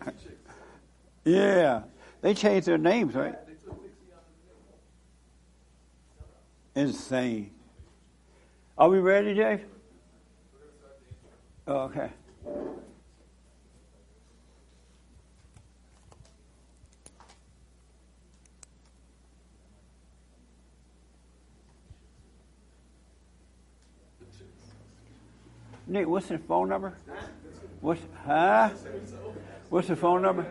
Yeah. They changed their names, right? Insane. Are we ready, Dave? Oh, okay. Nick, what's the phone number? What's huh? What's the phone number?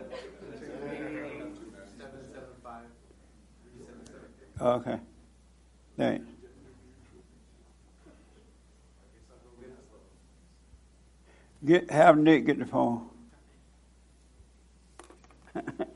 Okay. Thanks. Get have Nick get the phone.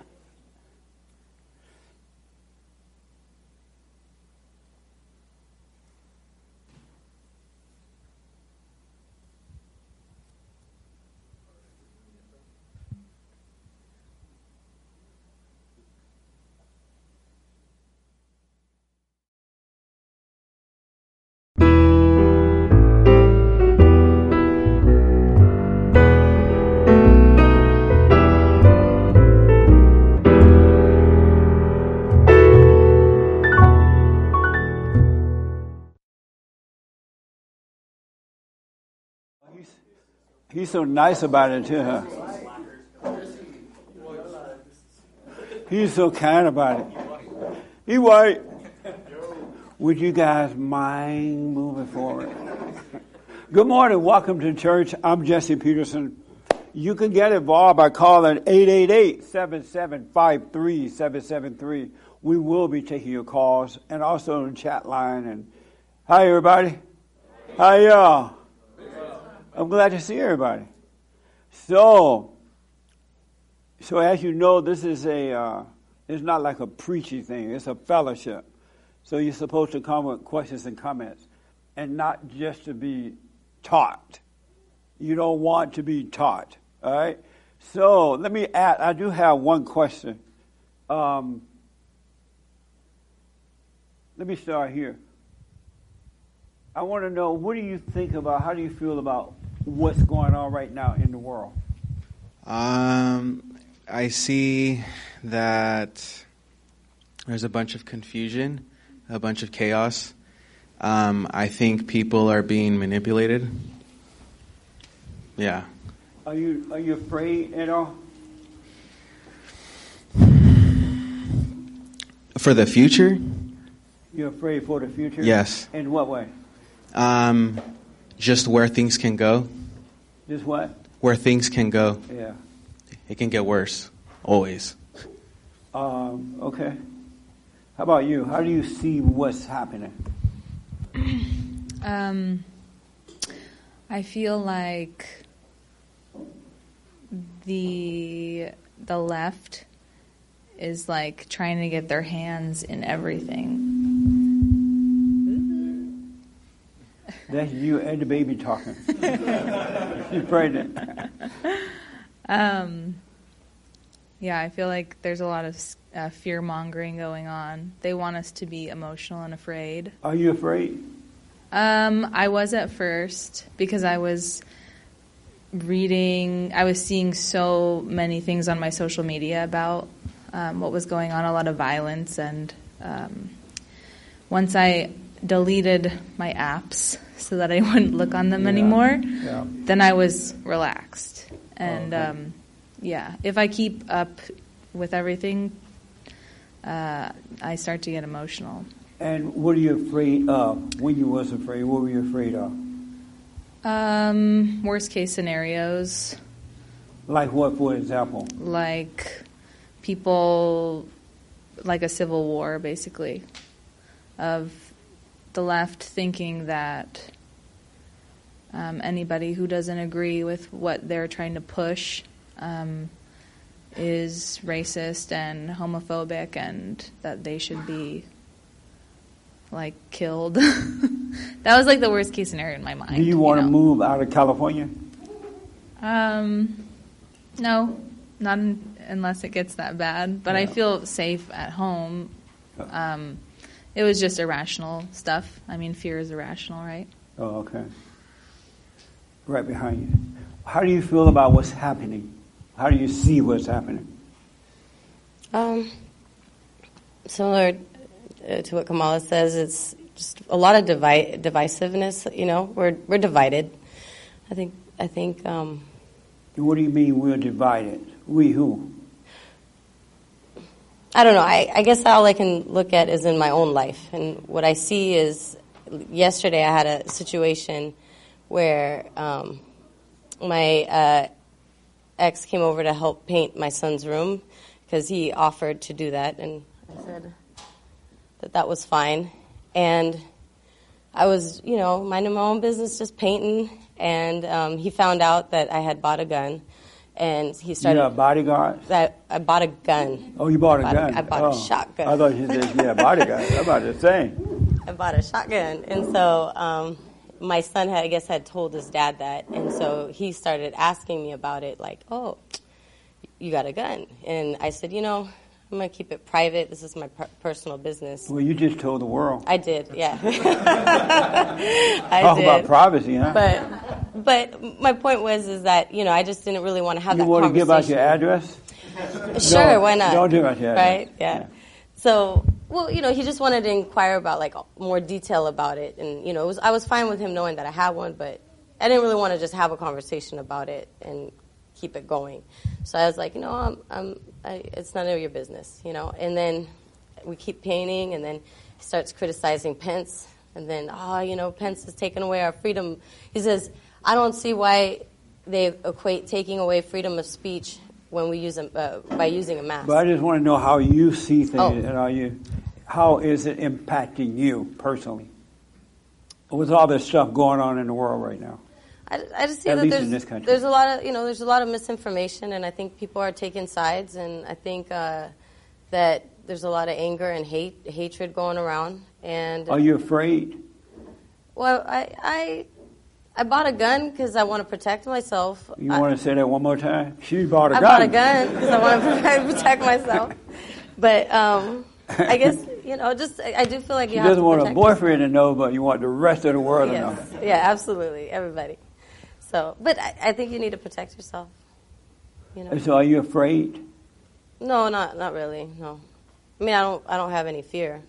He's so nice about it too, huh? He's so kind about it. He white. Would you guys mind moving forward? Good morning. Welcome to church. I'm Jesse Peterson. You can get involved by calling 888-7753-773. We will be taking your calls and also on the chat line. And hi, everybody. Hi, y'all. I'm glad to see everybody. So, so as you know, this is a, uh, it's not like a preachy thing. It's a fellowship. So you're supposed to come with questions and comments and not just to be taught. You don't want to be taught. All right? So let me add, I do have one question. Um, let me start here. I want to know what do you think about, how do you feel about what's going on right now in the world? Um, I see that there's a bunch of confusion, a bunch of chaos. Um, I think people are being manipulated. Yeah. Are you are you afraid at all? For the future? You're afraid for the future? Yes. In what way? Um, just where things can go. Just what? Where things can go. Yeah. It can get worse, always. Um, okay. How about you? How do you see what's happening? Um, I feel like the the left is like trying to get their hands in everything. That's you and the baby talking. She's pregnant. Um, yeah, I feel like there's a lot of uh, fear mongering going on. They want us to be emotional and afraid. Are you afraid? Um, I was at first because I was reading, I was seeing so many things on my social media about um, what was going on, a lot of violence. And um, once I deleted my apps so that I wouldn't look on them Yeah. anymore, Yeah. then I was relaxed. And Okay. um, yeah, if I keep up with everything, uh, I start to get emotional. And what are you afraid of? When you was afraid, what were you afraid of? Um, worst case scenarios, Like what, for example? like people, like a civil war, basically, of the left thinking that um, anybody who doesn't agree with what they're trying to push um, is racist and homophobic and that they should be like killed. that was like the worst case scenario in my mind. Do you want to know? move out of California? Um, no, not un- unless it gets that bad. But I feel safe at home. Um, it was just irrational stuff. I mean, fear is irrational, right? Oh, okay. Right behind you. How do you feel about what's happening? How do you see what's happening? Um, similar uh, to what Kamala says, it's just a lot of divi- divisiveness. You know, we're we're divided. I think I think. Um, What do you mean we're divided? We who? I don't know. I, I guess all I can look at is in my own life, and what I see is. Yesterday, I had a situation where um, my uh, ex came over to help paint my son's room because he offered to do that, and I said that that was fine. And I was, you know, minding my own business, just painting, and um, he found out that I had bought a gun, and he started. You got a bodyguard? That I bought a gun. Oh, you bought a I bought gun? I bought oh. a shotgun. I thought you said you had a bodyguard. I bought about to say. I bought a shotgun, and so um, my son had, I guess, had told his dad that, and so he started asking me about it, like, "Oh, you got a gun?" And I said, "You know, I'm gonna keep it private. This is my per- personal business." Well, you just told the world. I did, yeah. I Talk did. about privacy, huh? but but my point was is that you know I just didn't really want to have you that want to give out your address? Sure, Don't- why not? don't do it, yeah, Right? yeah. Yeah. So, well, you know, he just wanted to inquire about like more detail about it, and you know, it was I was fine with him knowing that I had one, but I didn't really want to just have a conversation about it and keep it going. So I was like, you know, I'm, I'm I, it's none of your business, you know. And then we keep painting, and then he starts criticizing Pence, and then oh, you know, Pence has taken away our freedom. He says, I don't see why they equate taking away freedom of speech when we use a, uh, by using a mask. But I just want to know how you see things, Oh. and are you, how is it impacting you personally? With all this stuff going on in the world right now. I, I just see At that there's, in this country. there's a lot of you know there's a lot of misinformation, and I think people are taking sides, and I think uh, that there's a lot of anger and hate hatred going around. And Are you afraid? well, I I, I bought a gun because I want to protect myself. You want to say that one more time? She bought a I gun. I bought a gun because I want to protect myself. But um, I guess you know, just I, I do feel like She you have doesn't want a boyfriend to know, but you want the rest of the world to know. Yeah, absolutely. Everybody. So, but I, I think you need to protect yourself. You know. So are you afraid? No, not not really. No. I mean, I don't I don't have any fear.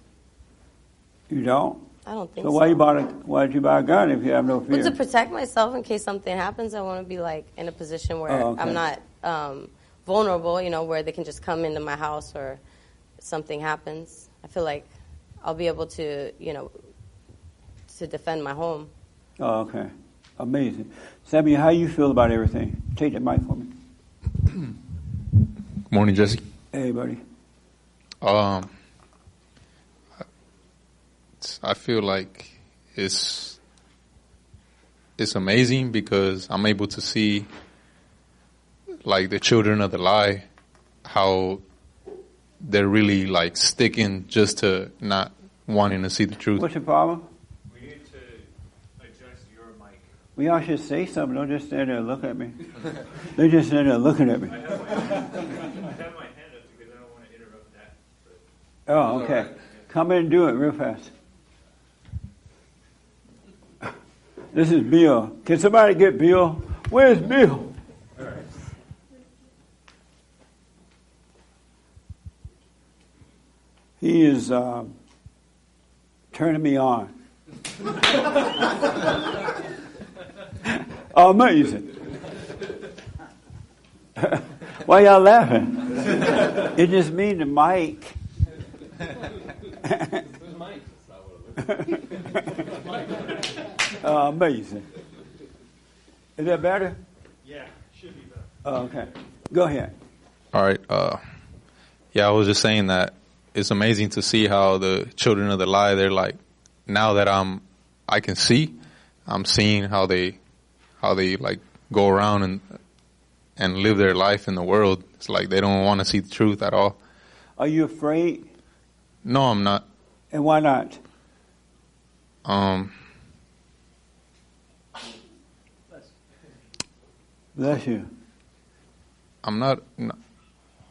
You don't? I don't think So so. why you bought a, why did you buy a gun if you have no fear? But to protect myself in case something happens, I want to be like in a position where Oh, okay. I'm not um, vulnerable. You know, where they can just come into my house or something happens. I feel like I'll be able to, you know, to defend my home. Oh, okay. Amazing. Sammy, how you feel about everything? Take the mic for me. Morning, Jesse. Hey, buddy. Um, I feel like it's it's amazing because I'm able to see like the children of the lie, how they're really like sticking just to not wanting to see the truth. What's your problem? We need to adjust your mic. Well, y'all should say something. Don't just stand there and look at me. They're just stand there looking at me. I have my hand up because I don't want to interrupt that. Oh, okay. Come in and do it real fast. This is Bill. Can somebody get Bill? Where's Bill? He is um, turning me on. Amazing. Why y'all laughing? It just mean the mic. Uh, amazing. Is that better? Yeah, should be better. Oh, okay. Go ahead. All right. Uh, yeah, I was just saying that it's amazing to see how the children of the lie. They're like, now that I'm, I can see, I'm seeing how they, how they like go around and and live their life in the world. It's like they don't want to see the truth at all. Are you afraid? No, I'm not. And why not? Um, Bless you. I'm not.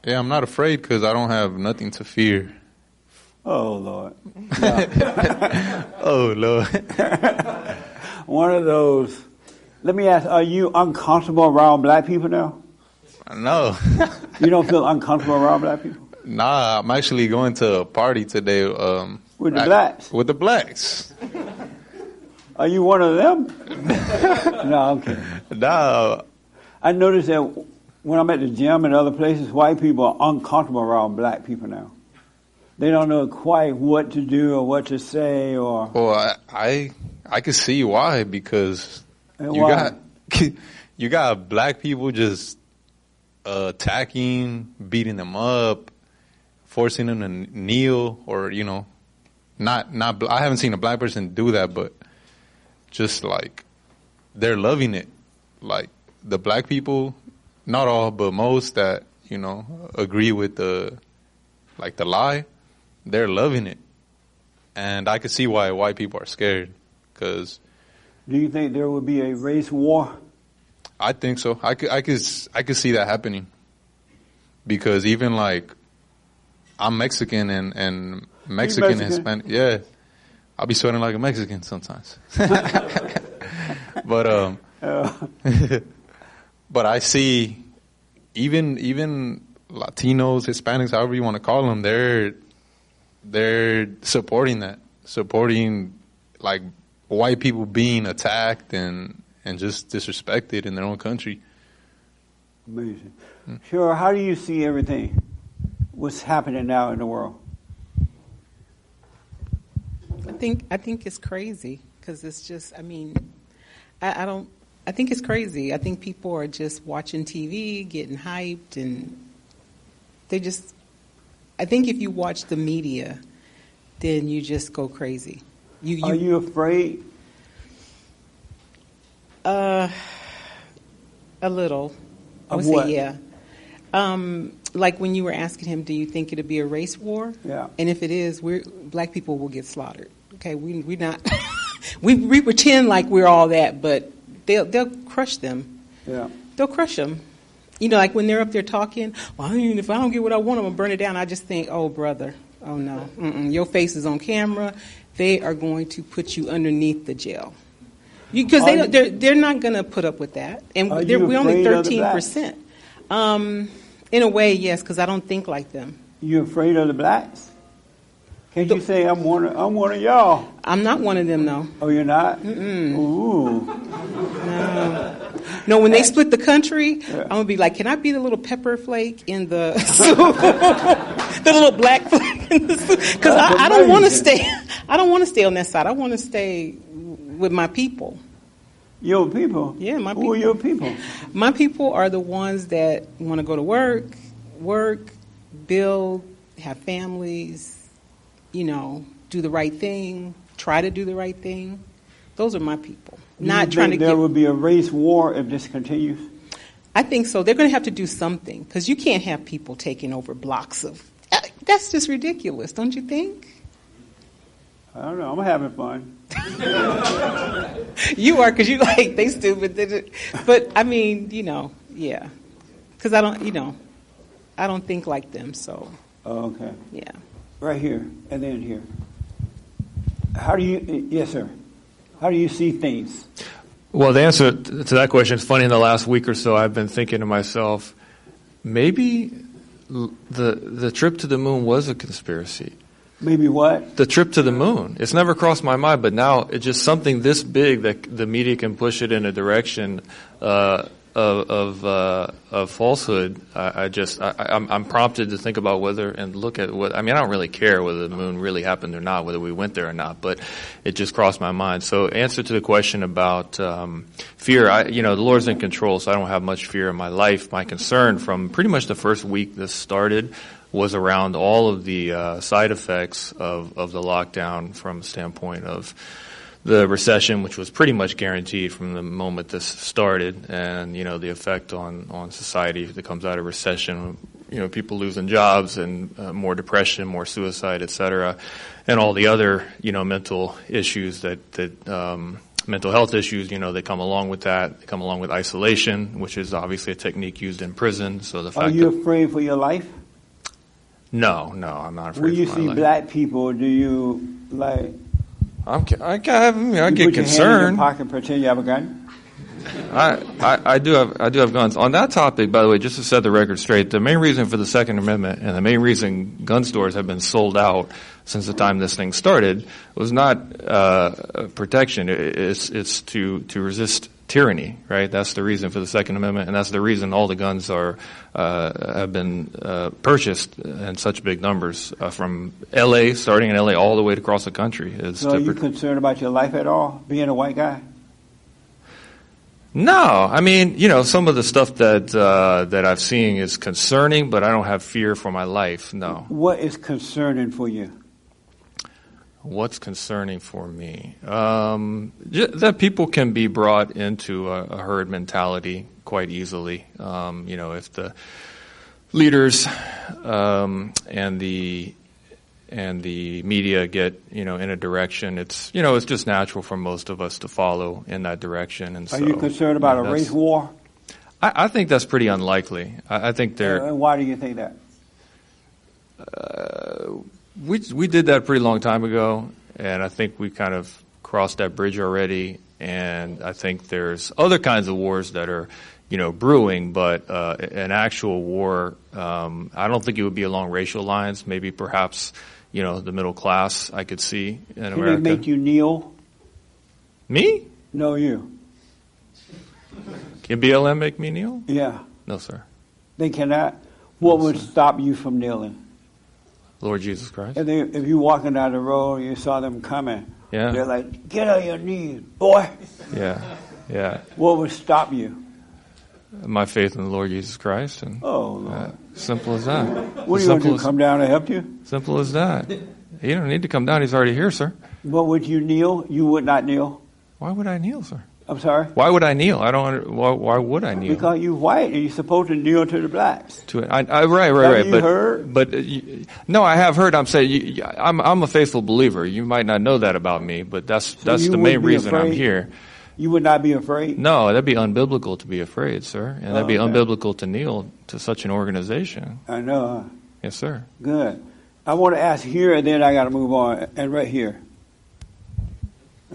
Yeah, I'm not afraid because I don't have nothing to fear. Oh, Lord. Oh Lord. One of those. Let me ask, are you uncomfortable around black people now? No, You don't feel uncomfortable around black people? nah. I'm actually going to a party today. Um, With the at- blacks? With the blacks. Are you one of them? no, kidding. Nah, I noticed that when I'm at the gym and other places, white people are uncomfortable around black people now. They don't know quite what to do or what to say or well, I I, I can see why because and you why. got you got black people just uh, attacking, beating them up, forcing them to kneel, or you know, not not. I haven't seen a black person do that, but just like they're loving it. Like the black people, not all, but most that you know agree with the like the lie, they're loving it, and I could see why white people are scared because. Do you think there will be a race war? I think so. I could, I could, I could see that happening. Because even like, I'm Mexican and and Mexican, and Mexican? Hispanic. Yeah, I'll be sweating like a Mexican sometimes. but um, but I see, even even Latinos, Hispanics, however you want to call them, they're they're supporting that, supporting like white people being attacked and and just disrespected in their own country. amazing. Sure. How do you see everything? What's happening now in the world? I think I think it's crazy because it's just. I mean, I, I don't. I think it's crazy. I think people are just watching TV, getting hyped, and they just. I think if you watch the media, then you just go crazy. You, Are you afraid? Uh, a little. I Of would what? say yeah. Um, like when you were asking him, do you think it'll be a race war? Yeah. And if it is, we're black people will get slaughtered. Okay, we we not we we pretend like we're all that, but they'll they'll crush them. Yeah. They'll crush them. You know, like when they're up there talking. Well, I mean, if I don't get what I want, I'm gonna burn it down. I just think, oh brother, oh no, Mm-mm. your face is on camera. They are going to put you underneath the jail. Because they you, they're they're not going to put up with that, and they're, we're only the thirteen percent. Um, in a way, yes, because I don't think like them. You afraid of the blacks? Can't you say I'm one? Of, I'm one of y'all? I'm not one of them, no. Oh, you're not. Ooh. No, when they split the country, I'm gonna be like, can I be the little pepper flake in the soup? the little black flake in the soup? Because I, I don't want to stay. I don't want to stay on that side. I want to stay with my people. Your people. Yeah, my Who are people. your people? My people are the ones that want to go to work, work, build, have families, you know, do the right thing, try to do the right thing. Those are my people. Not trying to there get. will be a race war if this continues. I think so. They're going to have to do something because you can't have people taking over blocks of. uh, That's just ridiculous, don't you think? I don't know. I'm having fun. You are because you like they stupid, but I mean, you know, yeah, because I don't, you know, I don't think like them. So Oh, okay. yeah. Right here and then here. How do you? Yes, sir. How do you see things? Well, the answer to that question is funny. In the last week or so, I've been thinking to myself, maybe the the trip to the moon was a conspiracy. Maybe what? The trip to the moon. It's never crossed my mind, but now it's just something this big that the media can push it in a direction uh, of of, uh, of falsehood. I, I just I, I'm, I'm prompted to think about whether and look at what. I mean, I don't really care whether the moon really happened or not, whether we went there or not, but it just crossed my mind. So, answer to the question about um, fear. I, you know, the Lord's in control, so I don't have much fear in my life. My concern from pretty much the first week this started was around all of the uh, side effects of, of the lockdown from standpoint of the recession, which was pretty much guaranteed from the moment this started, and you know the effect on on society that comes out of recession. You know, people losing jobs and uh, more depression, more suicide, et cetera, and all the other you know mental issues that that. Um, mental health issues, you know, they come along with that. They come along with isolation, which is obviously a technique used in prison. So the Are you afraid for your life? no, no, I'm not afraid. When you see life. black people, do you like? I'm, I, I, mean, I you get put your hand in your concerned. pocket, and pretend you have a gun. I, I, I do have I do have guns. On that topic, by the way, just to set the record straight, the main reason for the Second Amendment and the main reason gun stores have been sold out since the time this thing started was not uh, protection. It, it's it's to to resist tyranny, right? That's the reason for the Second Amendment, and that's the reason all the guns are uh, have been uh, purchased in such big numbers uh, from L.A. starting in L.A. all the way across the country. Is So are you concerned about your life at all, being a white guy? No, I mean, you know, some of the stuff that uh, that I've seen is concerning, but I don't have fear for my life. No. What is concerning for you? What's concerning for me? Um, that people can be brought into a, a herd mentality quite easily. Um, you know, if the leaders um, and the and the media get you know in a direction, it's you know it's just natural for most of us to follow in that direction. And Are so you concerned about yeah, a race war? I, I think that's pretty unlikely. I, I think there. And why do you think that? We we did that a pretty long time ago, and I think we kind of crossed that bridge already. And I think there's other kinds of wars that are, you know, brewing, but uh, an actual war, um, I don't think it would be along racial lines. Maybe perhaps, you know, the middle class I could see in Can America. they make you kneel? Me? No, you. Can BLM make me kneel? Yeah, No, sir. they cannot. What would stop you from kneeling? Lord Jesus Christ. If, they, if you walking down the road and you saw them coming, Yeah. they're like, "Get on your knees, boy." Yeah. Yeah. What would stop you? My faith in the Lord Jesus Christ, and Oh, Lord. uh, simple as that. what are you simple to do? as- Come down and help you? Simple as that. You don't need to come down. He's already here, sir. But would you kneel? You would not kneel. Why would I kneel, sir? I'm sorry. Why would I kneel? I don't. Why, why would I kneel? Because you white and you're supposed to kneel to the blacks. to it. I, I, right, right, Have right. you but heard? but uh, you, no, I have heard. I'm saying you, I'm I'm a faithful believer. You might not know that about me, but that's that's the main be reason I'm here. You would not be afraid. No, that'd be unbiblical to be afraid, sir, and that'd be Oh, okay. unbiblical to kneel to such an organization. I know. Huh? Yes, sir. Good. I want to ask here, and then I got to move on. And right here.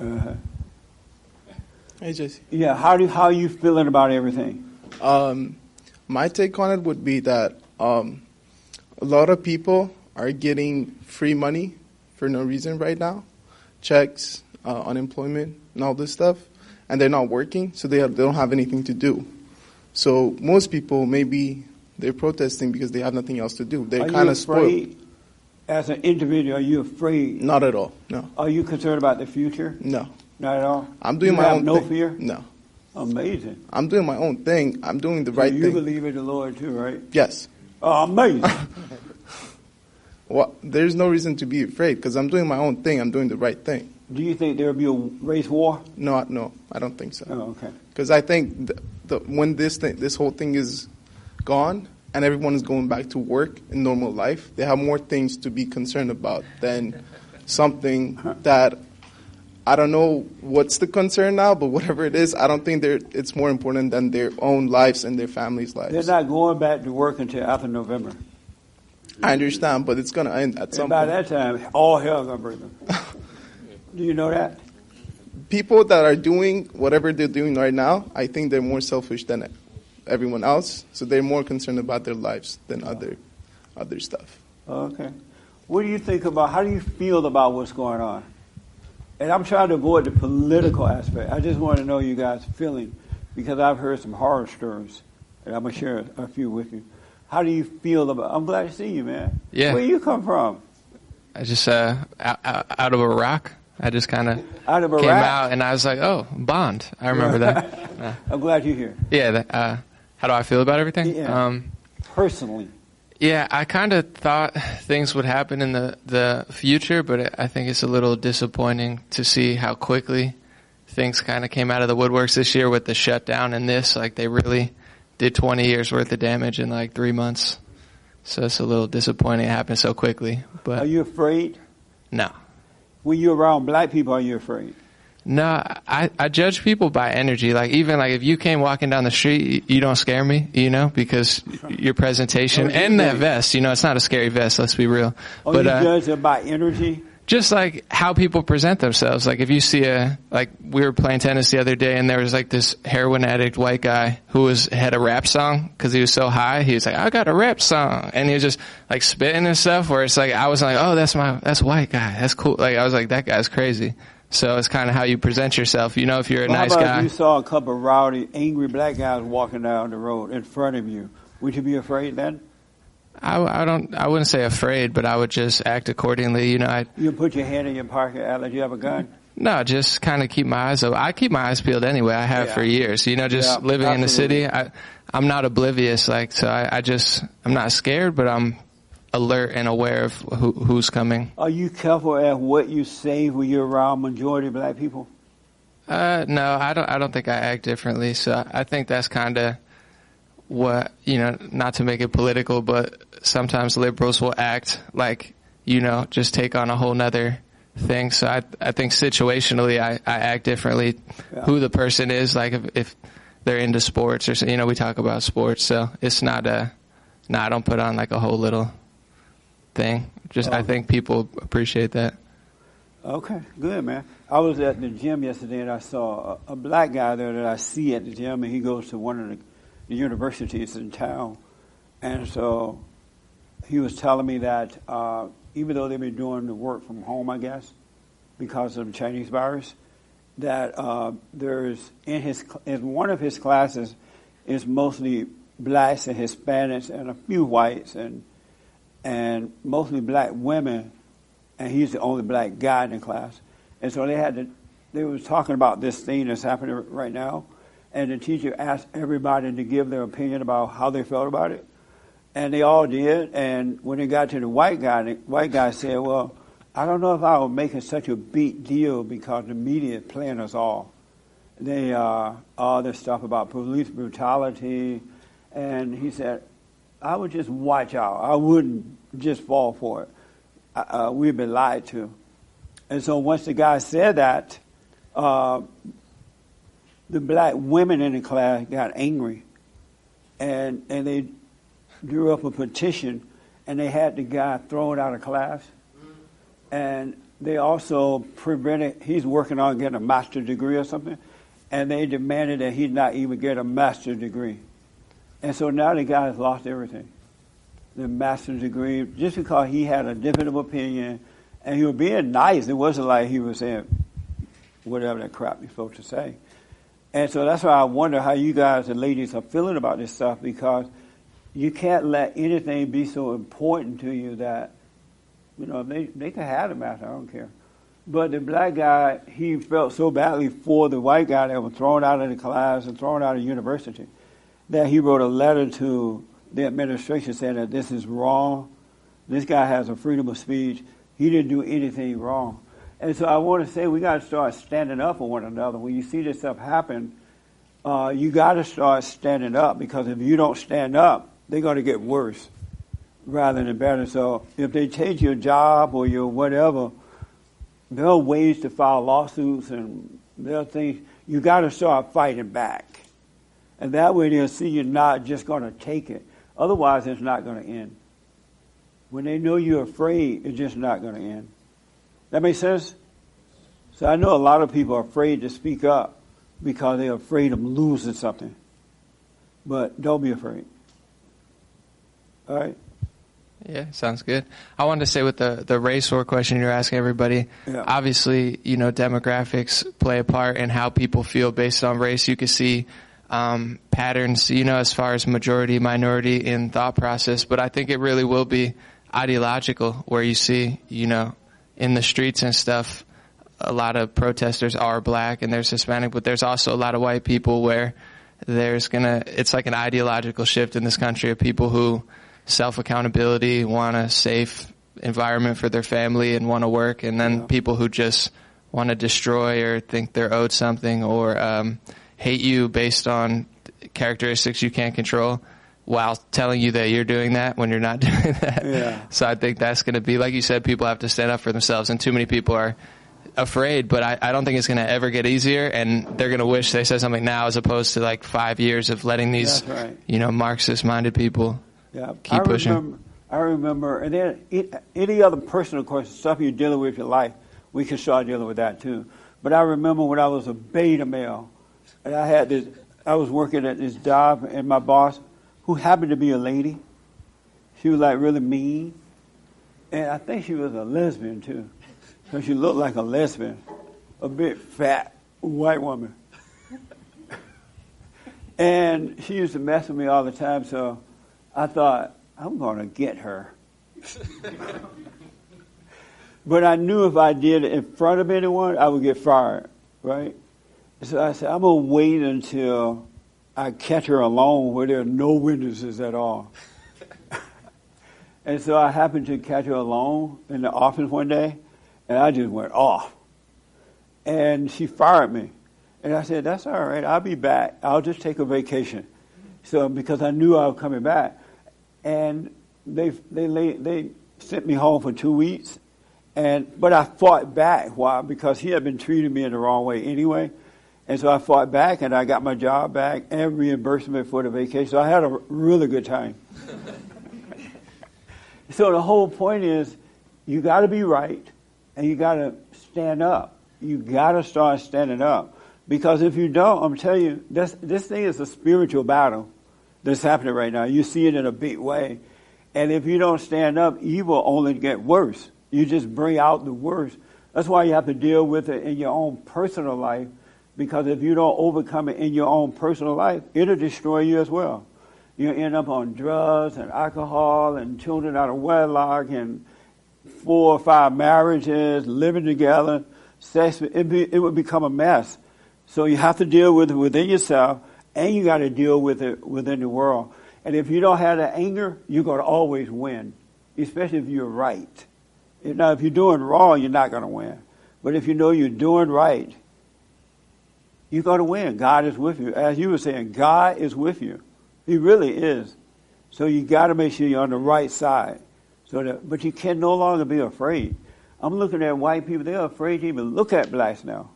Uh-huh. I just Yeah. How do how are you feeling about everything? um, my take on it would be that um, a lot of people are getting free money for no reason right now, checks, uh, unemployment, and all this stuff, and they're not working, so they have, they don't have anything to do. So most people maybe they're protesting because they have nothing else to do. They're kind of spoiled. As an individual, are you afraid? Not at all. No, Are you concerned about the future? no. Not at all. I'm doing you my have own no thing. fear. No, Amazing. I'm doing my own thing. I'm doing the So right you thing. You believe in the Lord too, right? yes. Oh, amazing. Well, there's no reason to be afraid because I'm doing my own thing. I'm doing the right thing. Do you think there will be a race war? No, no, I don't think so. Oh, okay. Because I think the, the, when this thing, this whole thing is gone and everyone is going back to work in normal life, they have more things to be concerned about than something that I don't know what's the concern now, but whatever it is, I don't think they're, it's more important than their own lives and their families' lives. They're not going back to work until after November. I understand, but it's going to end at And some by point. that time, all hell gonna break them. Do you know that? People that are doing whatever they're doing right now, I think they're more selfish than everyone else. So they're more concerned about their lives than other, other stuff. Okay. What do you think about? How do you feel about what's going on? And I'm trying to avoid the political aspect. I just want to know you guys' feeling because I've heard some horror stories, and I'm gonna share a few with you. How do you feel about? I'm glad to see you, man. Yeah. Where you come from? I just uh, out, out of Iraq. I just kind of Out of came Iraq. out and I was like, oh, Bond. I remember that. I'm glad you're here. yeah. Uh, how do I feel about everything? Yeah. Um, Personally, yeah, I kind of thought things would happen in the the future, but I think it's a little disappointing to see how quickly things kind of came out of the woodworks this year with the shutdown and this. Like they really did 20 years worth of damage in like three months. So it's a little disappointing it happened so quickly. But Are you afraid? no. When you're around black people, are you afraid? No, I, I judge people by energy. Like even like if you came walking down the street, you, you don't scare me, you know, because your presentation Oh, you and that vest, you know, it's not a scary vest. Let's be real. Or but you uh, judge them by energy? just like how people present themselves. Like if you see a like we were playing tennis the other day and there was like this heroin addict white guy who was had a rap song because he was so high. He was like, I got a rap song, and he was just like spitting and stuff. Where it's like I was like, oh, that's my that's white guy. That's cool. Like I was like, that guy's crazy. So it's kind of how you present yourself. You know, if you're a Well, nice guy. if you saw a couple of rowdy, angry black guys walking down the road in front of you? Would you be afraid then? I, I don't. I wouldn't say afraid, but I would just act accordingly. You know, I You put your hand in your pocket, like you have a gun. no, just kind of keep my eyes open. I keep my eyes peeled anyway. I have Yeah. for years. You know, just Yeah, living in the city. I, I'm not oblivious. Like, so I, I just, I'm not scared, but I'm alert and aware of who, who's coming. Are you careful at what you say when you're around majority black people? Uh, no, I don't. I don't think I act differently. So I, think that's kind of what you know. Not to make it political, but sometimes liberals will act like you know, just take on a whole nother thing. So I, I think situationally, I, I act differently. Yeah. Who the person is, like if, if they're into sports or so- you know, we talk about sports. So it's not a. No, I don't put on like a whole little thing. Just I Oh. think people appreciate that. Okay, good man. I was at the gym yesterday and I saw a, a black guy there that I see at the gym, and he goes to one of the, the universities in town. And so he was telling me that uh, even though they've been doing the work from home, I guess, because of the Chinese virus, that uh, there's in his in one of his classes is mostly blacks and Hispanics and a few whites and and mostly black women and he's the only black guy in the class. And so they had to, they was talking about this thing that's happening right now, and the teacher asked everybody to give their opinion about how they felt about it, and they all did. And when they got to the white guy, the white guy said, "Well, I don't know if I make it such a big deal because the media is playing us all. They uh, all this stuff about police brutality, and he said, I would just watch out. I wouldn't just fall for it." uh, we've been lied to. And so once the guy said that, uh, the black women in the class got angry, and and they drew up a petition, and they had the guy thrown out of class, and they also prevented. He's working on getting a master's degree or something, and they demanded that he not even get a master's degree, and so now the guy has lost everything the master's degree just because he had a different opinion and he was being nice. It wasn't like he was saying whatever that crap you're supposed to say. And so that's why I wonder how you guys and ladies are feeling about this stuff because you can't let anything be so important to you that, you know, they, they can have the master, I don't care. But the black guy, he felt so badly for the white guy that was thrown out of the class and thrown out of university that he wrote a letter to the administration saying that this is wrong. This guy has a freedom of speech. He didn't do anything wrong. And so I want to say we got to start standing up for one another. When you see this stuff happen, uh, you got to start standing up because if you don't stand up, they're going to get worse rather than better. So if they take your job or your whatever, there are ways to file lawsuits and there are things. You got to start fighting back. And that way they'll see you're not just going to take it. Otherwise, it's not going to end. When they know you're afraid, it's just not going to end. That makes sense? So I know a lot of people are afraid to speak up because they're afraid of losing something. But don't be afraid. All right? Yeah, sounds good. I wanted to say with the the race war question you're asking everybody. Yeah. Obviously, you know demographics play a part in how people feel based on race. You can see um, patterns, you know, as far as majority minority in thought process. But I think it really will be ideological, where you see, you know, in the streets and stuff, a lot of protesters are black and there's Hispanic, but there's also a lot of white people where there's gonna it's like an ideological shift in this country of people who self accountability, want a safe environment for their family and want to work, and then Yeah. people who just want to destroy or think they're owed something or um, hate you based on characteristics you can't control while telling you that you're doing that when you're not doing that. Yeah. So I think that's going to be, like you said, people have to stand up for themselves, and too many people are afraid, but I, I don't think it's going to ever get easier, and they're going to wish they said something now as opposed to like five years of letting these, right. you know, Marxist-minded people Yeah, Keep I pushing. Remember, I remember, and then any other personal course, stuff you're dealing with in your life, we can start dealing with that too. But I remember when I was a beta male, and I had this, I was working at this job, and my boss, who happened to be a lady, she was like really mean, and I think she was a lesbian too, so she looked like a lesbian, a big fat white woman. And she used to mess with me all the time, so I thought, I'm to get her. but I knew if I did it in front of anyone, I would get fired, right? So I said, I'm going to wait until I catch her alone where there are no witnesses at all. and so I happened to catch her alone in the office one day, and I just went off. And she fired me. And I said, that's all right. I'll be back. I'll just take a vacation. So because I knew I was coming back, and they they they sent me home for two weeks, and but I fought back. Why? Because he had been treating me in the wrong way anyway, and so I fought back, and I got my job back and reimbursement for the vacation. So I had a really good time. so the whole point is, you got to be right, and you got to stand up. You got to start standing up. Because if you don't, I'm telling you, this, this thing is a spiritual battle that's happening right now. You see it in a big way. And if you don't stand up, evil only get worse. You just bring out the worst. That's why you have to deal with it in your own personal life. Because if you don't overcome it in your own personal life, it'll destroy you as well. You end up on drugs and alcohol and children out of wedlock and four or five marriages, living together, sex. It, be, it would become a mess. So you have to deal with it within yourself, and you got to deal with it within the world. And if you don't have that anger, you're going to always win, especially if you're right. Now, if you're doing wrong, you're not going to win. But if you know you're doing right, you're going to win. God is with you. As you were saying, God is with you. He really is. So you got to make sure you're on the right side. So that, but you can no longer be afraid. I'm looking at white people; they're afraid to even look at blacks now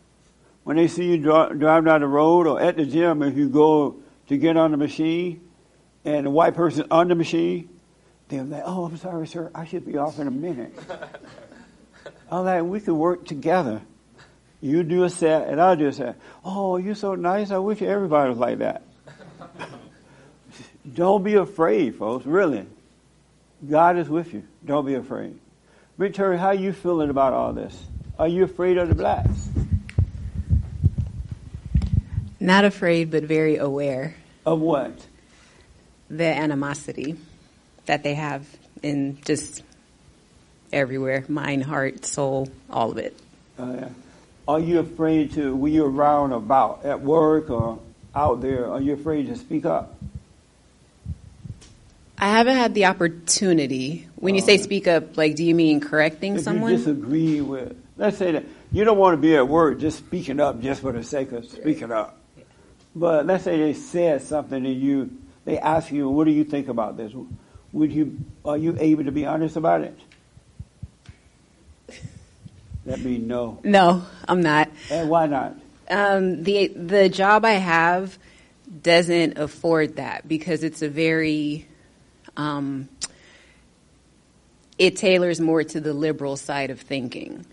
when they see you drive down the road or at the gym, if you go to get on the machine and the white person on the machine, they're like, oh, I'm sorry, sir, I should be off in a minute. I'm like, we could work together. You do a set and I'll do a set. Oh, you're so nice. I wish everybody was like that. Don't be afraid, folks, really. God is with you. Don't be afraid. Victoria, how are you feeling about all this? Are you afraid of the blacks? Not afraid, but very aware. Of what? The animosity that they have in just everywhere mind, heart, soul, all of it. Uh, yeah. Are you afraid to, when you're around about at work or out there, are you afraid to speak up? I haven't had the opportunity. When you say uh, speak up, like, do you mean correcting if someone? you disagree with, let's say that you don't want to be at work just speaking up just for the sake of speaking up. But let's say they said something to you, they ask you, what do you think about this? Would you, are you able to be honest about it? That means no. No, I'm not. And why not? Um, the the job I have doesn't afford that because it's a very um, it tailors more to the liberal side of thinking.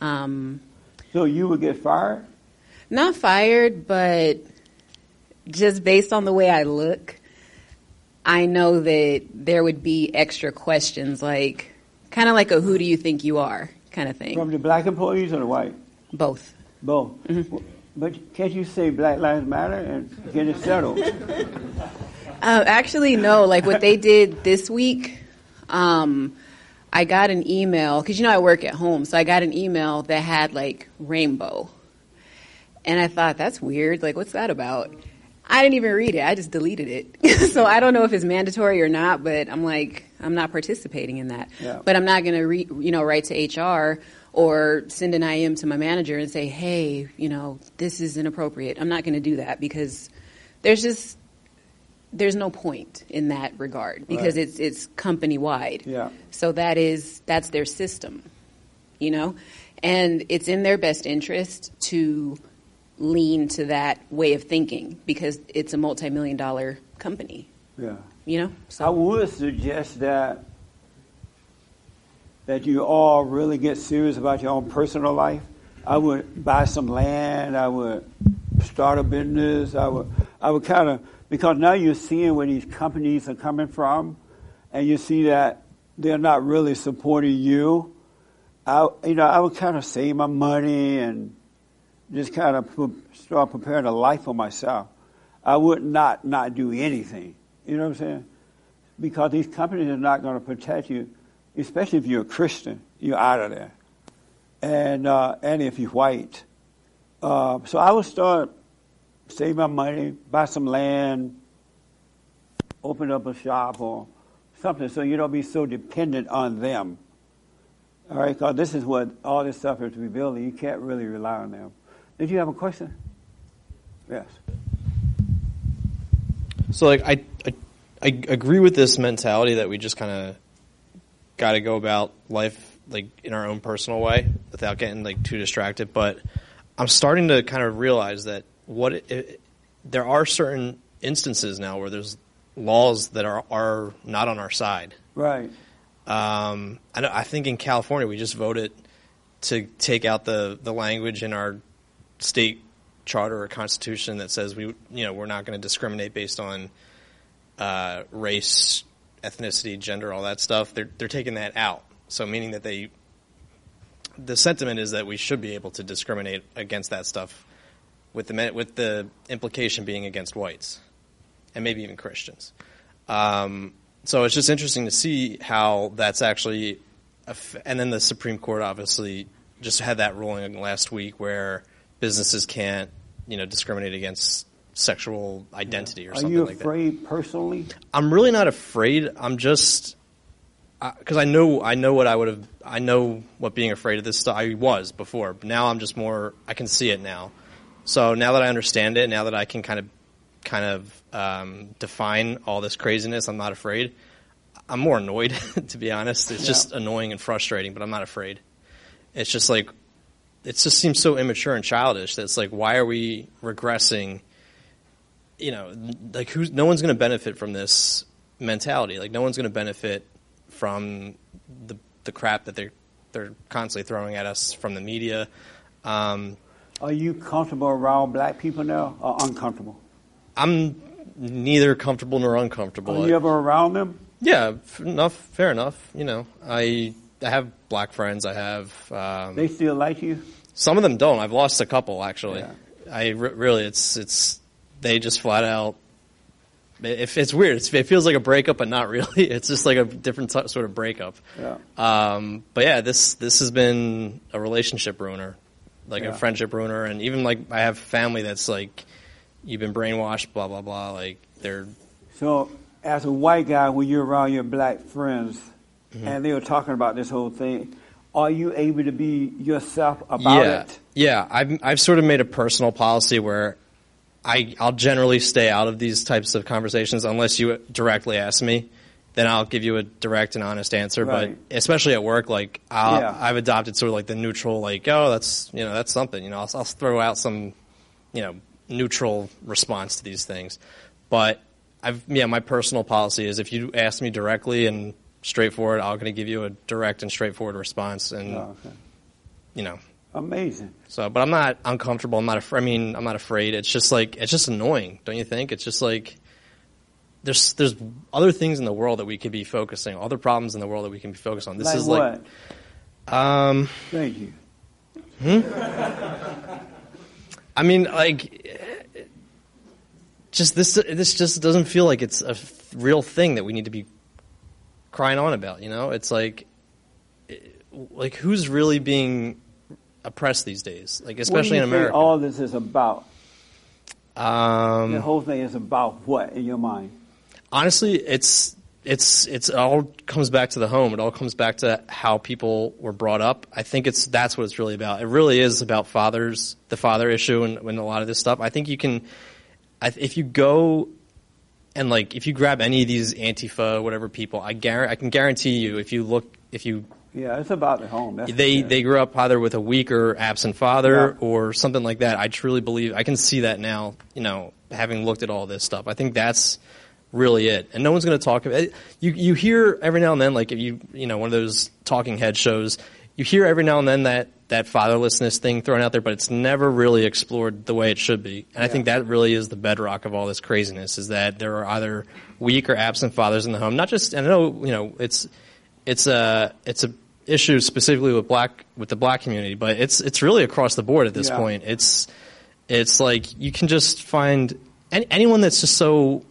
Um, so you would get fired? Not fired, but just based on the way I look, I know that there would be extra questions like kind of like a who do you think you are kind of thing. From the black employees or the white? Both. Both. Mm-hmm. But can't you say Black Lives Matter and get it settled? Uh, actually, no. Like what they did this week, um, I got an email because you know I work at home, so I got an email that had like rainbow, and I thought that's weird. Like, what's that about? I didn't even read it. I just deleted it. so I don't know if it's mandatory or not, but I'm like, I'm not participating in that. Yeah. But I'm not going to, re- you know, write to HR or send an IM to my manager and say, hey, you know, this is inappropriate. I'm not going to do that because there's just there's no point in that regard because Right. it's it's company wide. Yeah. So that is that's their system, you know, and it's in their best interest to lean to that way of thinking because it's a multi-million dollar company, Yeah. You know. I would suggest that that you all really get serious about your own personal life, I would buy some land. I would start a business. I would, I would kind of, because now you're seeing where these companies are coming from, and you see that they're not really supporting you. I, you know, I would kind of save my money and just kind of start preparing a life for myself. I would not not do anything. You know what I'm saying? Because these companies are not going to protect you, especially if you're a Christian. You're out of there, and uh, and if you're white. Uh, so I would start save my money, buy some land, open up a shop or something, so you don't be so dependent on them. All right, because this is what all this stuff is revealing. You can't really rely on them. Did you have a question? Yes. So, like, I, I, agree with this mentality that we just kind of got to go about life like in our own personal way without getting like too distracted. But I'm starting to kind of realize that what it, it, there are certain instances now where there's laws that are are not on our side. Right. Um, I, know, I think in California we just voted to take out the, the language in our state charter or constitution that says we you know we're not going to discriminate based on uh, race, ethnicity, gender, all that stuff. They're they're taking that out. So meaning that they the sentiment is that we should be able to discriminate against that stuff, with the with the implication being against whites, and maybe even Christians. Um, so it's just interesting to see how that's actually, and then the Supreme Court obviously just had that ruling last week where businesses can't, you know, discriminate against sexual identity or Are something you like that. afraid personally? I'm really not afraid. I'm just because I know I know what I would have. I know what being afraid of this stuff. I was before. But now I'm just more. I can see it now. So now that I understand it, now that I can kind of kind of um, define all this craziness, I'm not afraid. I'm more annoyed, to be honest. It's Yeah. just annoying and frustrating, but I'm not afraid. It's just like it just seems so immature and childish that it's like why are we regressing you know like who's no one's going to benefit from this mentality like no one's going to benefit from the the crap that they're they're constantly throwing at us from the media um, Are you comfortable around black people now or uncomfortable? i'm neither comfortable nor uncomfortable Are you ever around them? yeah f- enough fair enough you know i i have black friends i have um, They still like you? Some of them don't. I've lost a couple actually. Yeah. I re- really, it's it's they just flat out. If it's weird, it's, it feels like a breakup, but not really. It's just like a different sort of breakup. Yeah. Um, but yeah, this this has been a relationship ruiner, like Yeah. a friendship ruiner, and even like I have family that's like, you've been brainwashed, blah blah blah. Like they're So, as a white guy, when you're around your black friends Mm-hmm. and they were talking about this whole thing, are you able to be yourself about yeah, it? Yeah, I've I've sort of made a personal policy where I I'll generally stay out of these types of conversations unless you directly ask me. Then I'll give you a direct and honest answer. Right. But especially at work, like I'll, Yeah. I've adopted sort of like the neutral, like oh that's you know that's something. You know I'll, I'll throw out some you know neutral response to these things. But I've yeah my personal policy is if you ask me directly and straightforward, I'm going to give you a direct and straightforward response. And Oh, okay. you know Amazing. so, but I'm not uncomfortable. I'm not. Af- I mean, I'm not afraid. It's just like it's just annoying, don't you think? It's just like there's there's other things in the world that we could be focusing, other problems in the world that we can be focused on. This like is what? like, um, Thank you. Hmm? I mean, like, just this this just doesn't feel like it's a f- real thing that we need to be crying on about. You know, it's like, like who's really being oppressed these days? Like, especially in do you think America. all this is about? um, the whole thing is about what in your mind? honestly, it's it's it's it all comes back to the home. It all comes back to how people were brought up. I think it's that's what it's really about. It really is about fathers, the father issue, and, and a lot of this stuff. I think you can, if you go and like if you grab any of these Antifa whatever people, I guarantee I can guarantee you if you look if you Yeah, it's about the home. That's they yeah. they grew up either with a weak or absent father Yeah. or something like that. I truly believe I can see that now. You know, having looked at all this stuff, I think that's really it, and no one's going to talk about it. You you hear every now and then, like if you you know one of those talking head shows, you hear every now and then that that fatherlessness thing thrown out there, but it's never really explored the way it should be. And I think that really is the bedrock of all this craziness: is that there are either weak or absent fathers in the home. Not just, and I know you know it's it's a it's a issue specifically with black with the black community, but it's it's really across the board at this Yeah. point. It's it's like you can just find any, anyone that's just so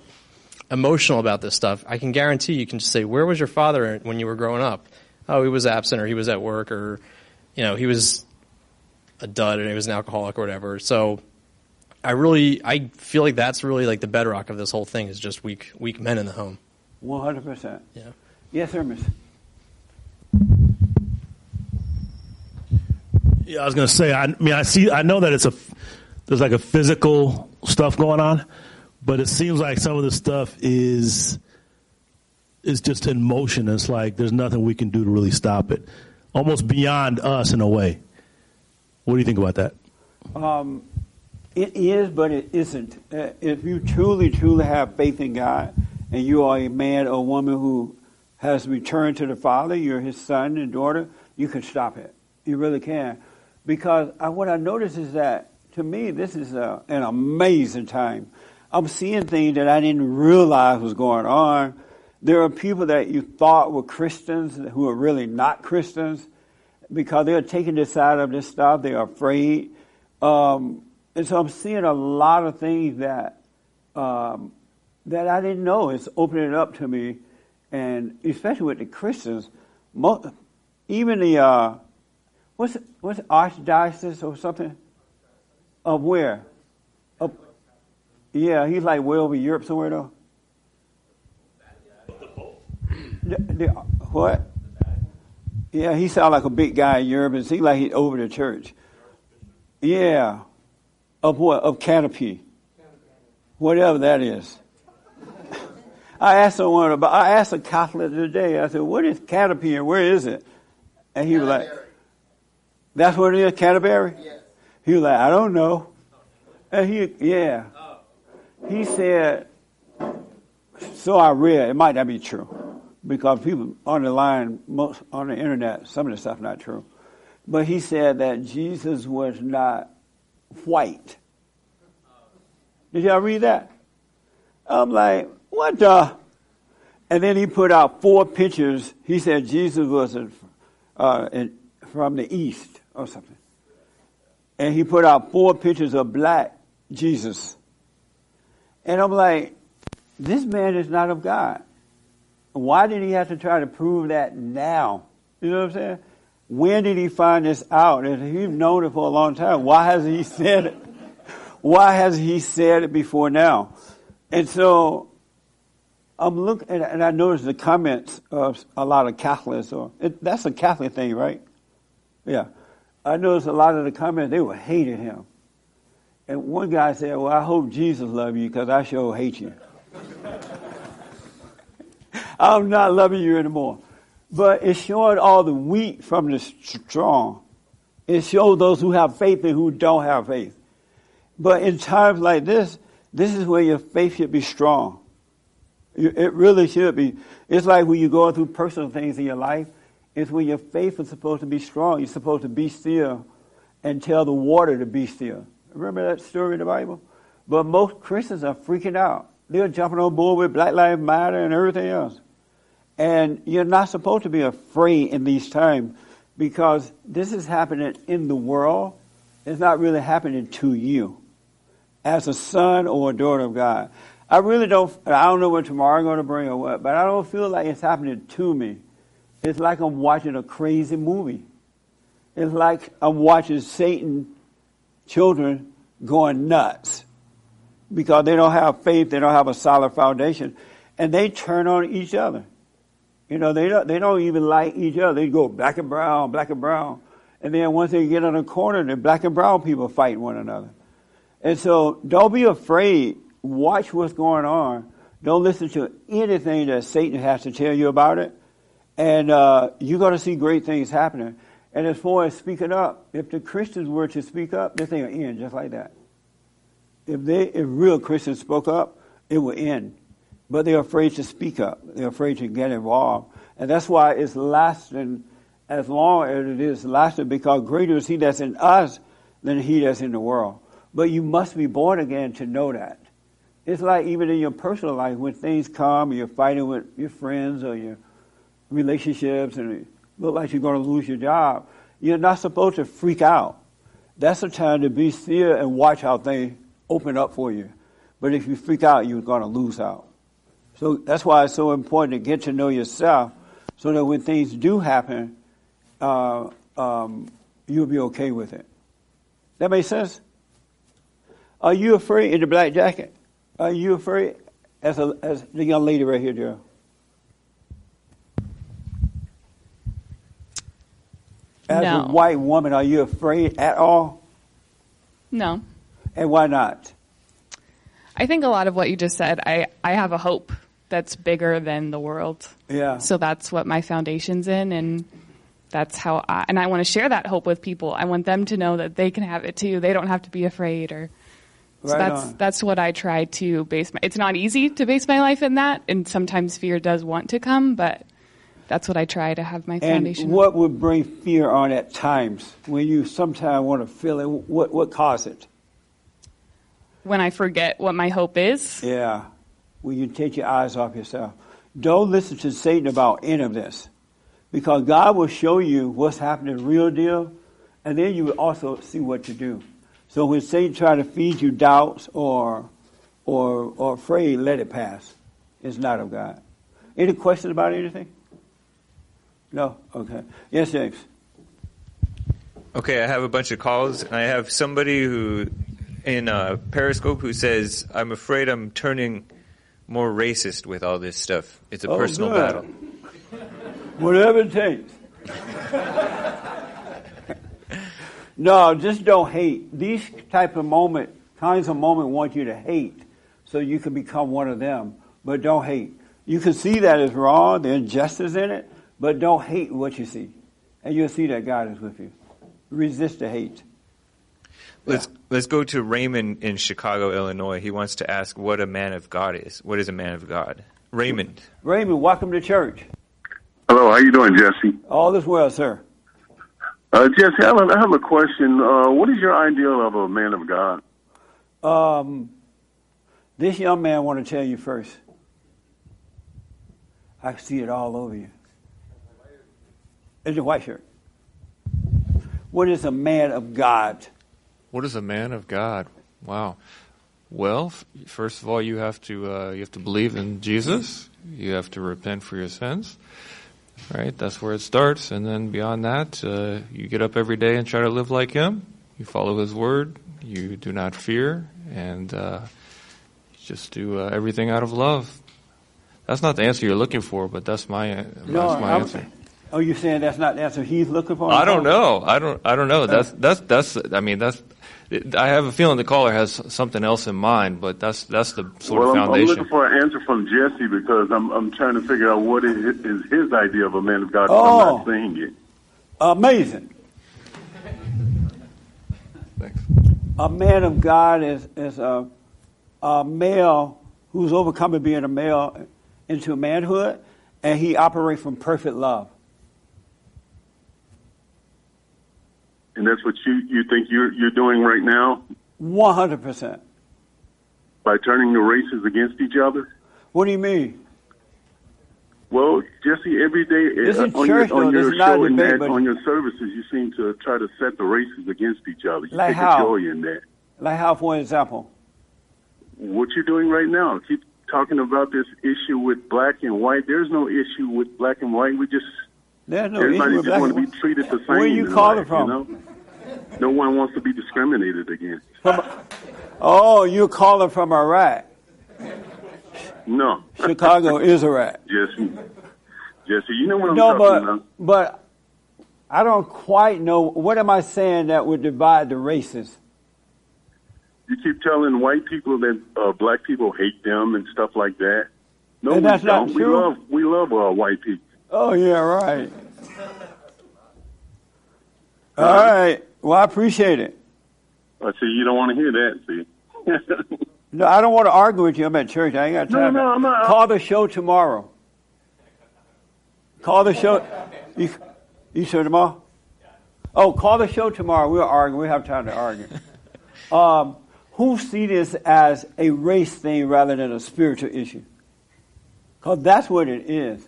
emotional about this stuff. I can guarantee you can just say, "Where was your father when you were growing up?" Oh, he was absent, or he was at work, or you know, he was a dud, and he was an alcoholic, or whatever. So. I really, I feel like that's really like the bedrock of this whole thing is just weak, weak men in the home. One hundred percent. Yeah. Yes, sir, Miss. Yeah, I was to say. I, mean, I see. I know that it's a there's like a physical stuff going on, but it seems like some of the stuff is is just in motion. It's like there's nothing we can do to really stop it. Almost beyond us in a way. What do you think about that? Um, it is, but it isn't. Uh, if you truly, truly have faith in God, and you are a man or woman who has returned to the Father, you're His son and daughter, you can stop it. You really can, because I, what I notice is that to me, this is a, an amazing time. I'm seeing things that I didn't realize was going on. There are people that you thought were Christians who are really not Christians because they're taking this side of this stuff. They're afraid. Um, and so I'm seeing a lot of things that um, that I didn't know. It's opening up to me, and especially with the Christians, mo- even the uh, what's what's archdiocese or something of where? Of, yeah, he's like way over Europe somewhere though. The, the, what? Yeah, he sounded like a big guy in Europe. It seemed like he's over the church. Yeah. Of what? Of canopy. Whatever that is. I asked someone about, I asked a Catholic today, I said, what is canopy and where is it? And he was like, that's what it is, Canterbury? He was like, I don't know. And he, yeah. He said, so I read, it might not be true. Because people on the line, most on the internet, some of the stuff not true. But he said that Jesus was not white. Did y'all read that? I'm like, what the? And then he put out four pictures. He said Jesus was in, uh, in, from the east or something. And he put out four pictures of black Jesus. And I'm like, this man is not of God. Why did he have to try to prove that now? You know what I'm saying? When did he find this out? And he's known it for a long time. Why has he said it? Why has he said it before now? And so I'm looking, and, and I noticed the comments of a lot of Catholics, or it, that's a Catholic thing, right? Yeah. I noticed a lot of the comments, they were hating him. And one guy said, well, I hope Jesus loves you because I sure hate you. I'm not loving you anymore. But it showed all the weak from the strong. It showed those who have faith and who don't have faith. But in times like this, this is where your faith should be strong. It really should be. It's like when you're going through personal things in your life, it's when your faith is supposed to be strong. You're supposed to be still and tell the water to be still. Remember that story in the Bible? But most Christians are freaking out. They're jumping on board with Black Lives Matter and everything else. And you're not supposed to be afraid in these times because this is happening in the world. It's not really happening to you as a son or a daughter of God. I really don't, I don't know what tomorrow's going to bring or what, but I don't feel like it's happening to me. It's like I'm watching a crazy movie. It's like I'm watching Satan children going nuts because they don't have faith, they don't have a solid foundation, and they turn on each other. You know, they don't, they don't even like each other. They go black and brown, black and brown. And then once they get on a corner, the black and brown people fight one another. And so don't be afraid. Watch what's going on. Don't listen to anything that Satan has to tell you about it. And uh, you're going to see great things happening. And as far as speaking up, if the Christians were to speak up, this thing will end just like that. If they, if real Christians spoke up, it would end. but they're afraid to speak up. They're afraid to get involved. And that's why it's lasting as long as it is lasting because greater is he that's in us than he that's in the world. But you must be born again to know that. It's like even in your personal life, when things come, you're fighting with your friends or your relationships, and look like you're going to lose your job. You're not supposed to freak out. That's the time to be still and watch how things open up for you. But if you freak out, you're going to lose out. So that's why it's so important to get to know yourself, so that when things do happen, uh, um, you'll be okay with it. That makes sense. Are you afraid in the black jacket? Are you afraid as a, as the young lady right here, Joe? As No. a white woman, are you afraid at all? No. And why not? I think a lot of what you just said, I, I have a hope that's bigger than the world. Yeah. So that's what my foundation's in, and that's how I, and I want to share that hope with people. I want them to know that they can have it too. They don't have to be afraid or. So Right that's on. that's what I try to base my. It's not easy to base my life in that, and sometimes fear does want to come, but that's what I try to have my And foundation. on. what would bring fear on at times when you sometimes want to feel it? What what caused it? when I forget what my hope is, Yeah, when you take your eyes off yourself. Don't listen to Satan about any of this, because God will show you what's happening real deal, and then you will also see what to do. So when Satan try to feed you doubts or or or afraid, let it pass. It's not of God. Any questions about anything? No. Okay. Yes, James. Okay, I have a bunch of calls, and I have somebody who in uh, Periscope who says, "I'm afraid I'm turning more racist with all this stuff. It's a Oh, personal good. battle." Whatever it takes. no, just don't hate. These type of moment, kinds of moment want you to hate so you can become one of them. But don't hate. You can see that is wrong, the injustice in it, but don't hate what you see. And you'll see that God is with you. Resist the hate. Let's let's go to Raymond in Chicago, Illinois. He wants to ask what a man of God is. What is a man of God? Raymond. Raymond, welcome to church. Hello, how you doing, Jesse? All is well, sir. Uh, Jesse, I have, a, I have a question. Uh, what is your ideal of a man of God? Um, this young man want to tell you first. I see it all over you. It's a white shirt. What is a man of God? What is a man of God? Wow. Well, f- first of all, you have to uh, you have to believe in Jesus. You have to repent for your sins. Right? That's where it starts, and then beyond that, uh, you get up every day and try to live like Him. You follow His word. You do not fear, and uh, just do uh, everything out of love. That's not the answer you're looking for, but that's my uh, that's my I'm- answer. Oh, you saying that's not the answer he's looking for? I don't oh. know. I don't. I don't know. That's uh. that's that's. I mean, that's. I have a feeling the caller has something else in mind, but that's that's the sort well, of I'm, I'm looking for an answer from Jesse because I'm I'm trying to figure out what is his, is his idea of a man of God. but I'm Oh. not saying it. Amazing. Thanks. A man of God is, is a, a male who's overcoming being a male into manhood, and he operates from perfect love. And that's what you you think you're you're doing right now 100%. by turning the races against each other. What do you mean? Well, Jesse, every day uh, on church, your, on though. your This is not a show and that, on your services, you seem to try to set the races against each other. You Like take how? a joy in that. Like how, for example? What you're doing right now, keep talking about this issue with black and white. There's no issue with black and white. We just There's no everybody just want to be treated the same. Where you in calling life, from? You know? No one wants to be discriminated against. Oh, you're calling from Iraq. No. Chicago is Iraq. Jesse, Jesse, you know what I'm No, talking but about. but I don't quite know. What am I saying that would divide the races? You keep telling white people that uh, black people hate them and stuff like that. No, And we that's not don't. We true? love we love uh, white people. Oh yeah, right. All right. Well, I appreciate it. I see you don't want to hear that. See. No, I don't want to argue with you. I'm at church. I ain't got No, time. no, I'm not- Call the show tomorrow. Call the show. You, you sure tomorrow? Oh, call the show tomorrow. We'll argue. We have time to argue. um, who see this as a race thing rather than a spiritual issue? Because that's what it is.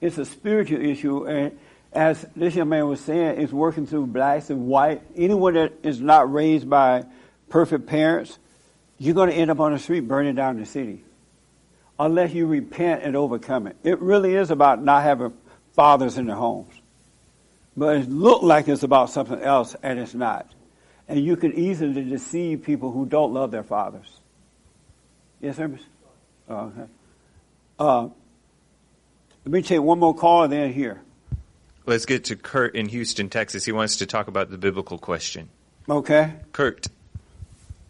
It's a spiritual issue, and as this young man was saying, it's working through blacks and white. Anyone that is not raised by perfect parents, you're going to end up on the street burning down the city unless you repent and overcome it. It really is about not having fathers in their homes. But it looks like it's about something else, and it's not. And you can easily deceive people who don't love their fathers. Yes, sir? Oh, okay. Uh, let me take one more call and then here. Let's get to Kurt in Houston, Texas. He wants to talk about the biblical question. Okay. Kurt.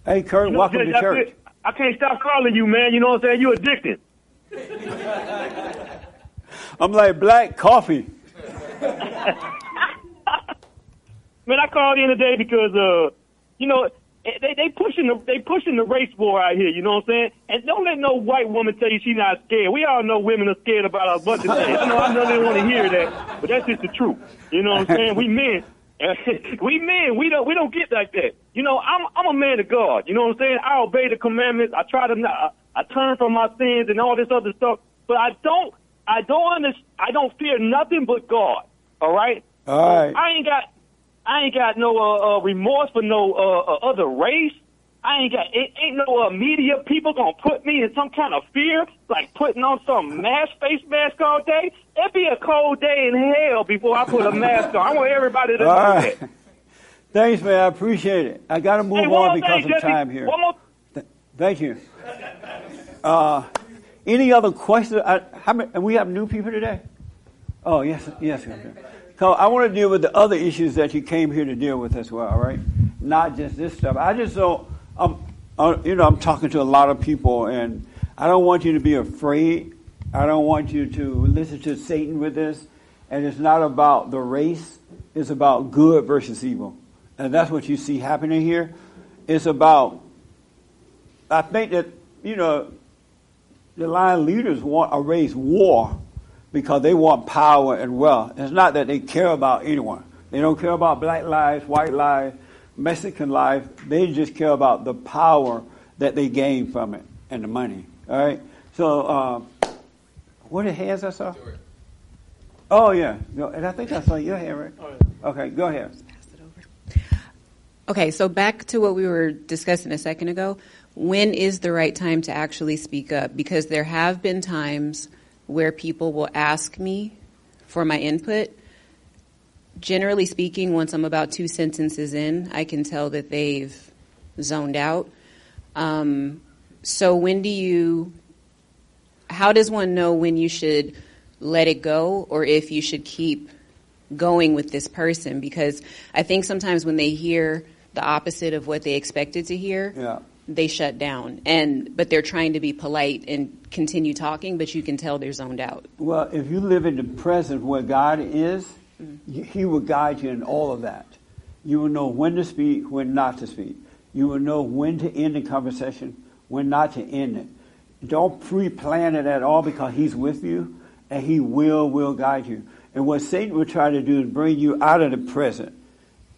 Hey, Kurt, You know, welcome Judge, to I church. can't- I can't stop calling you, man. You know what I'm saying? You're addicted. I'm like black coffee. Man, I called in today because uh, you know, they they pushing the they pushing the race war out here. You know what I'm saying? And don't let no white woman tell you she's not scared. We all know women are scared about a bunch of things. You know, I know they want to hear that, but that's just the truth. You know what I'm saying? We men. we men, we don't we don't get like that. You know, I'm I'm a man of God. You know what I'm saying? I obey the commandments. I try to not, I, I turn from my sins and all this other stuff. But I don't I don't under, I don't fear nothing but God. All right. All right. I ain't got I ain't got no uh, uh, remorse for no uh, uh, other race. I ain't got it ain't no uh, media people gonna put me in some kind of fear, like putting on some mask face mask all day. It'd be a cold day in hell before I put a mask on. I want everybody to know All right. that. Thanks, man. I appreciate it. I got to move Hey, on because thing, of Jesse. time here. One more Th- Thank you. Uh, any other questions? I, how many, and we have new people today? Oh, yes, yes. yes, yes. So I want to deal with the other issues that you came here to deal with as well, right? Not just this stuff. I just don't, I'm, uh, you know, I'm talking to a lot of people, and I don't want you to be afraid. I don't want you to listen to Satan with this. And it's not about the race. It's about good versus evil. And that's what you see happening here. It's about I think that, you know, the line leaders want a race war because they want power and wealth. It's not that they care about anyone. They don't care about black lives, white lives, Mexican lives. They just care about the power that they gain from it and the money. All right? So, uh, what are the hands I saw? Oh, yeah. No, And I think I saw your hand, right? Okay, go ahead. Pass it over. Okay, so back to what we were discussing a second ago. When is the right time to actually speak up? Because there have been times where people will ask me for my input. Generally speaking, once I'm about two sentences in, I can tell that they've zoned out. Um, so when do you, how does one know when you should let it go or if you should keep going with this person? Because I think sometimes when they hear the opposite of what they expected to hear, Yeah. They shut down. And but they're trying to be polite and continue talking, but you can tell they're zoned out. Well, if you live in the present where God is, mm-hmm. y- He will guide you in all of that. You will know when to speak, when not to speak. You will know when to end the conversation, when not to end it. Don't pre-plan it at all because He's with you, and He will will guide you. And what Satan will try to do is bring you out of the present,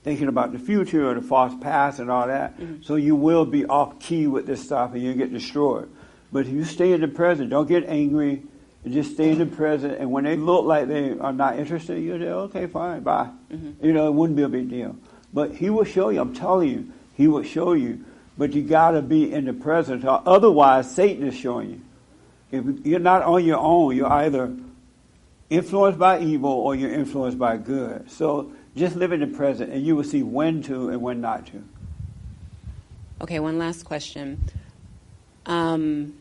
thinking about the future or the false past and all that. Mm-hmm. So you will be off key with this stuff, and you get destroyed. But if you stay in the present, don't get angry. Just stay in the present, and when they look like they are not interested, you say, "Okay, fine, bye." Mm-hmm. You know, it wouldn't be a big deal. But He will show you. I'm telling you, He will show you. But you got to be in the present. or Otherwise, Satan is showing you. If you're not on your own, you're either influenced by evil or you're influenced by good. So just live in the present, and you will see when to and when not to. Okay, one last question. Um,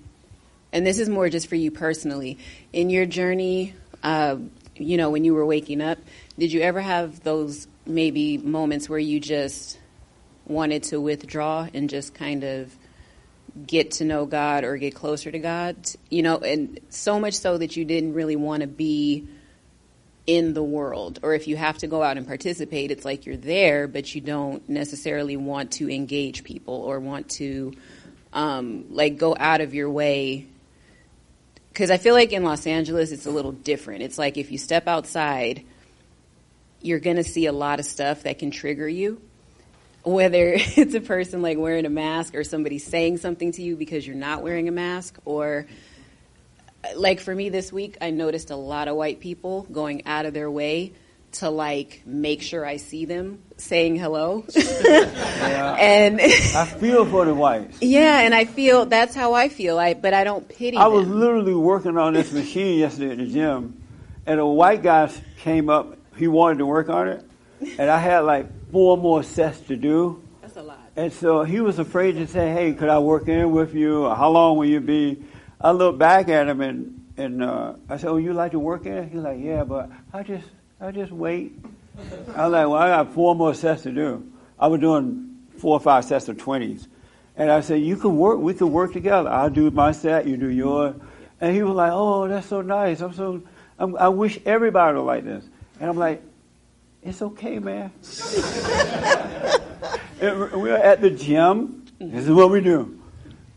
and this is more just for you personally. In your journey, uh, you know, when you were waking up, did you ever have those maybe moments where you just wanted to withdraw and just kind of get to know God or get closer to God? You know, and so much so that you didn't really want to be in the world. Or if you have to go out and participate, it's like you're there, but you don't necessarily want to engage people or want to um, like go out of your way. Because I feel like in Los Angeles, it's a little different. It's like if you step outside, you're going to see a lot of stuff that can trigger you. Whether it's a person like wearing a mask or somebody saying something to you because you're not wearing a mask, or like for me this week, I noticed a lot of white people going out of their way to like make sure I see them saying hello. Yeah. and I feel for the whites. yeah, and I feel that's how I feel. I but I don't pity I them. was literally working on this machine yesterday at the gym, and a white guy came up. He wanted to work on it, and I had like four more sets to do. That's a lot. And so he was afraid to say, "Hey, could I work in with you? Or how long will you be?" I looked back at him and and uh, I said, "Oh, you like to work in?" He's like, "Yeah, but I just I just wait." I was like, "Well, I got four more sets to do." I was doing four or five sets of twenties, and I said, "You can work. We can work together. I'll do my set. You do yours." And he was like, "Oh, that's so nice. I'm so. I'm, I wish everybody was like this." And I'm like, "It's okay, man." We're at the gym. This is what we do.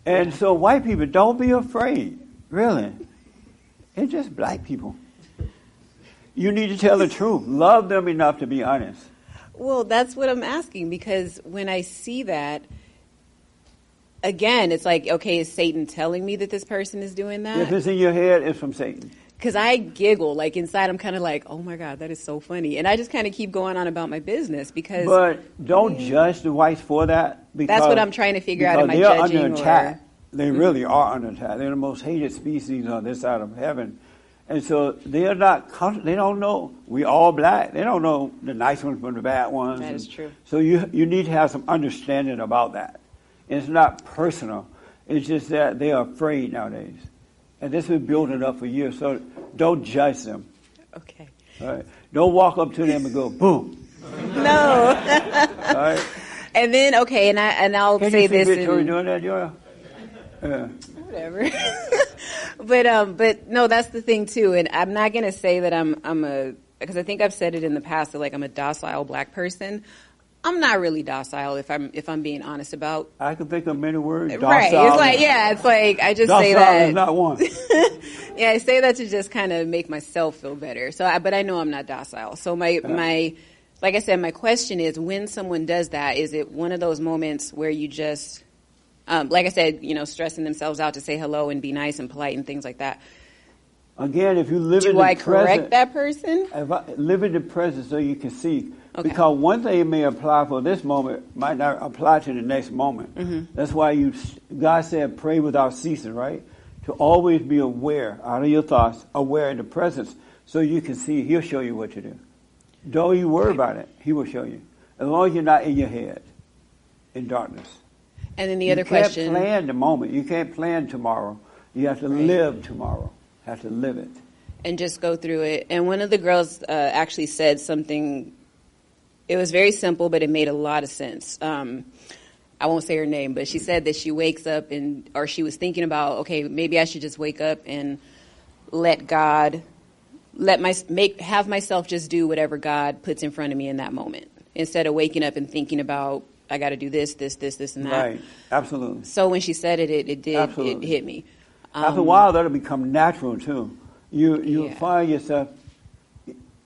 And so, white people, don't be afraid. Really. It's just black people. You need to tell the truth. Love them enough to be honest. Well, that's what I'm asking because when I see that, again, it's like, okay, is Satan telling me that this person is doing that? If it's in your head, it's from Satan. Because I giggle, like inside, I'm kind of like, oh my god, that is so funny, and I just kind of keep going on about my business because But don't judge the whites for that. Because, That's what I'm trying to figure out, am I they're judging under or- attack. They mm-hmm. really are under attack. They're the most hated species on this side of heaven. And so they're not, com- they don't know. We all black. They don't know the nice ones from the bad ones. That is true. So you, you need to have some understanding about that. It's not personal. It's just that they are afraid nowadays. And this has been building up for years. So don't judge them. Okay. All right? Don't walk up to them and go, boom. no. All right? and then okay, and I and I'll Can say you see this. Victoria and- doing that, Joya? Yeah. whatever. but um, but no, that's the thing too. And I'm not gonna say that I'm I'm a because I think I've said it in the past that like I'm a docile black person. I'm not really docile if I'm if I'm being honest about. I can think of many words. Right. It's like yeah. It's like I just say Docile that. is not one. yeah, I say that to just kind of make myself feel better. So, I, but I know I'm not docile. So my my, like I said, my question is: when someone does that, is it one of those moments where you just, um, like I said, you know, stressing themselves out to say hello and be nice and polite and things like that? Again, if you live in Do the I present, correct that person? If I, live in the present so you can see. Okay. Because one thing may apply for this moment might not apply to the next moment. Mhm. That's why you, God said, pray without ceasing, right? To always be aware out of your thoughts, aware in the presence, so you can see. He'll show you what to do. Don't you worry about it. He will show you. As long as you're not in your head, in darkness. And then the you other question: You can't plan the moment. You can't plan tomorrow. You have to live tomorrow. Have to live it. and just go through it. And one of the girls uh, actually said something. It was very simple, but it made a lot of sense. Um, I won't say her name, but she said that she wakes up and, or she was thinking about, okay, maybe I should just wake up and let God, let my make have myself just do whatever God puts in front of me in that moment, instead of waking up and thinking about I got to do this, this, this, this, and that. Right. Absolutely. So when she said it, it, it did, it hit me. After a Um, while, that'll become natural too. You you Yeah. find yourself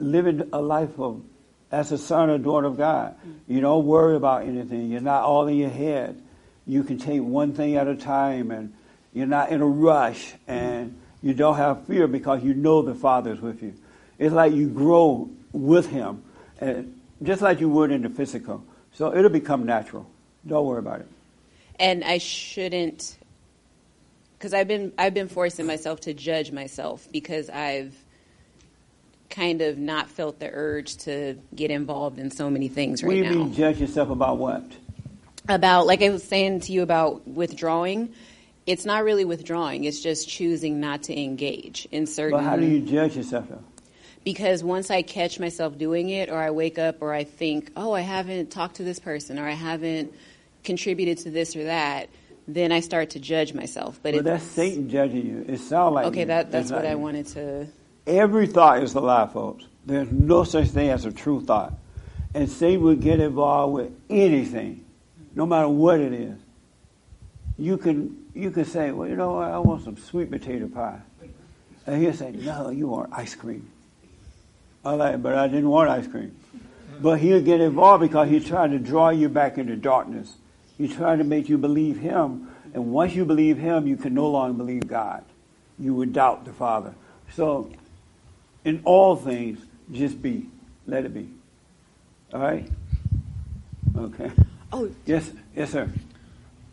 living a life of as a son or daughter of God. You don't worry about anything. You're not all in your head. You can take one thing at a time, and you're not in a rush, and you don't have fear because you know the Father is with you. It's like you grow with Him, and just like you would in the physical. So it'll become natural. Don't worry about it. and I shouldn't because I've been I've been forcing myself to judge myself because I've kind of not felt the urge to get involved in so many things right what do you now. mean, judge yourself about what? About like I was saying to you about withdrawing, it's not really withdrawing. It's just choosing not to engage in certain. But how do you judge yourself? though? because once I catch myself doing it, or I wake up, or I think, oh, I haven't talked to this person, or I haven't contributed to this or that, then I start to judge myself. But it, that's Satan judging you. It sounds like okay, you. that that's It's what not I you. wanted to. Every thought is a lie, folks. There's no such thing as a true thought. And Satan will get involved with anything, no matter what it is. you can you can say, well, you know what, I want some sweet potato pie, and he'll say, no, you want ice cream. I like, but I didn't want ice cream. But he'll get involved because he's trying to draw you back into darkness. He's trying to make you believe him, and once you believe him, you can no longer believe God. You would doubt the Father. So, in all things, just be. Let it be. All right? Okay. Oh. Yes, yes, sir.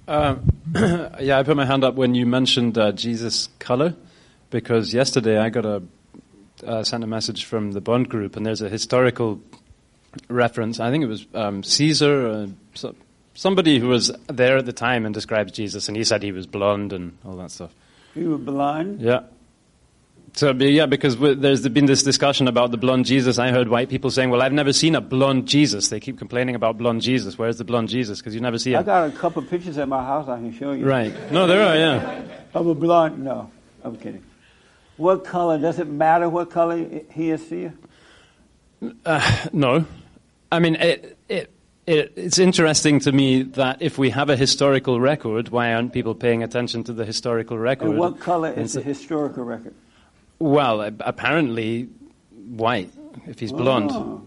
Um, yeah, I put my hand up when you mentioned uh, Jesus' color, because yesterday I got a uh, sent a message from the Bond Group, and there's a historical reference. I think it was um, Caesar, uh, so, somebody who was there at the time and describes Jesus, and he said he was blonde and all that stuff. He was blonde. Yeah. So yeah, because there's been this discussion about the blonde Jesus. I heard white people saying, "Well, I've never seen a blonde Jesus." They keep complaining about blonde Jesus. Where's the blonde Jesus? Because you never see it. I got a couple pictures at my house I can show you. Right. No, there are. Yeah. Of a blonde. No, I'm kidding. What color? Does it matter what color he is to you? Uh, no, I mean it, it, it, It's interesting to me that if we have a historical record, why aren't people paying attention to the historical record? And what color is Instead- the historical record? Well, apparently white. If he's blonde. Oh.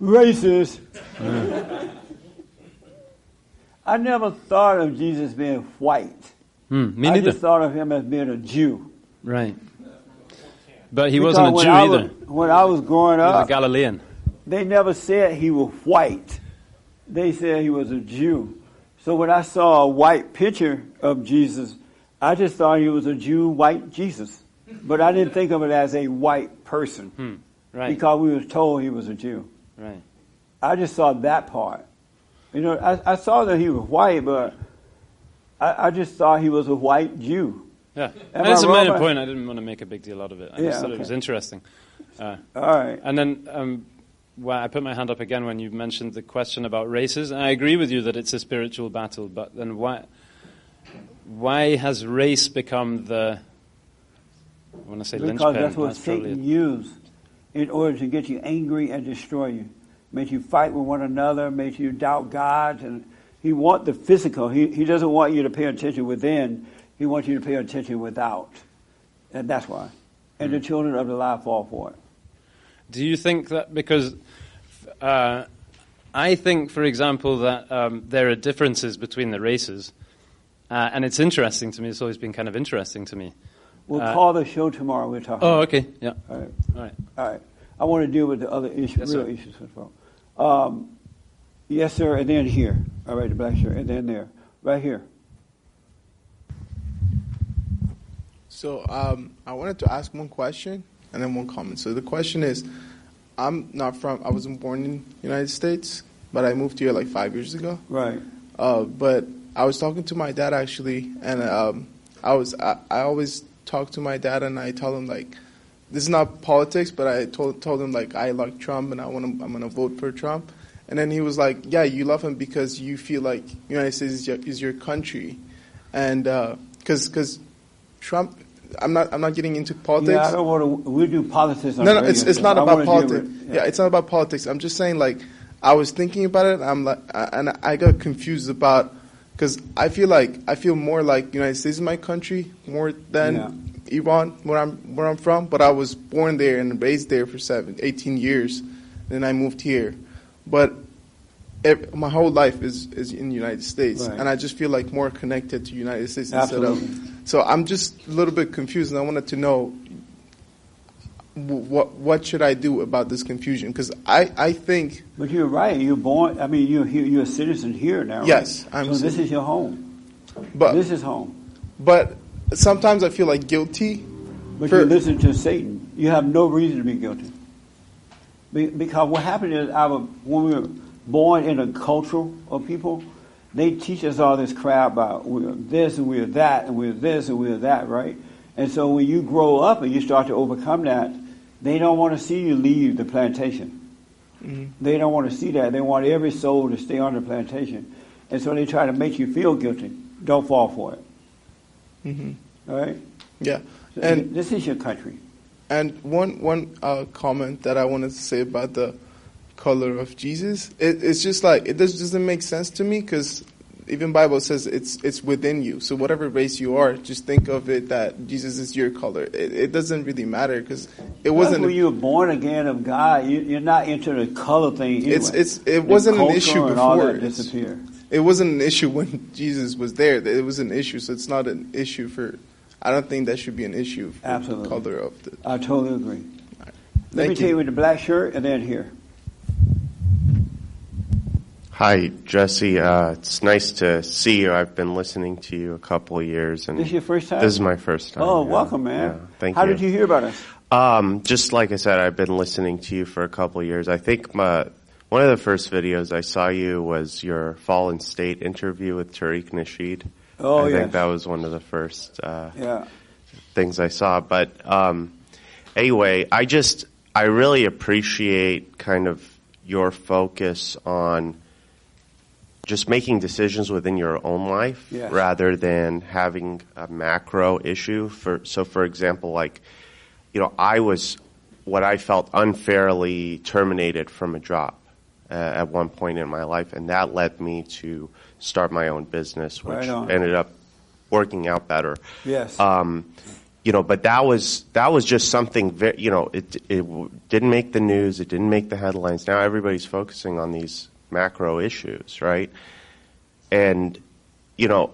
Racist. I never thought of Jesus being white. Hmm, me I just thought of him as being a Jew. Right. But he Because wasn't a Jew I either. Was, when I was growing He was a up, Galilean. they never said he was white. They said he was a Jew. So when I saw a white picture of Jesus, I just thought he was a Jew, white Jesus. But I didn't think of it as a white person Hmm. Right. because we was told he was a Jew. Right. I just saw that part. You know, I, I saw that he was white, but I, I just thought he was a white Jew. Yeah. Am That's a minor point. I didn't want to make a big deal out of it. I Yeah, just thought okay. it was interesting. Uh, All right. And then um, well, I put my hand up again when you mentioned the question about races. And I agree with you that it's a spiritual battle, but then why, why has race become the. I want to say Because linchpin. that's what probably Satan used in order to get you angry and destroy you. Make you fight with one another, make you doubt God. And he wants the physical. He, he doesn't want you to pay attention within. He wants you to pay attention without. And that's why. And the children of the lie fall for it. Do you think that because uh, I think, for example, that um, there are differences between the races, uh, and it's interesting to me. It's always been kind of interesting to me. We'll Uh, call the show tomorrow. We'll talk. Oh, okay. Yeah. All right. All right. All right. I want to deal with the other issues, Yes, real sir. issues as well. Um, yes, sir. And then here. All right, the black shirt. And then there. Right here. So um, I wanted to ask one question and then one comment. So the question is, I'm not from. I wasn't born in the United States, but I moved here like five years ago. Right. Uh, but I was talking to my dad actually, and um, I was I, I always talk to my dad and I tell him like, this is not politics, but I told told him like I like Trump and I want to I'm gonna vote for Trump, and then he was like, yeah, you love him because you feel like United States is your, is your country, and uh, because because Trump. I'm not. I'm not getting into politics. Yeah, I don't want to. We do politics. On No, no, it's it's not about politics. with- yeah. it's not about politics. I'm just saying, like, I was thinking about it. I'm like, and I got confused about because I feel like I feel more like United States is my country more than Iran, where I'm where I'm from. But I was born there and raised there for seven, 18 years. Then I moved here, but. ev my whole life is, is in the United States, Right. and I just feel like more connected to United States instead of. So I'm just a little bit confused, and I wanted to know what what should I do about this confusion? Because I, I think But you're right. You're born. I mean, you're here, you're a citizen here now. right? Yes, I'm So this is your home. But this is home. But sometimes I feel like guilty. But for- you listen to Satan. You have no reason to be guilty. Be- Because what happened is, our, when we were born in a culture of people, they teach us all this crap about we're this and we're that and we're this and we're that, right? And so when you grow up and you start to overcome that, they don't want to see you leave the plantation. Mhm. They don't want to see that. They want every soul to stay on the plantation. And so they try to make you feel guilty. Don't fall for it. Mhm. All right? Yeah, So and this is your country. And one one uh, comment that I wanted to say about the color of Jesus, it, it's just like it just doesn't make sense to me because even Bible says it's it's within you. So whatever race you are, just think of it that Jesus is your color. It, it doesn't really matter because it wasn't. when you were born again of God, you, you're not into the color thing. Anyway. It's it's it wasn't an issue before. disappear. It wasn't an issue when Jesus was there. It was an issue, so it's not an issue for. I don't think that should be an issue for Absolutely. the color of the. I totally agree. Let Thank me you. tell you with the black shirt and then here. Hi, Jesse. Uh, it's nice to see you. I've been listening to you a couple of years, and This is your first time? This is my first time. Oh, yeah. welcome, man. Yeah, thank How you. How did you hear about us? Um, just like I said, I've been listening to you for a couple of years. I think my one of the first videos I saw you was your Fallen State interview with Tariq Nasheed. Oh, yeah. I yes. think that was one of the first uh, Yeah. things I saw. But um, anyway, I just I really appreciate kind of your focus on just making decisions within your own life rather than having a macro issue. For so, for example, like you know, I was what I felt unfairly terminated from a job uh, at one point in my life, and that led me to start my own business, which Right ended up working out better. Yes. Um, you know, but that was that was just something. Very, you know, it it didn't make the news. It didn't make the headlines. Now everybody's focusing on these macro issues, right? And you know,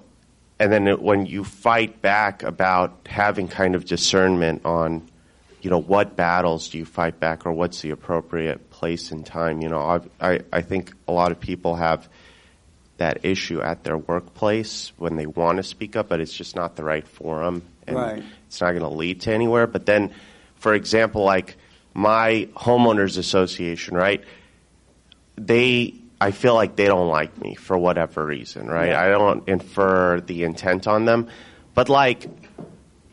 and then it, when you fight back about having kind of discernment on, you know, what battles do you fight back or what's the appropriate place and time? You know, I've, I I think a lot of people have that issue at their workplace when they want to speak up, but it's just not the right forum, and Right. it's not going to lead to anywhere. But then, for example, like my homeowners association, right? They, I feel like they don't like me for whatever reason, right? Yeah. I don't infer the intent on them, but like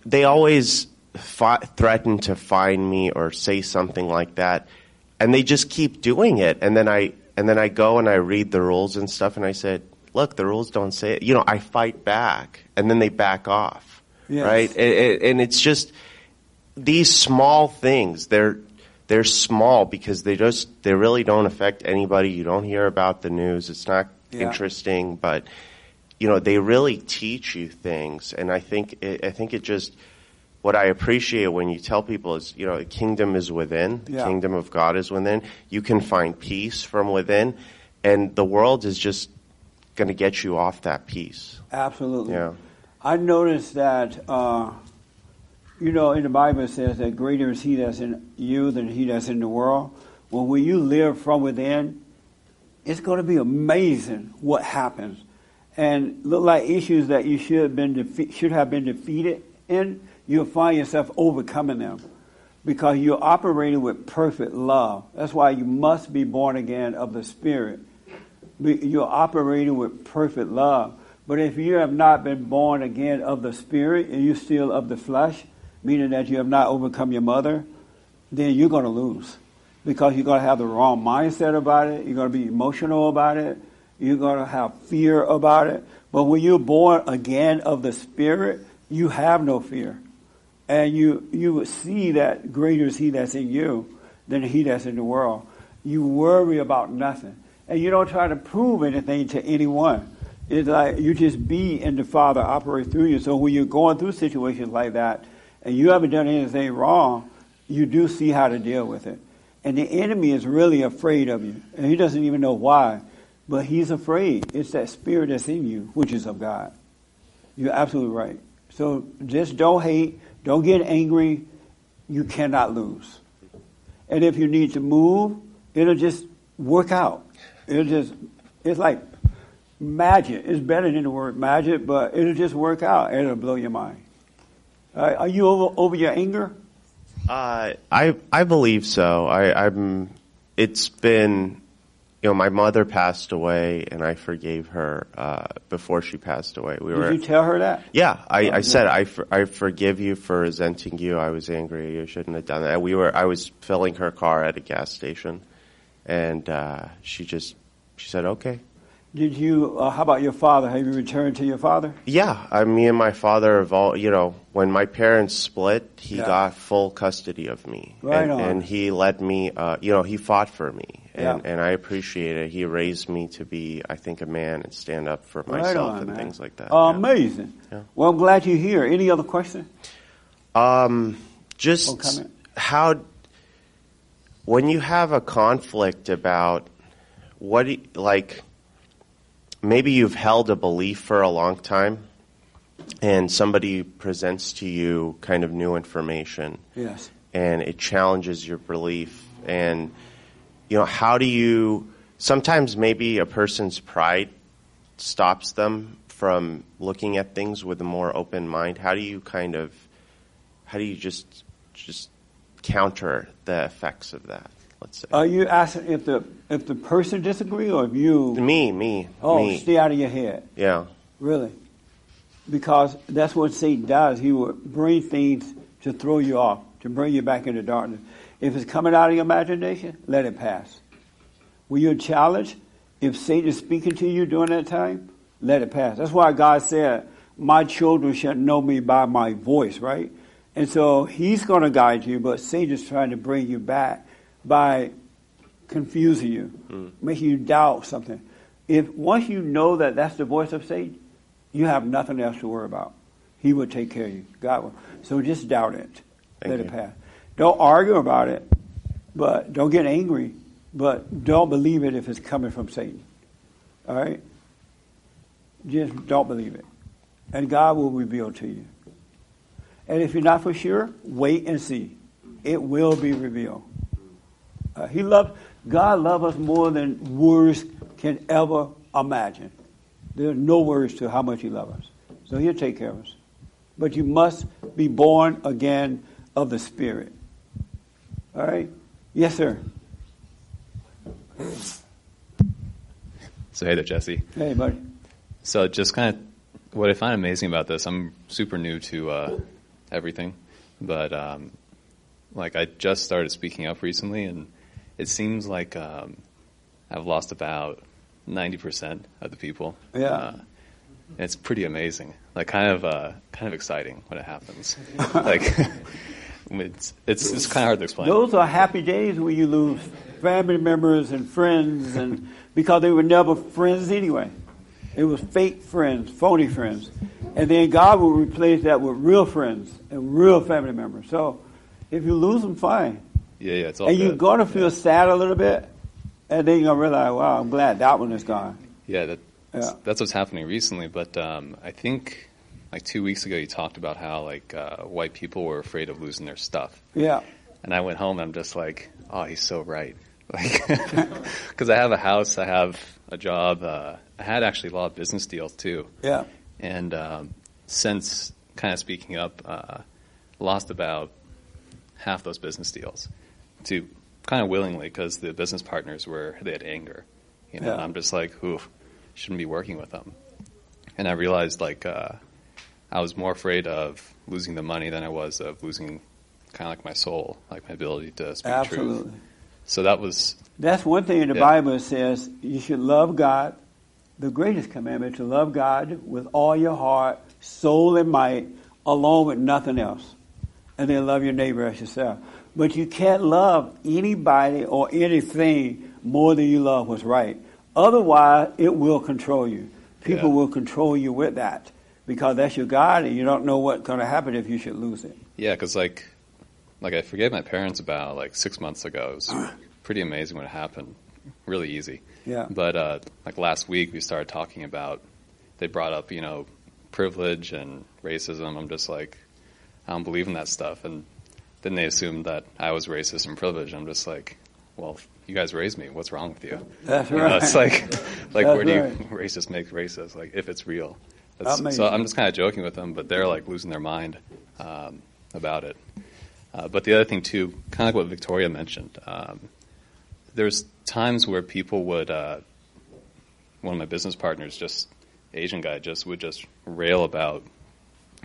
they always fi- threaten to fine me or say something like that, and they just keep doing it. And then I and then I go and I read the rules and stuff, and I said, "Look, the rules don't say it." You know, I fight back, and then they back off, Yes. right? And it's just these small things. They're they're small because they just they really don't affect anybody. You don't hear about the news. It's not Yeah. interesting, but you know they really teach you things, and I think it, I think it just what I appreciate when you tell people is you know the kingdom is within, the Yeah. kingdom of God is within. You can find peace from within, and the world is just going to get you off that peace. Absolutely. Yeah. I noticed that, uh, you know, in the Bible it says that greater is he that's in you than he that's in the world. Well, when you live from within, it's going to be amazing what happens. And look like issues that you should have been defe- should have been defeated in, you'll find yourself overcoming them because you're operating with perfect love. That's why you must be born again of the Spirit. You're operating with perfect love. But if you have not been born again of the Spirit and you're still of the flesh, meaning that you have not overcome your mother, then you're going to lose because you're going to have the wrong mindset about it. You're going to be emotional about it. You're going to have fear about it. But when you're born again of the Spirit, you have no fear. And you, you see that greater is He that's in you than He that's in the world. You worry about nothing. And you don't try to prove anything to anyone. It's like you just be and the Father operate through you. So when you're going through situations like that and you haven't done anything wrong, you do see how to deal with it. And the enemy is really afraid of you. And he doesn't even know why. But he's afraid. It's that spirit that's in you, which is of God. You're absolutely right. So just don't hate. Don't get angry. You cannot lose. And if you need to move, it'll just work out. It'll just, it's like magic. It's better than the word magic, but it'll just work out and it'll blow your mind. Uh, are you over, over your anger? Uh, I I believe so. I, I'm. It's been, you know, my mother passed away, and I forgave her uh, before she passed away. We Did were. you tell her that? Yeah, I, I said. I, for, I forgive you for resenting you. I was angry. You shouldn't have done that. We were. I was filling her car at a gas station, and uh, she just she said okay. Did you, uh, how about your father? Have you returned to your father? Yeah, I, me and my father have all, you know, when my parents split, he Yeah. got full custody of me. Right and, on. and he let me, uh, you know, he fought for me. and, Yeah. and I appreciate it. He raised me to be, I think, a man and stand up for Right myself on, and man. things like that. Amazing. Yeah. Well, I'm glad you're here. Any other questions? Um, just comment. how when you have a conflict about what do you- like maybe you've held a belief for a long time and somebody presents to you kind of new information. Yes. and it challenges your belief. And you know how do you sometimes maybe a person's pride stops them from looking at things with a more open mind. How do you kind of how do you just just counter the effects of that let's say Are you asking if the if the person disagree or if you? me me Oh, me stay out of your head. yeah Really? Because that's what Satan does. He will bring things to throw you off, to bring you back into darkness. If it's coming out of your imagination, let it pass. When you're challenged, if Satan is speaking to you during that time, let it pass. That's why God said, My children shall know me by my voice, right? And so he's going to guide you, but Satan's trying to bring you back by confusing you, hmm. making you doubt something. If once you know that that's the voice of Satan, you have nothing else to worry about. He will take care of you. God will. So just doubt it. Thank Let you. it pass. Don't argue about it, but don't get angry. But don't believe it if it's coming from Satan. All right? Just don't believe it. And God will reveal to you. And if you're not for sure, wait and see. It will be revealed. Uh, he loved God loves us more than words can ever imagine. There's no words to how much He loves us. So He'll take care of us. But you must be born again of the Spirit. All right? Yes, sir. So hey there, Jesse. Hey, buddy. So just kind of what I find amazing about this, I'm super new to uh, everything, but um, like I just started speaking up recently, and it seems like um, I've lost about ninety percent of the people. Yeah. Uh, it's pretty amazing, like kind of uh, kind of exciting when it happens. like it's it's it's kind of hard to explain. Those are happy days when you lose family members and friends, and because they were never friends anyway. It was fake friends, phony friends, and then God will replace that with real friends and real family members. So, if you lose them, fine. Yeah, yeah, it's all and good. you're gonna feel sad a little bit, and then you're gonna realize, wow, I'm glad that one is gone. Yeah, that, Yeah. that's what's happening recently. But um, I think like two weeks ago, you talked about how like uh, white people were afraid of losing their stuff. Yeah. And I went home and I'm just like, oh, he's so right. Like, because I have a house, I have a job. Uh, I had actually a lot of business deals too. Yeah. And um, since kind of speaking up, uh, lost about half those business deals to kind of willingly because the business partners were they had anger. You know, Yeah. and I'm just like, oof, shouldn't be working with them. And I realized like uh, I was more afraid of losing the money than I was of losing kind of like my soul, like my ability to speak Absolutely. truth. So that was That's one thing in the Yeah. Bible says you should love God. The greatest commandment to love God with all your heart, soul, and might, along with nothing else. And then love your neighbor as yourself. But you can't love anybody or anything more than you love what's right. Otherwise, it will control you. People Yeah. will control you with that because that's your God, and you don't know what's going to happen if you should lose it. Yeah, because like, like I forgave my parents about like six months ago. It was pretty amazing when it happened. Really easy. Yeah. But uh, like last week, we started talking about. They brought up you know privilege and racism. I'm just like, I don't believe in that stuff. And then they assumed that I was racist and privileged. I'm just like, well, you guys raised me. What's wrong with you? That's You know, right. it's like, like That's where do you right. racist make racist? Like if it's real. So I'm just kind of joking with them, but they're like losing their mind um, about it. Uh, but the other thing too, kind of like what Victoria mentioned, um, there's times where people would, uh, one of my business partners, just Asian guy, just would just rail about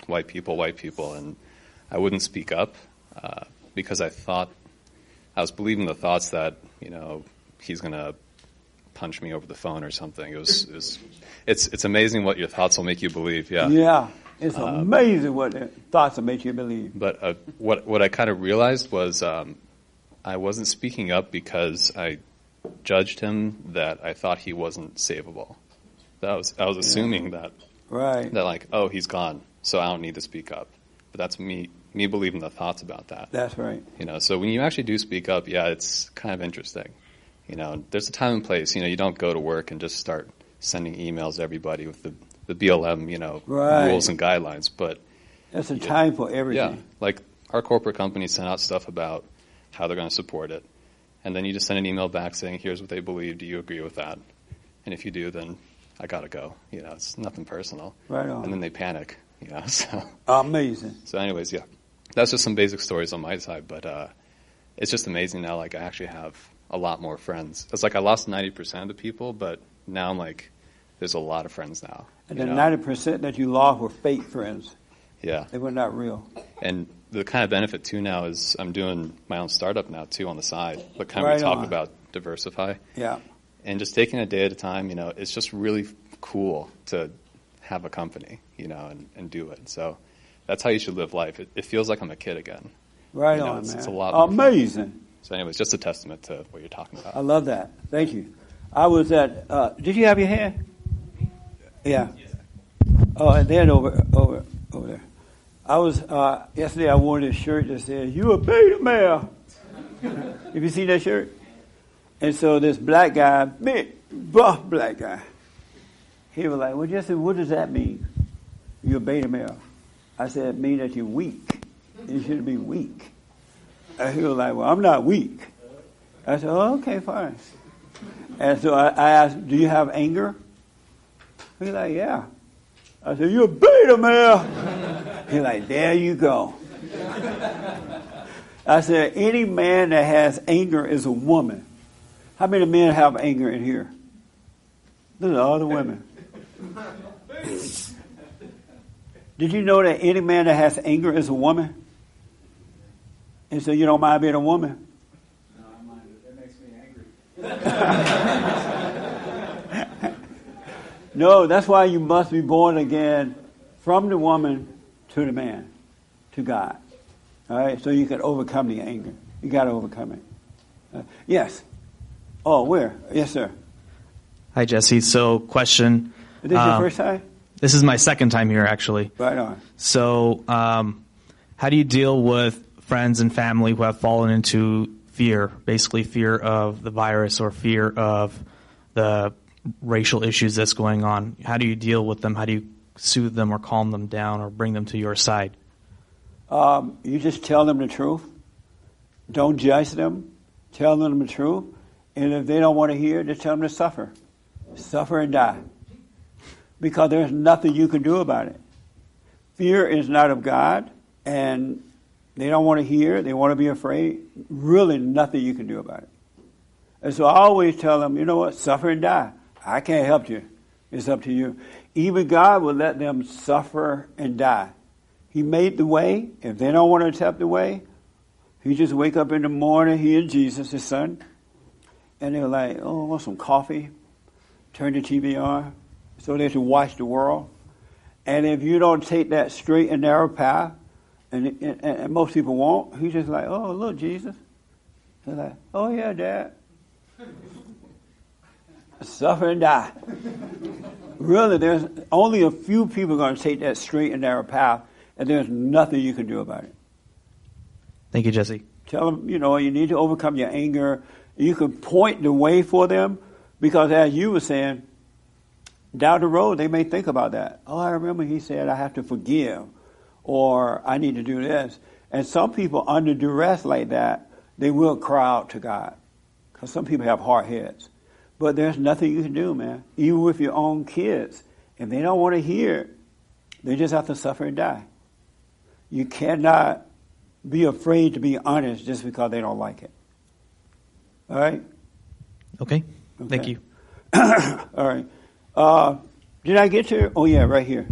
white people, white people, and I wouldn't speak up uh, because I thought I was believing the thoughts that you know he's gonna punch me over the phone or something. It was, it was it's it's amazing what your thoughts will make you believe. Yeah. Yeah. It's Um, amazing what thoughts will make you believe. But uh, what what I kind of realized was um, I wasn't speaking up because I judged him that I thought he wasn't savable. That was I was assuming that Right. that like oh he's gone so I don't need to speak up. But that's me me believing the thoughts about that. That's right. You know, so when you actually do speak up, yeah, it's kind of interesting. You know, there's a time and place. You know, you don't go to work and just start sending emails to everybody with the the BLM, you know, Right. rules and guidelines. But There's a time for everything. yeah, like our corporate companies send out stuff about how they're going to support it, and then you just send an email back saying, "Here's what they believe. Do you agree with that?" And if you do, then I gotta go. You know, it's nothing personal. Right on. And then they panic. You know, so Amazing. so, anyways, yeah, that's just some basic stories on my side, but uh, it's just amazing now. Like, I actually have a lot more friends. It's like I lost ninety percent of the people, but now I'm like, there's a lot of friends now. And the ninety percent that you lost were fake friends. Yeah. They were not real. And the kind of benefit too now is I'm doing my own startup now too on the side. But kind of Right we talk on. about diversify. Yeah. And just taking a day at a time, you know, it's just really cool to have a company, you know, and, and do it. So that's how you should live life. It, it feels like I'm a kid again. Right You know, on, it's, man. It's a lot. Amazing. So, anyways, just a testament to what you're talking about. I love that. Thank you. I was at. Uh, did you have your hand? Yeah. Oh, and then over over over there. I was uh, yesterday. I wore this shirt that said "You a beta male." Have you seen that shirt? And so this black guy, big buff black guy, he was like, "Well, Jesse, what does that mean? You're a beta male." I said, "It means that you're weak. You should be weak." And he was like, "Well, I'm not weak." I said, oh, "Okay, fine." And so I, I asked, "Do you have anger?" He's like, "Yeah." I said, "You're a beta male." He's like, "There you go." I said, "Any man that has anger is a woman." How many men have anger in here? At all the women. Did you know that any man that has anger is a woman? And so you don't mind being a woman? No, I mind it. That makes me angry. no, that's why you must be born again from the woman to the man, to God. All right, so you can overcome the anger. You got to overcome it. Uh, yes. Oh, where? Yes, sir. Hi, Jesse. So, question. Is this your um, first time? This is my second time here, actually. Right on. So, um, how do you deal with friends and family who have fallen into fear, basically fear of the virus or fear of the racial issues that's going on? How do you deal with them? How do you soothe them or calm them down or bring them to your side? Um, you just tell them the truth. Don't judge them. Tell them the truth. And if they don't want to hear, just tell them to suffer. Suffer and die. Because there's nothing you can do about it. Fear is not of God, and they don't want to hear, they want to be afraid. Really, nothing you can do about it. And so I always tell them, you know what, suffer and die. I can't help you. It's up to you. Even God will let them suffer and die. He made the way. If they don't want to accept the way, he just wake up in the morning, he and Jesus, his son, and they're like, oh, I want some coffee. Turn the TV on so they can watch the world. And if you don't take that straight and narrow path, and, and, and most people won't, he's just like, oh, look, Jesus. They're like, oh, yeah, Dad. Suffer and die. really, there's only a few people going to take that straight and narrow path, and there's nothing you can do about it. Thank you, Jesse. Tell them, you know, you need to overcome your anger. You can point the way for them because, as you were saying, down the road they may think about that. Oh, I remember he said I have to forgive, or I need to do this. And some people, under duress like that, they will cry out to God because some people have hard heads. But there's nothing you can do, man. Even with your own kids, if they don't want to hear, it, they just have to suffer and die. You cannot be afraid to be honest just because they don't like it. All right? Okay. Thank you. All right. Uh, did I get to? Oh, yeah, right here.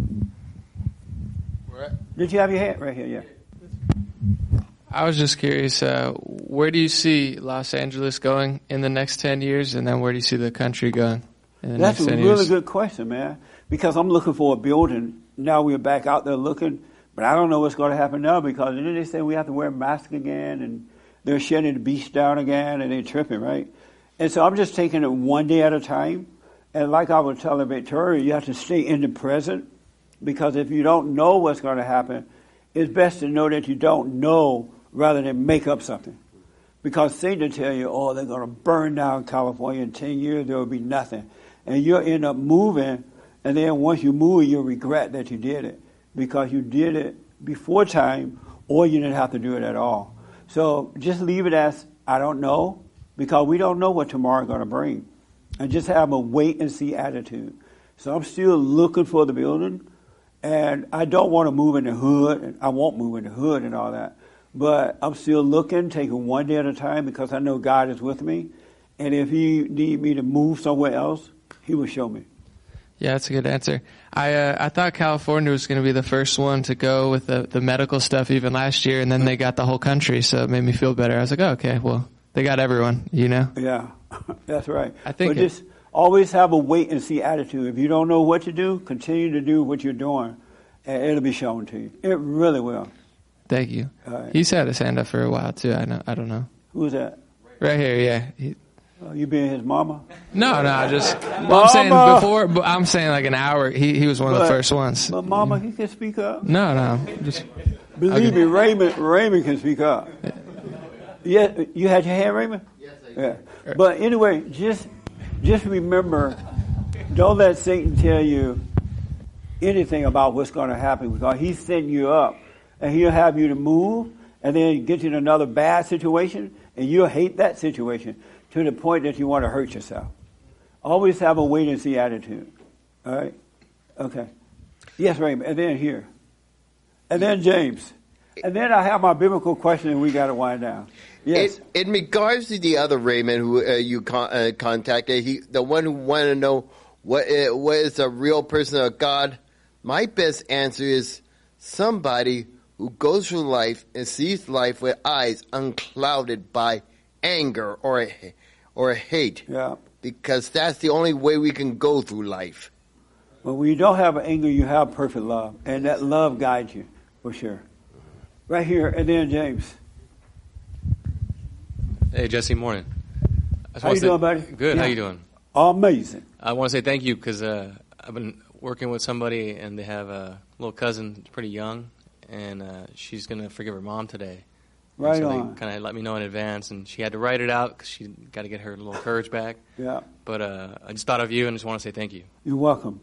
Did you have your hat Right here, yeah. I was just curious, uh, where do you see Los Angeles going in the next 10 years, and then where do you see the country going in the That's next a really years? good question, man. Because I'm looking for a building. Now we're back out there looking, but I don't know what's going to happen now because then they say we have to wear masks again and they're shutting the beach down again and they're tripping, right? And so I'm just taking it one day at a time. And like I was telling Victoria, you have to stay in the present because if you don't know what's going to happen, it's best to know that you don't know rather than make up something. Because Satan tell you, oh, they're going to burn down California in 10 years, there will be nothing. And you'll end up moving, and then once you move, you'll regret that you did it because you did it before time or you didn't have to do it at all. So just leave it as, I don't know, because we don't know what tomorrow is going to bring. And just have a wait and see attitude. So I'm still looking for the building, and I don't want to move in the hood, and I won't move in the hood and all that. But I'm still looking, taking one day at a time because I know God is with me. And if He need me to move somewhere else, He will show me. Yeah, that's a good answer. I uh, I thought California was going to be the first one to go with the, the medical stuff even last year, and then they got the whole country, so it made me feel better. I was like, oh, okay, well, they got everyone, you know? Yeah, that's right. I think but it- just always have a wait and see attitude. If you don't know what to do, continue to do what you're doing, and it'll be shown to you. It really will. Thank you. All right. He's had his hand up for a while too. I know. I don't know. Who's that? Right here, yeah. He, Uh, you being his mama? no, no, just well, I'm saying before. but I'm saying like an hour. He he was one of the first ones. But mama, he can speak up. No, no, just Believe Okay. me, Raymond, Raymond can speak up. Yeah, you had your hand, Raymond. Yes, I did. Yeah. But anyway, just just remember, don't let Satan tell you anything about what's going to happen because he's setting you up, and he'll have you to move, and then get you in another bad situation, and you'll hate that situation to the point that you want to hurt yourself. Always have a wait and see attitude. All right. Okay. Yes, Raymond, and then here, and then James, and then I have my biblical question, and we got to wind down. Yes. In, in regards to the other Raymond who uh, you con- uh, contacted, he the one who wanted to know what uh, what is a real person of God. My best answer is somebody who goes through life and sees life with eyes unclouded by anger or or hate. Yeah. Because that's the only way we can go through life. But when you don't have anger, you have perfect love, and that love guides you for sure. Right here, and then James. Hey, Jesse, morning. How you say- doing, buddy? Good. How you doing? Amazing. I want to say thank you because uh, I've been working with somebody and they have a little cousin, pretty young, and uh, she's gonna forgive her mom today. And Right so on. They kind of let me know in advance, and she had to write it out because she got to get her little courage back. Yeah. But uh, I just thought of you and just want to say thank you. You're welcome.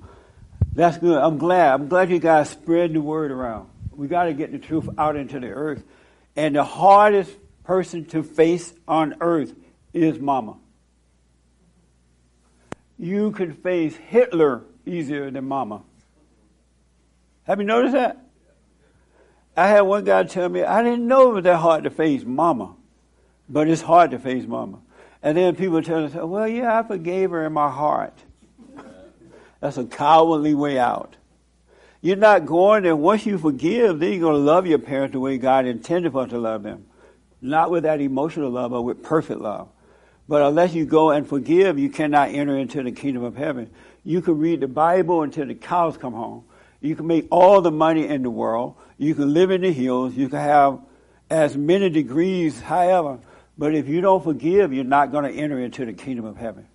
That's good. I'm glad. I'm glad you guys spread the word around. We got to get the truth out into the earth. And the hardest person to face on earth is mama. You can face Hitler easier than mama. Have you noticed that? I had one guy tell me, I didn't know it was that hard to face mama, but it's hard to face mama. And then people tell us, well, yeah, I forgave her in my heart. That's a cowardly way out. You're not going there. Once you forgive, then you're going to love your parents the way God intended for us to love them. Not with that emotional love, but with perfect love. But unless you go and forgive, you cannot enter into the kingdom of heaven. You can read the Bible until the cows come home. You can make all the money in the world. You can live in the hills. You can have as many degrees, however. But if you don't forgive, you're not going to enter into the kingdom of heaven.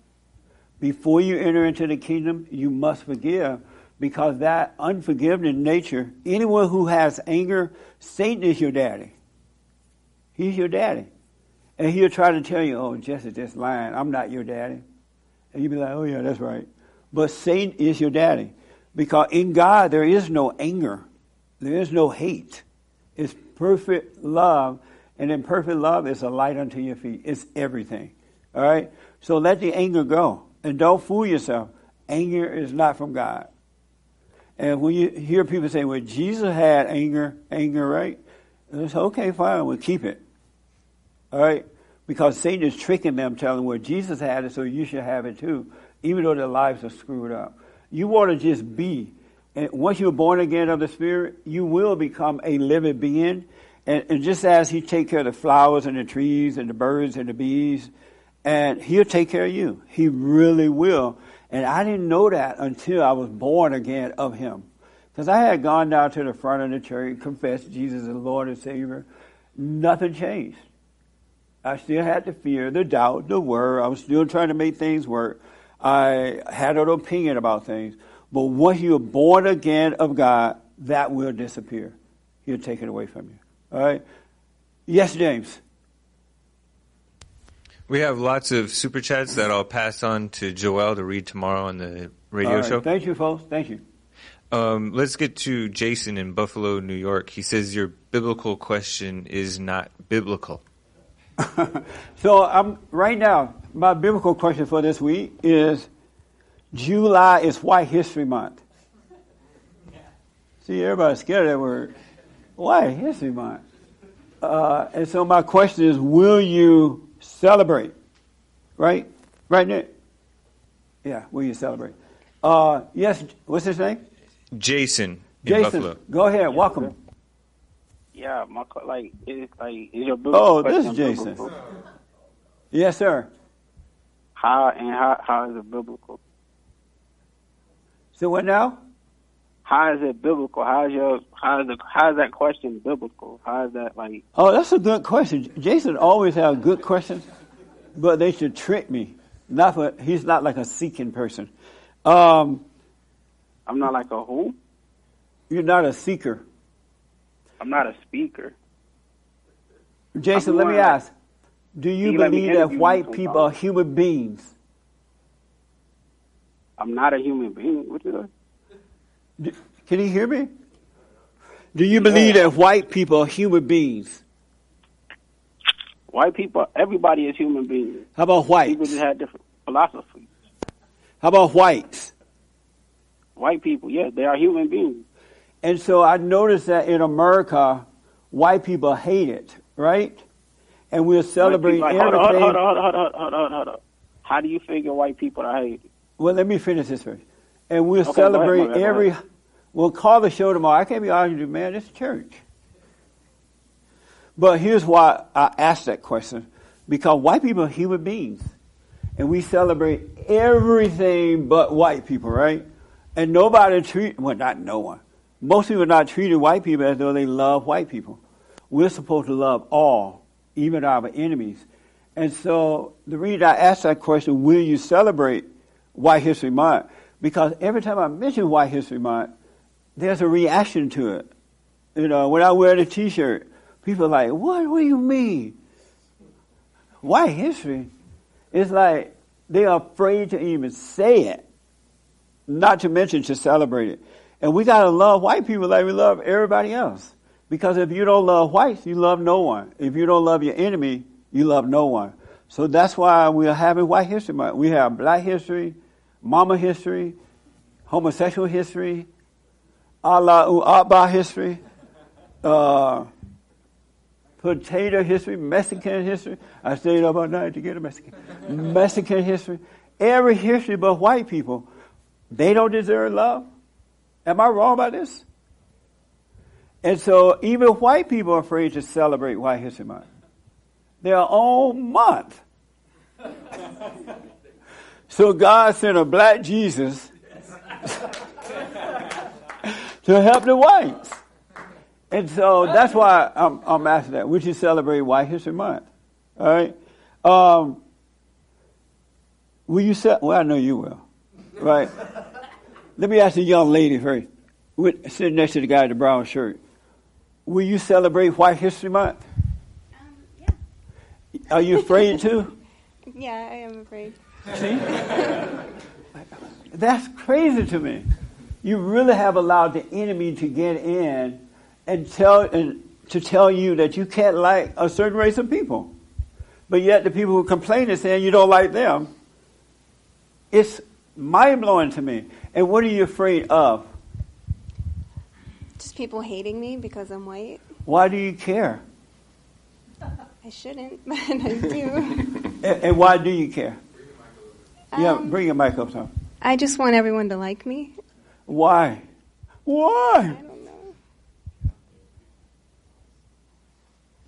Before you enter into the kingdom, you must forgive because that unforgiving nature, anyone who has anger, Satan is your daddy. He's your daddy. And he'll try to tell you, oh, Jesse, just lying. I'm not your daddy. And you'll be like, oh, yeah, that's right. But Satan is your daddy. Because in God, there is no anger. There is no hate. It's perfect love. And in perfect love, is a light unto your feet. It's everything. All right? So let the anger go. And don't fool yourself. Anger is not from God. And when you hear people say, well, Jesus had anger, anger, right? It's okay, fine, we'll keep it. All right? Because Satan is tricking them, telling them, well, Jesus had it, so you should have it too, even though their lives are screwed up. You want to just be. And once you're born again of the Spirit, you will become a living being. And, and just as He take care of the flowers and the trees and the birds and the bees, and He'll take care of you. He really will. And I didn't know that until I was born again of Him. Because I had gone down to the front of the church, confessed Jesus as Lord and Savior. Nothing changed. I still had the fear, the doubt, the worry. I was still trying to make things work. I had an opinion about things. But once you're born again of God, that will disappear. He'll take it away from you. All right? Yes, James. We have lots of super chats that I'll pass on to Joel to read tomorrow on the radio right. show. Thank you, folks. Thank you. Um, let's get to Jason in Buffalo, New York. He says your biblical question is not biblical. So I'm right now. My biblical question for this week is: July is White History Month. See, everybody's scared of that word. White History Month. Uh, and so my question is: Will you celebrate? Right, right, Nick. Yeah, will you celebrate? Uh, yes. What's his name? Jason in Jason. Buffalo. Go ahead. Welcome. Yeah, my like is like is your biblical Oh, this is Jason. biblical? Yes, sir. How and how how is it biblical? So what now? How is it biblical? How is your how is the how is that question biblical? How is that like Oh, that's a good question. Jason always have good questions, but they should trick me. Not for, he's not like a seeking person. Um, I'm not like a who? You're not a seeker. I'm not a speaker. Jason, let me like- ask. Do you believe that white people are human beings? I'm not a human being. What you D- Can you hear me? Do you believe that white people are human beings? White people, everybody is human beings. How about whites? People just have different philosophies. How about whites? White people, yes, they are human beings. And so I noticed that in America, white people hate it, right? And we're celebrating everything. Hold on, hold on, hold on, hold on, hold on. How do you figure white people are it? Well, let me finish this first. And we'll Okay, ahead, celebrate go every. We'll call the show tomorrow. I can't be arguing with you, man. It's church. But here's why I asked that question. Because white people are human beings. And we celebrate everything but white people, right? And nobody treat, well, not no one. Most people are not treating white people as though they love white people. We're supposed to love all, even our enemies. And so the reason I asked that question, will you celebrate White History Month? Because every time I mention White History Month, there's a reaction to it. You know, when I wear the T-shirt, people are like, "What? What do you mean? White history?" It's like they are afraid to even say it, not to mention to celebrate it. And we gotta love white people like we love everybody else. Because if you don't love whites, you love no one. If you don't love your enemy, you love no one. So that's why we are having White History Month. We have Black history, Mama history, homosexual history, Allah Akbar history, uh, potato history, Mexican history. I stayed up all night to get a Mexican. Mexican history. Every history but white people. They don't deserve love. Am I wrong about this? And so even white people are afraid to celebrate White History Month. Their own month. so God sent a black Jesus to help the whites. And so that's why I'm, I'm asking that. We should celebrate White History Month. All right? Um, will you say, well, I know you will. Right? Let me ask the young lady first, with, sitting next to the guy in the brown shirt. Will you celebrate White History Month? Um, yeah. Are you afraid to? Yeah, I am afraid. See? That's crazy to me. You really have allowed the enemy to get in and tell and to tell you that you can't like a certain race of people. But yet the people who complain are saying you don't like them. It's mind blowing to me. And what are you afraid of? Just people hating me because I'm white. Why do you care? I shouldn't, but I do. And, and why do you care? yeah, Um, bring your mic up, Tom. I just want everyone to like me. Why? Why? I don't know.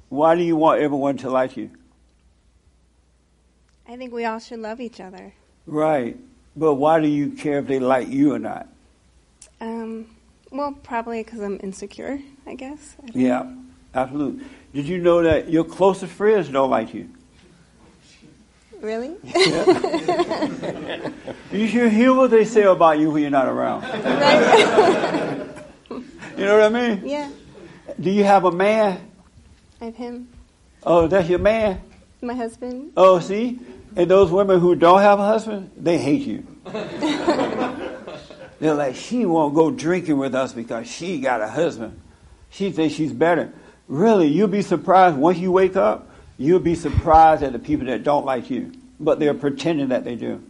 Why do you want everyone to like you? I think we all should love each other. Right. But why do you care if they like you or not? Um, well, probably because I'm insecure, I guess. I Yeah, know. absolutely. Did you know that your closest friends don't like you? Really? You should hear what they say about you when you're not around. Right. You know what I mean? yeah, Do you have a man? I have him, Oh, that's your man? my husband. Oh, see? And those women who don't have a husband, they hate you. They're like, she won't go drinking with us because she got a husband. She thinks she's better. Really, you'll be surprised once you wake up, you'll be surprised at the people that don't like you, but they're pretending that they do.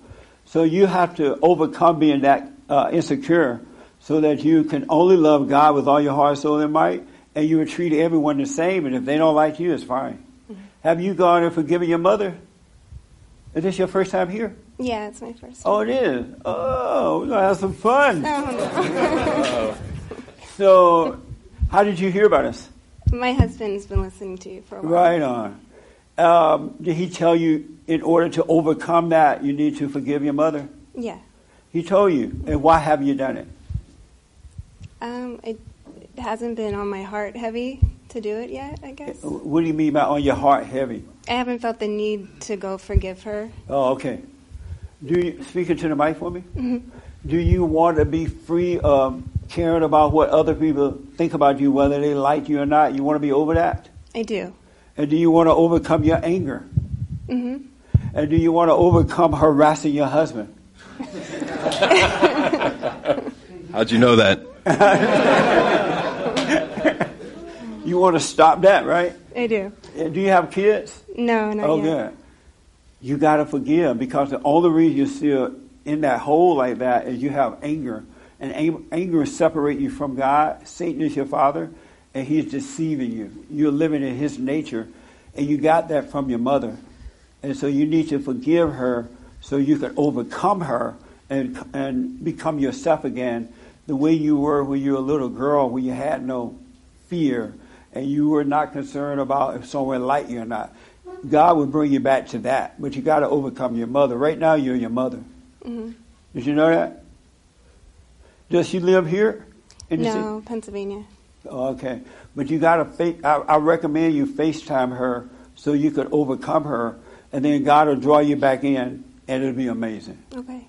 So you have to overcome being that uh, insecure so that you can only love God with all your heart, soul, and might, and you will treat everyone the same, and if they don't like you, it's fine. Have you gone and forgiven your mother? Is this your first time here? Yeah, it's my first. Time. Oh, it is. Oh, we're gonna have some fun. Oh, So, how did you hear about us? my husband's been listening to you for a while. Right on. Um, did he tell you in order to overcome that you need to forgive your mother? Yeah. He told you, and why have you done it? Um, it hasn't been on my heart heavy to do it yet. I guess What do you mean by on your heart heavy? I haven't felt the need to go forgive her. Oh, okay. Do you speak into the mic for me? Mhm. Do you want to be free of caring about what other people think about you, whether they like you or not? You want to be over that? I do. And do you want to overcome your anger? hmm And do you want to overcome harassing your husband? How'd you know that? You want to stop that, right? I do. And Do you have kids? No, not oh, yet. good. You got to forgive because the only reason you're still in that hole like that is you have anger. And ang- anger separates you from God. Satan is your father, and he's deceiving you. You're living in his nature, and you got that from your mother. And so you need to forgive her so you can overcome her and, and become yourself again the way you were when you were a little girl, when you had no fear and you were not concerned about if someone liked you or not. God will bring you back to that, but you got to overcome your mother. Right now, you're your mother. hmm Did you know that? Does she live here? in the city? No, Pennsylvania. Okay, but you got to. Fa- I, I recommend you FaceTime her so you could overcome her, and then God will draw you back in, and it'll be amazing. Okay.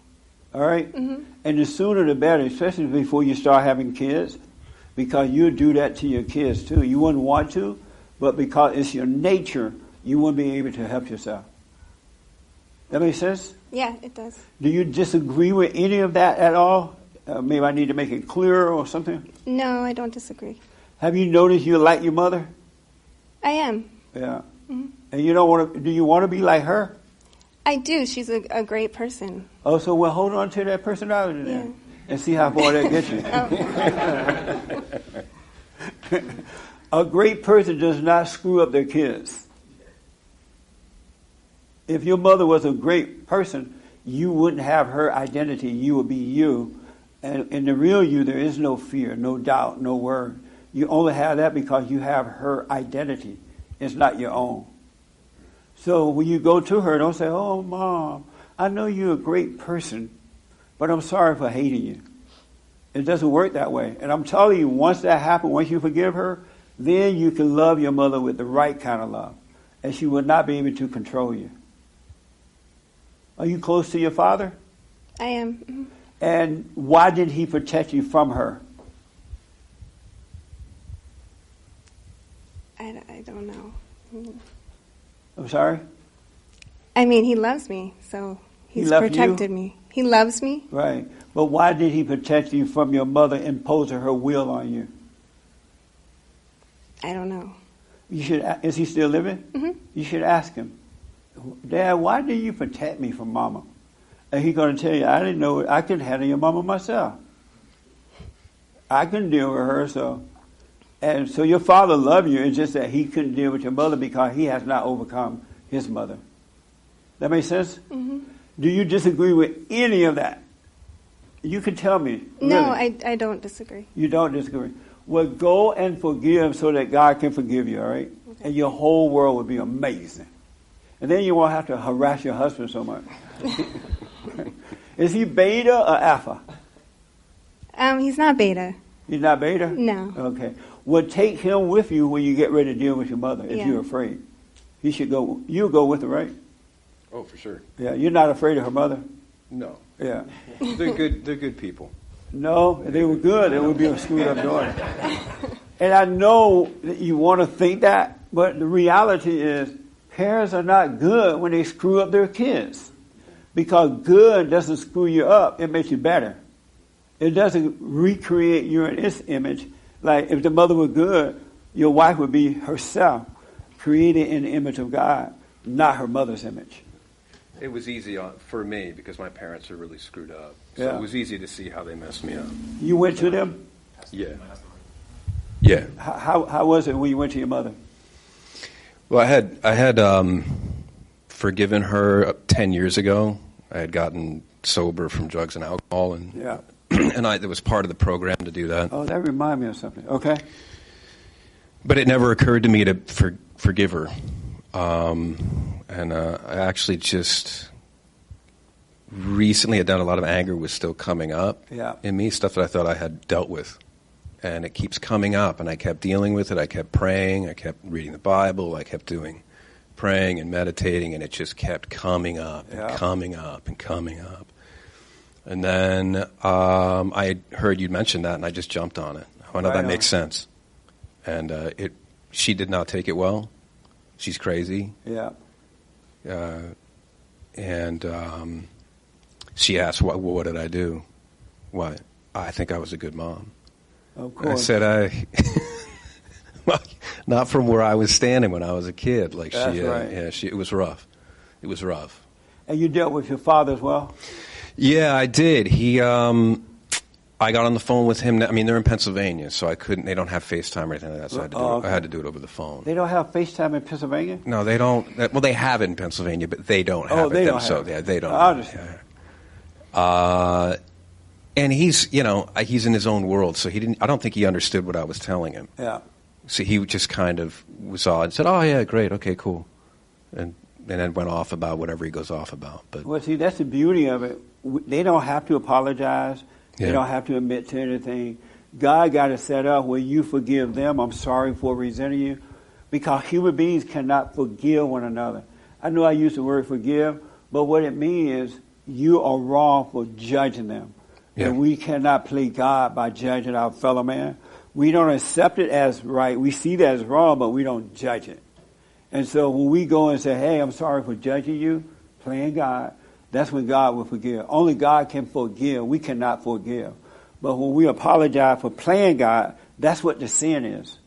All right? Mhm. And the sooner the better, especially before you start having kids, because you do that to your kids too. You wouldn't want to, but because it's your nature, you won't be able to help yourself. That makes sense? Yeah, it does. Do you disagree with any of that at all? Uh, maybe I need to make it clearer or something. No, I don't disagree. Have you noticed you like your mother? I am. Yeah. Mhm. And you don't want to? Do you want to be like her? I do. She's a, a great person. Oh, so well, hold on to that personality then, and see how far that gets you. a great person does not screw up their kids. If your mother was a great person, you wouldn't have her identity. You would be you. And in the real you, there is no fear, no doubt, no worry. You only have that because you have her identity. It's not your own. So when you go to her, don't say, "Oh, mom, I know you're a great person, but I'm sorry for hating you." It doesn't work that way. And I'm telling you, once that happens, once you forgive her, then you can love your mother with the right kind of love, and she will not be able to control you. Are you close to your father? I am. And why did he protect you from her? I, I don't know. Mm. I'm sorry? I mean, he loves me, so He he's you? protected me. He loves me. Right. But why did he protect you from your mother imposing her will on you? I don't know. You should. Is he still living? Mhm. You should ask him, Dad, why did you protect me from Mama? And he's going to tell you, I didn't know I could handle your Mama myself. I couldn't deal with her, so. And so your father loved you. It's just that he couldn't deal with your mother because he has not overcome his mother. That makes sense. hmm Do you disagree with any of that? You can tell me. No, really. I, I don't disagree. You don't disagree. Well, go and forgive so that God can forgive you, all right? And your whole world will be amazing. And then you won't have to harass your husband so much. Is he beta or alpha? Um, he's not beta. He's not beta? No. Okay. Well, take him with you when you get ready to deal with your mother if Yeah. you're afraid. He should go. You'll go with her, right? Oh, for sure. Yeah, you're not afraid of her mother. No. Yeah. They're good. They're good people. No, if they were good, it would be a screwed up daughter. And I know that you want to think that, but the reality is parents are not good when they screw up their kids. Because good doesn't screw you up, it makes you better. It doesn't recreate you in its image. Like if the mother were good, your wife would be herself, created in the image of God, not her mother's image. It was easy uh, for me because my parents are really screwed up. So Yeah. it was easy to see how they messed me up. You went to them? Yeah. Yeah. How, how, how was it when you went to your mother? Well, I had I had um, forgiven her ten years ago. I had gotten sober from drugs and alcohol, and Yeah. and I, it was part of the program to do that. Oh, that reminded me of something. Okay. But it never occurred to me to for, forgive her. Um, and uh, I actually just recently had done a lot of anger was still coming up Yeah. in me, stuff that I thought I had dealt with. And it keeps coming up, and I kept dealing with it. I kept praying, I kept reading the Bible, I kept doing praying and meditating, and it just kept coming up and Yeah. coming up and coming up. And then um, I heard you mention that, and I just jumped on it. i know Right that on. makes sense. And uh, it, she did not take it well. She's crazy. Yeah. Uh, and um, she asked, what, what did I do? What? I think I was a good mom. Of And I said, I, well, not from where I was standing when I was a kid. Like That's she, uh, right. yeah, she, it was rough. It was rough. And you dealt with your father as well? Yeah, I did. He, um, I got on the phone with him. I mean, they're in Pennsylvania, so I couldn't. They don't have FaceTime or anything like that. So I had to do, Oh, it. I had to do it over the phone. They don't have FaceTime in Pennsylvania? No, they don't. Well, they have it in Pennsylvania, but they don't have Oh, it they don't have it. Yeah, they don't. I understand. Uh, and he's, you know, uh, he's in his own world, so he didn't. I don't think he understood what I was telling him. Yeah. So he just kind of was odd and said, "Oh yeah, great, okay, cool," and and then went off about whatever he goes off about. But Well, see, that's the beauty of it. They don't have to apologize. They Yeah. don't have to admit to anything. God got it set up where you forgive them. I'm sorry for resenting you. Because human beings cannot forgive one another. I know I use the word forgive, but what it means is you are wrong for judging them. Yeah. And we cannot play God by judging our fellow man. We don't accept it as right. We see that as wrong, but we don't judge it. And so when we go and say, hey, I'm sorry for judging you, playing God, that's when God will forgive. Only God can forgive. We cannot forgive. But when we apologize for playing God, that's what the sin is.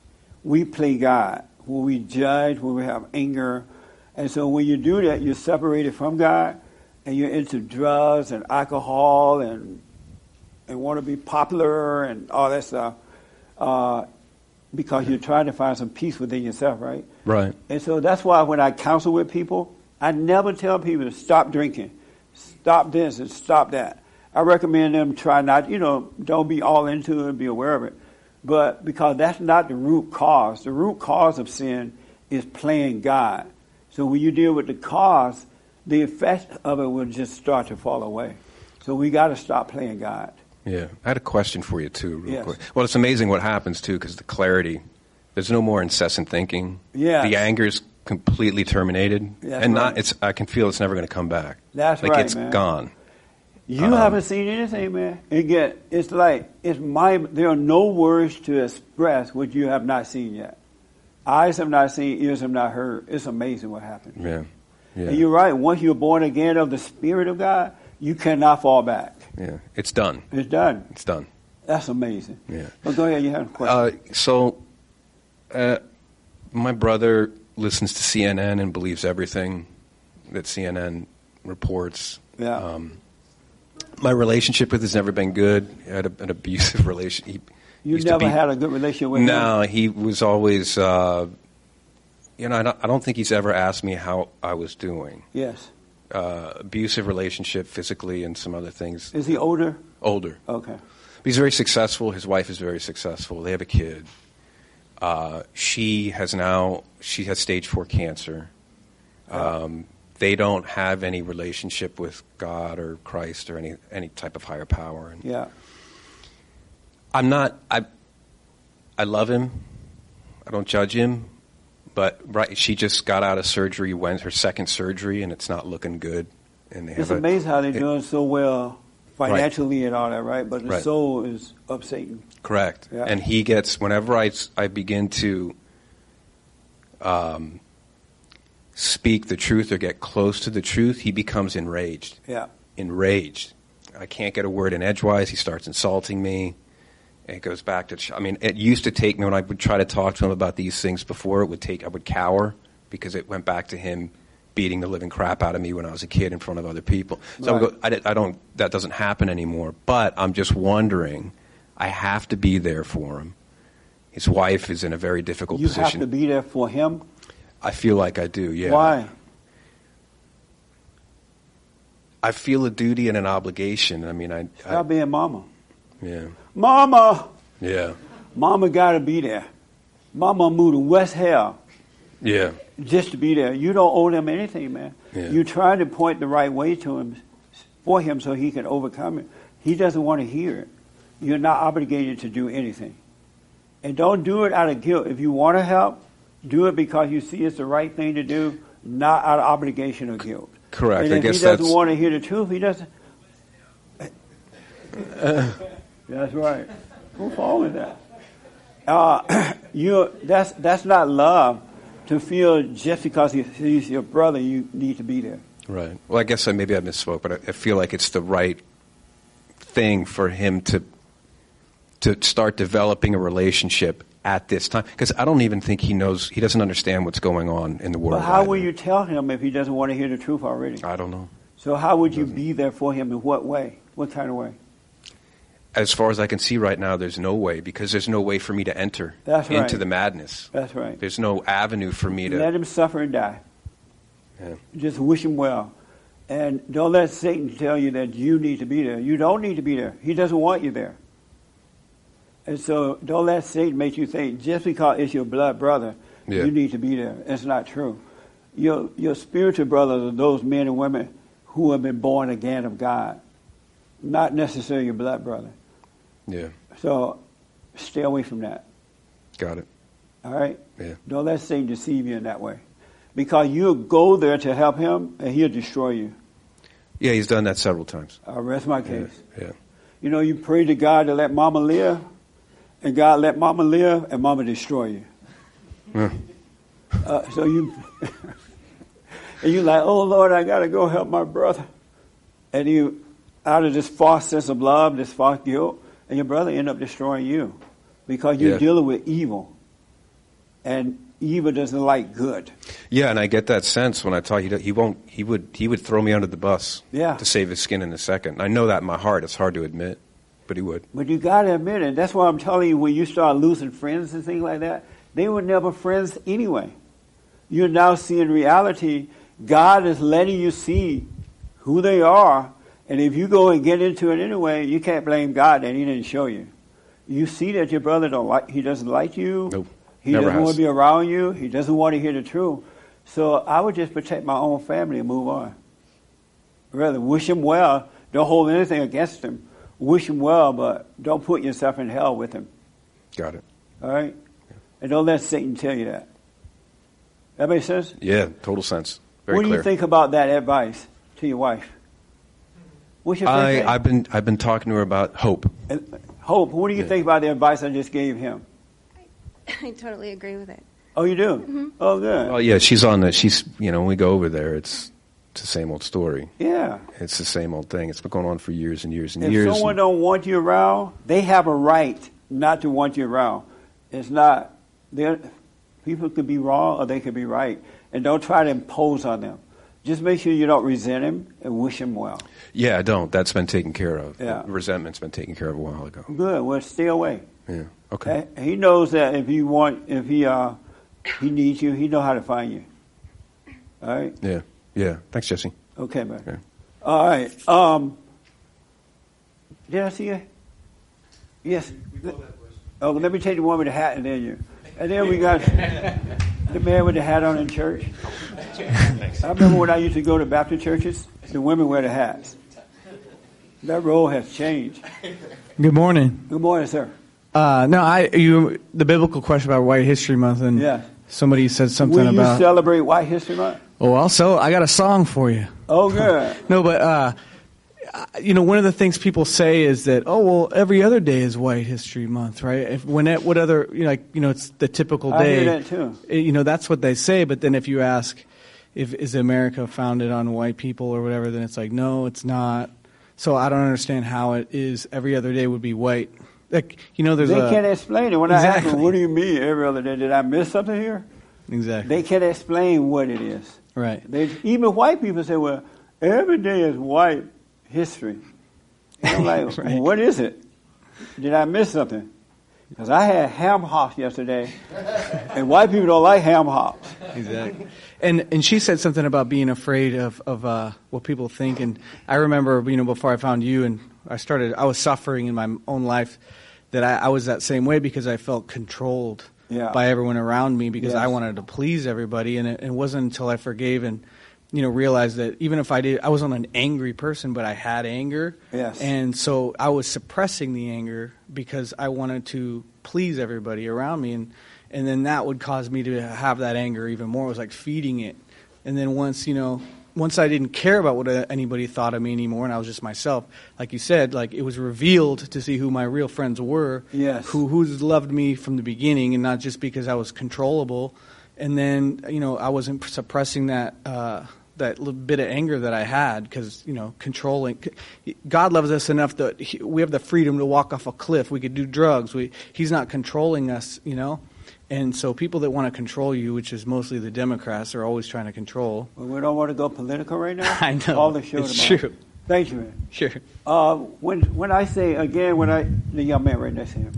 We play God. When we judge, when we have anger. And so when you do that, you're separated from God and you're into drugs and alcohol and and want to be popular and all that stuff uh, because you're trying to find some peace within yourself, right? right, And so that's why when I counsel with people, I never tell people to stop drinking, stop this and stop that. I recommend them try not, you know, don't be all into it, be aware of it. But because that's not the root cause. The root cause of sin is playing God. So when you deal with the cause, the effect of it will just start to fall away. So we got to stop playing God. Yeah. I had a question for you too, real Yes. quick. Well, it's amazing what happens too, because the clarity. There's no more incessant thinking. Yes. the anger is completely terminated, That's and not. right. It's. I can feel it's never going to come back. That's like right, it's man. gone. You Um, haven't seen anything, man. Get it's like it's my there are no words to express what you have not seen yet. Eyes have not seen, ears have not heard. It's amazing what happened. Yeah, yeah, And you're right. Once you're born again of the Spirit of God, you cannot fall back. Yeah. It's done. It's done. It's done. That's amazing. Yeah. But go ahead. You have a question. Uh, so, uh, my brother listens to CNN and believes everything that CNN reports. Yeah. Um, my relationship with has never been good. I had a, an abusive relationship. He you never be- had a good relationship with him. No, he was always. Uh, you know, I don't, I don't think he's ever asked me how I was doing. Yes. Uh, abusive relationship, physically, and some other things. Is he older? Older. Okay. He's very successful. His wife is very successful. They have a kid. Uh, she has now she has stage four cancer. Um, they don't have any relationship with God or Christ or any any type of higher power. And Yeah. I'm not. I I love him. I don't judge him, but right, she just got out of surgery. Went her second surgery, and it's not looking good. And they It's have a- how they're it- doing so well financially and all that, right? But the Right. soul is of Satan. Correct. Yeah. And he gets whenever I I begin to um, speak the truth or get close to the truth, he becomes enraged. Yeah. Enraged. I can't get a word in edgewise. He starts insulting me. It goes back to. I mean, it used to take me when I would try to talk to him about these things before. It would take. I would cower because it went back to him beating the living crap out of me when I was a kid in front of other people. So I, would go, I, I don't. That doesn't happen anymore. But I'm just wondering. I have to be there for him. His wife is in a very difficult You position. have to be there for him. I feel like I do. Yeah. Why? I feel a duty and an obligation. I mean, I. I Stop being mama. yeah. Mama! Yeah. Mama got to be there. Mama moved to West Hell Yeah. just to be there. You don't owe them anything, man. Yeah. You try to point the right way to him, for him, so he can overcome it. He doesn't want to hear it. You're not obligated to do anything. And don't do it out of guilt. If you want to help, do it because you see it's the right thing to do, not out of obligation or guilt. Correct. And I if guess he doesn't want to hear the truth, he doesn't. Uh, that's right. What's wrong with that? Uh, you that's that's not love. To feel just because he- he's your brother, you need to be there. Right. Well, I guess I, maybe I misspoke, but I, I feel like it's the right thing for him to to start developing a relationship at this time because I don't even think he knows. He doesn't understand what's going on in the world. But how will you tell him if he doesn't want to hear the truth already? I don't know. So how would you be there for him in what way? What kind of way? As far as I can see right now, there's no way because there's no way for me to enter That's right. into the madness. That's right. There's no avenue for me to. Let him suffer and die. Yeah. Just wish him well. And don't let Satan tell you that you need to be there. You don't need to be there. He doesn't want you there. And so don't let Satan make you think just because it's your blood brother, Yeah. you need to be there. It's not true. Your, your spiritual brothers are those men and women who have been born again of God, not necessarily your blood brother. Yeah. So stay away from that. Got it. All right? Yeah. Don't let Satan deceive you in that way. Because you'll go there to help him and he'll destroy you. Yeah, he's done that several times. I'll rest my case. Yeah. You know, you pray to God to let mama live, and God let mama live, and mama destroy you. Yeah. Uh, so you, and you like, oh Lord, I got to go help my brother. And you, out of this false sense of love, this false guilt, and your brother end up destroying you. Because you're Yeah. dealing with evil. And evil doesn't like good. Yeah, and I get that sense when I talk. He, he won't. He would. He would throw me under the bus. Yeah. To save his skin in a second. I know that in my heart. It's hard to admit, but he would. But you got to admit it. That's why I'm telling you, when you start losing friends and things like that, they were never friends anyway. You're now seeing reality. God is letting you see who they are, and if you go and get into it anyway, you can't blame God that He didn't show you. You see that your brother don't like. He doesn't like you. Nope. He Never doesn't has. want to be around you. He doesn't want to hear the truth. So I would just protect my own family and move on. Rather, wish him well. Don't hold anything against him. Wish him well, but don't put yourself in hell with him. Got it. All right? And don't let Satan tell you that. That makes sense? Yeah, total sense. Very what do you think about that advice to your wife? What's your I, thing? I've been I've been talking to her about hope. And Hope, what do you Yeah. think about the advice I just gave him? I totally agree with it. Oh, you do? Mhm. Oh, good. Well, yeah, she's on the. She's you know when we go over there, it's it's the same old story. Yeah. It's the same old thing. It's been going on for years and years and If years. If someone don't want you around, they have a right not to want you around. It's not. they're- People could be wrong or they could be right, and don't try to impose on them. Just make sure you don't resent him and wish him well. Yeah, I don't. That's been taken care of. Yeah. Resentment's been taken care of a while ago. Good. Well, stay away. Yeah. Okay. Okay? He knows that if you want, if he uh, he needs you, he know how to find you. All right. Yeah. Yeah. Thanks, Jesse. Okay, man. Okay. All right. Um, did I see you? Yes. Oh, let me take the one with the hat, and then you. And then we got the man with the hat on in church. I remember when I used to go to Baptist churches, the women wear the hats. That role has changed. Good morning. Good morning, sir. Uh, no, I you the biblical question about White History Month, and Yeah. somebody said something Will you about. celebrate White History Month? Oh, also I got a song for you. Oh, good. no, but uh, you know, one of the things people say is that, oh, well, every other day is White History Month, right? If when it, what other, you know, like, you know, it's the typical day. I hear that too. Eh, You know, that's what they say. But then if you ask, if is America founded on white people or whatever, then it's like, no, it's not. So I don't understand how it is every other day would be white. Like, you know, there's they a can't explain it. When I ask Exactly. them, what do you mean every other day? Did I miss something here? exactly They can't explain what it is. right. They, even white people say, well, every day is white history. And I'm like, Right. what is it? Did I miss something? Because I had ham hocks yesterday, and white people don't like ham hocks. Exactly. And and she said something about being afraid of of uh, what people think. And I remember, you know, before I found you, and I started, I was suffering in my own life that I, I was that same way because I felt controlled Yeah. by everyone around me because I wanted to please everybody. And it, it wasn't until I forgave and you know realized that even if I did, I wasn't an angry person, but I had anger. Yes. And so I was suppressing the anger because I wanted to please everybody around me, and and then that would cause me to have that anger even more. It was like feeding it, and then once you know, once I didn't care about what uh, anybody thought of me anymore, and I was just myself. Like you said, like it was revealed to see who my real friends were. Yes. Who who's loved me from the beginning, and not just because I was controllable. And then you know I wasn't suppressing that. Uh, that little bit of anger that I had because you know controlling God loves us enough that he, we have the freedom to walk off a cliff. We could do drugs. We He's not controlling us, you know. And so people that want to control you, which is mostly the Democrats, are always trying to control. Well, we don't want to go political right now. I know. All the shows It's about. true. Thank you, man. Sure. Uh, when when I say again, when I the young man right next to him,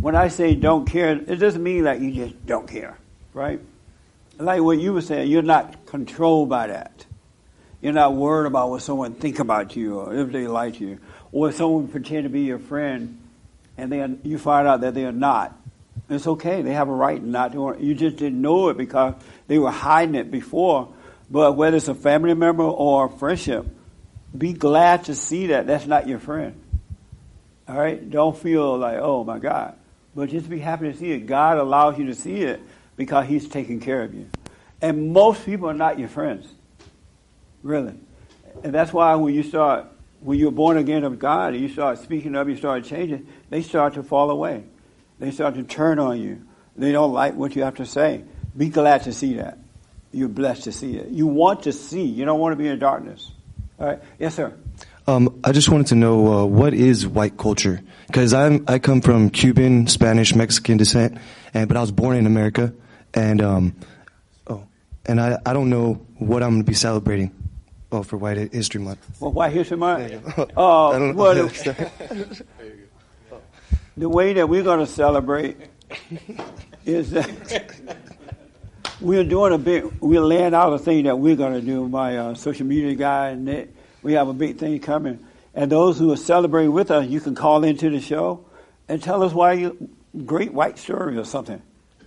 when I say don't care, it doesn't mean that you just don't care, right? Like what you were saying, you're not controlled by that. You're not worried about what someone think about you or if they like you, or if someone pretend to be your friend, and then you find out that they are not. It's okay. They have a right not to. You just didn't know it because they were hiding it before. But whether it's a family member or a friendship, be glad to see that that's not your friend. All right? Don't feel like, oh my God. But just be happy to see it. God allows you to see it because He's taking care of you. And most people are not your friends. Really. And that's why when you start, when you're born again of God and you start speaking up, you start changing, they start to fall away. They start to turn on you. They don't like what you have to say. Be glad to see that. You're blessed to see it. You want to see. You don't want to be in darkness. All right? Yes, sir. Um, I just wanted to know uh, what is white culture? Because I'm I come from Cuban, Spanish, Mexican descent, and but I was born in America, and um, oh, and I I don't know what I'm going to be celebrating. Oh, for White History Month. Well, White History Month? Uh, well, the, way that we're going to celebrate is that we're doing a big, we're laying out a thing that we're going to do. My uh, social media guy and Nick, we have a big thing coming. And those who are celebrating with us, you can call into the show and tell us why you, great white story or something.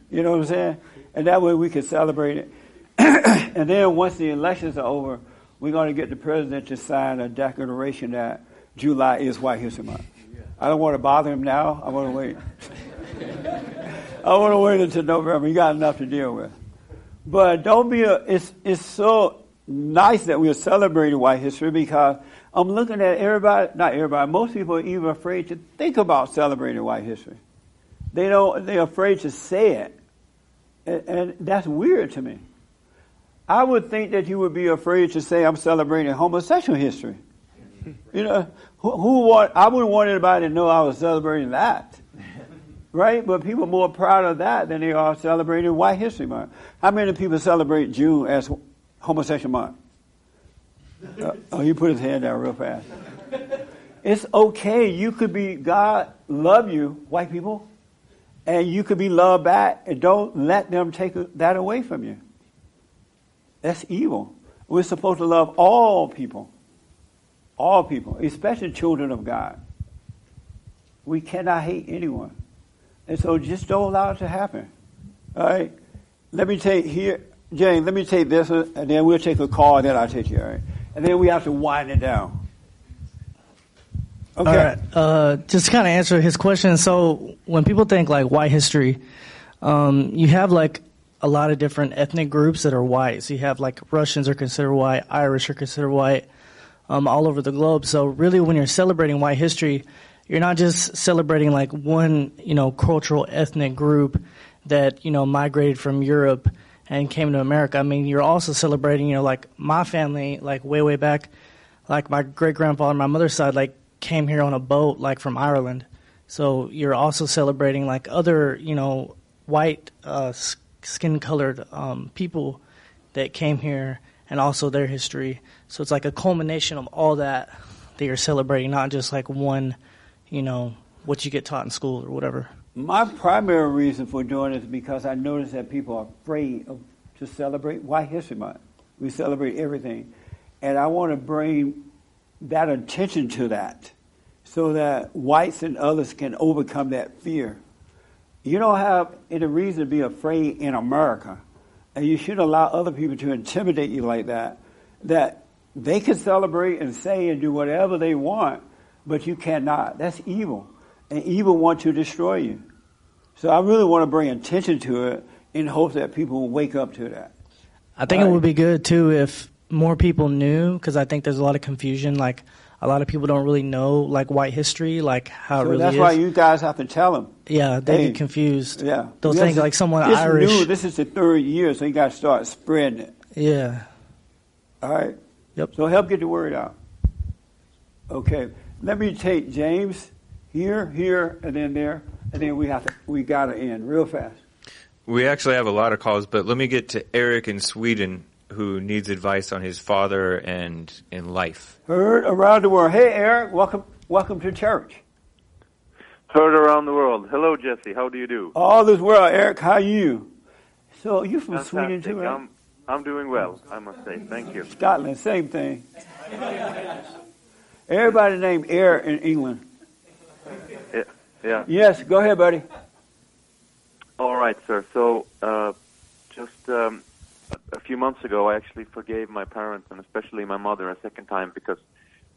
You know what I'm saying? And that way we can celebrate it. and then once the elections are over, we're going to get the president to sign a declaration that July is White History Month. I don't want to bother him now. I want to wait. I want to wait until November. You got enough to deal with. But don't be a, it's, it's so nice that we're celebrating white history because I'm looking at everybody, not everybody, most people are even afraid to think about celebrating white history. They don't, they're afraid to say it. And, and that's weird to me. I would think that you would be afraid to say I'm celebrating homosexual history. You know, who, who want, I wouldn't want anybody to know I was celebrating that. Right? But people are more proud of that than they are celebrating White History Month. How many people celebrate June as homosexual month? Uh, oh, he put his hand down real fast. It's okay. You could be, God love you, white people, and you could be loved back, and don't let them take that away from you. That's evil. We're supposed to love all people. All people, especially children of God. We cannot hate anyone. And so just don't allow it to happen. All right? Let me take here, Jane, let me take this, and then we'll take a call, and then I'll take you, all right? And then we have to wind it down. Okay. All right. Uh, just to kind of answer his question. So when people think like white history, um, you have like a lot of different ethnic groups that are white. So you have like Russians are considered white, Irish are considered white, um, all over the globe. So really, when you're celebrating white history, you're not just celebrating like one, you know, cultural ethnic group that you know migrated from Europe and came to America. I mean, you're also celebrating, you know, like my family, like way way back, like my great grandfather, on my mother's side, like came here on a boat, like from Ireland. So you're also celebrating like other, you know, white uh, skin colored um, people that came here and also their history. So it's like a culmination of all that that you're celebrating, not just like one, you know, what you get taught in school or whatever. My primary reason for doing it is because I notice that people are afraid of, to celebrate White History Month. We celebrate everything. And I want to bring that attention to that so that whites and others can overcome that fear. You don't have any reason to be afraid in America. And you shouldn't allow other people to intimidate you like that. That they can celebrate and say and do whatever they want, but you cannot. That's evil and evil want to destroy you. So I really want to bring attention to it in hopes that people will wake up to that. I think it would be good too if more people knew, because I think there's a lot of confusion. Like a lot of people don't really know like white history, like how so it really that's is. why you guys have to tell them. yeah, they Hey, get confused. Yeah, they'll Because think like someone it's Irish. New. This is the third year, so you got to start spreading it. Yeah. All right. Yep. So help get the word out. Okay. Let me take James here, here, and then there, and then we have to we got to end real fast. We actually have a lot of calls, but let me get to Eric in Sweden who needs advice on his father and in life. Heard around the world. Hey, Eric, welcome, welcome to church. Heard around the world. Hello, Jesse. How do you do? All this world, Eric. How are you? So you from Fantastic. Sweden too, right? I'm, I'm doing well, I must say. Thank you. Scotland, same thing. Everybody named Eric in England. Yeah. yeah. Yes, go ahead, buddy. All right, sir. So, uh, just um, a, a few months ago, I actually forgave my parents and especially my mother a second time because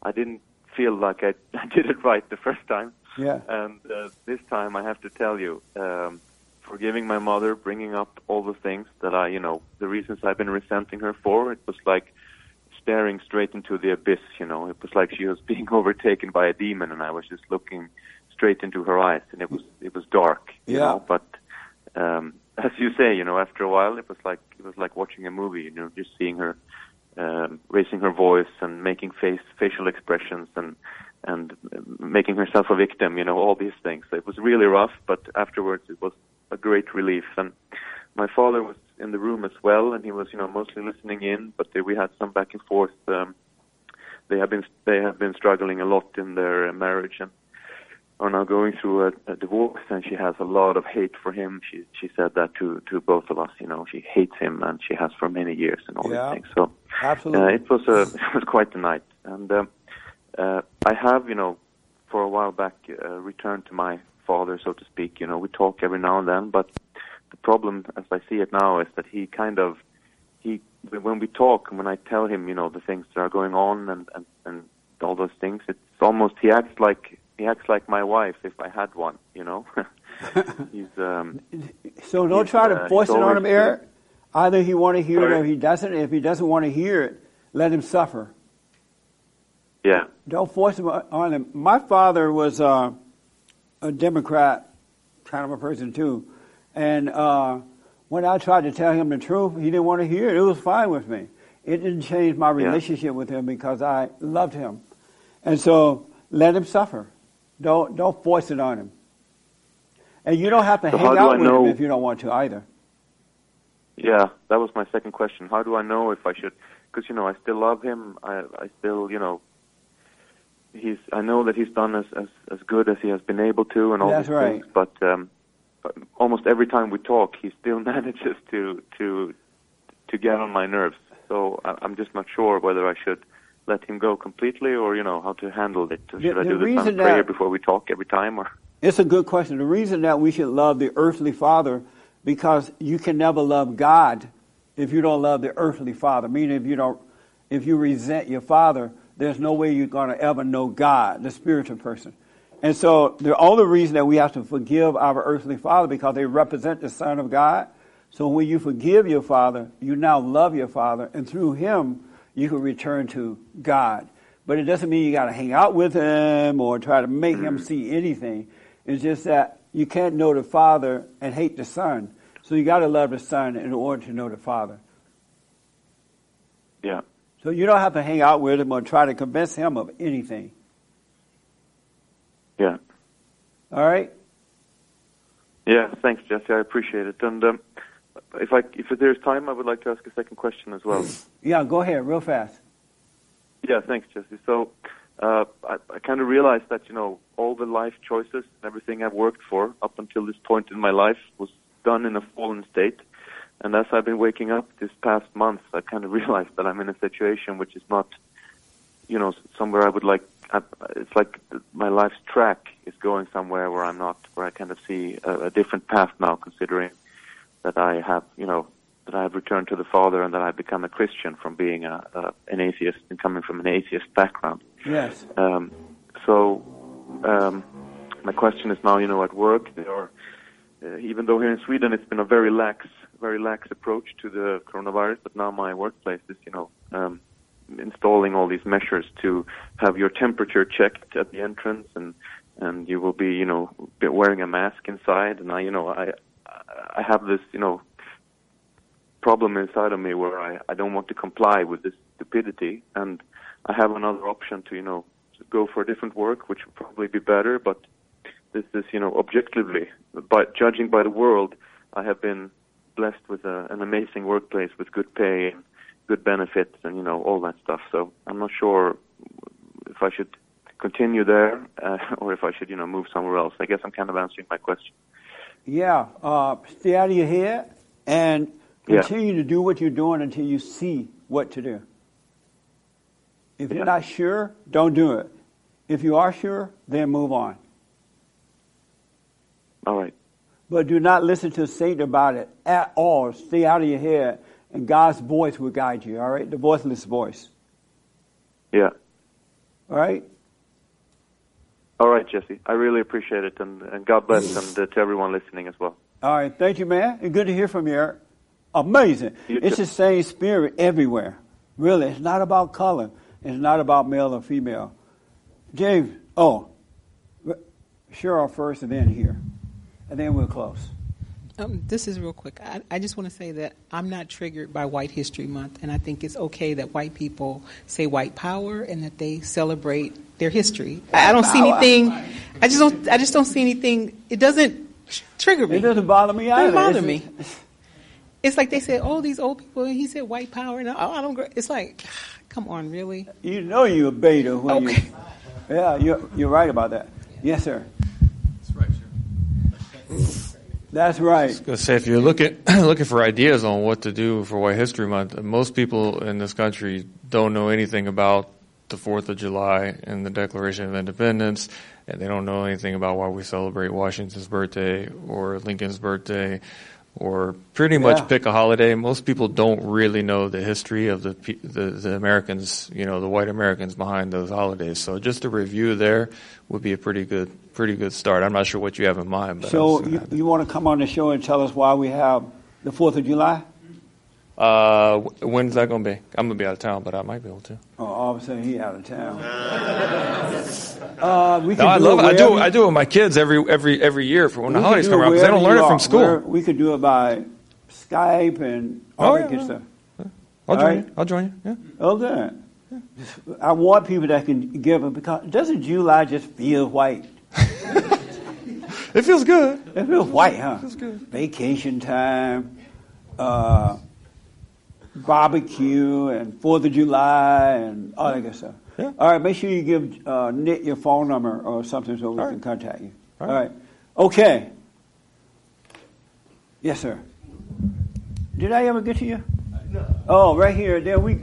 I didn't feel like I, I did it right the first time. Yeah. And uh, this time, I have to tell you, um, forgiving my mother, bringing up all the things that I, you know, the reasons I've been resenting her for, it was like staring straight into the abyss. You know, it was like she was being overtaken by a demon, and I was just looking straight into her eyes, and it was it was dark. You Yeah. know, but um, as you say, you know, after a while, it was like it was like watching a movie. You know, just seeing her um, raising her voice and making face facial expressions and and making herself a victim. You know, all these things. It was really rough, but afterwards, it was a great relief. And my father was in the room as well, and he was, you know, mostly listening in. But we had some back and forth. Um, they have been they have been struggling a lot in their uh, marriage and are now going through a, a divorce. And she has a lot of hate for him. She she said that to to both of us. You know, she hates him, and she has for many years, and all Yeah. these things. So Absolutely. uh, it was a it was quite a night, and um, uh, I have you know for a while back uh, returned to my father, so to speak. You know, we talk every now and then, but the problem, as I see it now, is that he kind of he when we talk, and when I tell him, you know, the things that are going on and and, and all those things, it's almost he acts like he acts like my wife if I had one. You know, he's um. So don't he's, try uh, to force he's it on him, Eric. Either he want to hear it or he doesn't. If he doesn't want to hear it, let him suffer. Yeah. Don't force him on him. My father was uh, a Democrat kind of a person too, and uh, when I tried to tell him the truth, he didn't want to hear it. It was fine with me. It didn't change my Yeah. relationship with him because I loved him, and so let him suffer. Don't don't force it on him. And you don't have to So hang out with know- him if you don't want to either. Yeah, that was my second question. How do I know if I should? Because you know, I still love him. I, I still, you know, he's. I know that he's done as as as good as he has been able to, and all That's these right. things. But um, almost every time we talk, he still manages to to to get on my nerves. So I, I'm just not sure whether I should let him go completely, or you know, how to handle it. Should I the do this on prayer before we talk every time, or? It's a good question. The reason that we should love the earthly father because you can never love God if you don't love the earthly father. Meaning if you don't if you resent your father, there's no way you're going to ever know God, the spiritual person. And so the only reason that we have to forgive our earthly father because they represent the son of God, So when you forgive your father, you now love your father, and through him, you can return to God. But it doesn't mean you got to hang out with him or try to make him see anything. It's just that you can't know the father and hate the son. So you got to love the son in order to know the father. Yeah. So you don't have to hang out with him or try to convince him of anything. Yeah. All right? Yeah. Thanks, Jesse. I appreciate it. And um, if I if there's time, I would like to ask a second question as well. Yeah, go ahead, real fast. Yeah, thanks, Jesse. So uh, I, I kind of realized that you know all the life choices and everything I've worked for up until this point in my life was done in a fallen state. And as I've been waking up this past month, I kind of realized that I'm in a situation which is not, you know, somewhere I would like. I, it's like my life's track is going somewhere where I'm not, where I kind of see a, a different path now, considering that I have, you know, that I have returned to the Father and that I've become a Christian from being a, a an atheist and coming from an atheist background. Yes. Um, so um, my question is now, you know, at work, there are, uh, even though here in Sweden it's been a very lax, very lax approach to the coronavirus, but now my workplace is, you know, um, installing all these measures to have your temperature checked at the entrance, and and you will be, you know, wearing a mask inside. And I, you know, I I have this, you know, problem inside of me where I I don't want to comply with this stupidity, and I have another option to, you know, go for a different work, which would probably be better, but this is, you know, objectively, but judging by the world, I have been blessed with a, an amazing workplace with good pay and good benefits and, you know, all that stuff. So I'm not sure if I should continue there uh, or if I should, you know, move somewhere else. I guess I'm kind of answering my question. Yeah, uh, stay out of your head and Yeah. continue to do what you're doing until you see what to do. If you're not sure, don't do it. If you are sure, then move on. All right. But do not listen to Satan about it at all. Stay out of your head, and God's voice will guide you, all right? The voiceless voice, Yeah. all right? All right, Jesse. I really appreciate it, and, and God bless, and uh, to everyone listening as well. All right, thank you, man. And good to hear from you, Eric. Amazing. it's the same spirit everywhere. Really, it's not about color. It's not about male or female. James, oh, Cheryl first and then here. And then we'll close. Um, this is real quick. I, I just want to say that I'm not triggered by White History Month, and I think it's okay that white people say white power and that they celebrate their history. I, I don't see anything. I just don't. I just don't see anything. It doesn't trigger me. It doesn't bother me It doesn't either. bother It's- me. It's like they said, "Oh, these old people." and He said white power, and I, I don't. gr- It's like, come on, really? You know you're a beta when you. Yeah, you're, you're right about that. Yes, sir. That's right. I was gonna say if you're looking looking for ideas on what to do for White History Month, most people in this country don't know anything about the Fourth of July and the Declaration of Independence, and they don't know anything about why we celebrate Washington's birthday or Lincoln's birthday, or pretty much pick a holiday. Most people don't really know the history of the the, the Americans, you know, the white Americans behind those holidays. So just a review there would be a pretty good pretty good start. I'm not sure what you have in mind, but So you, you want to come on the show and tell us why we have the Fourth of July? Uh, when's that going to be? I'm going to be out of town, but I might be able to. Oh, all of a sudden he out of town. uh, we No, can I do love it it. I do. I do it with my kids every every every year for when the we can holidays come around because they don't learn it from school. Where- we could do it by Skype and all Oh, that yeah, good yeah. stuff. I'll All join right? you. I'll join you. Yeah. Oh, good. I want people that can give it because doesn't July just feel white? It feels good. It feels white, huh? It feels good. Vacation time, uh, barbecue, and Fourth of July, and all that good stuff. Yeah. All right, make sure you give uh, Nick your phone number or something so we can contact you. All right. Okay. Yes, sir. Did I ever get to you? No. Oh, right here. There we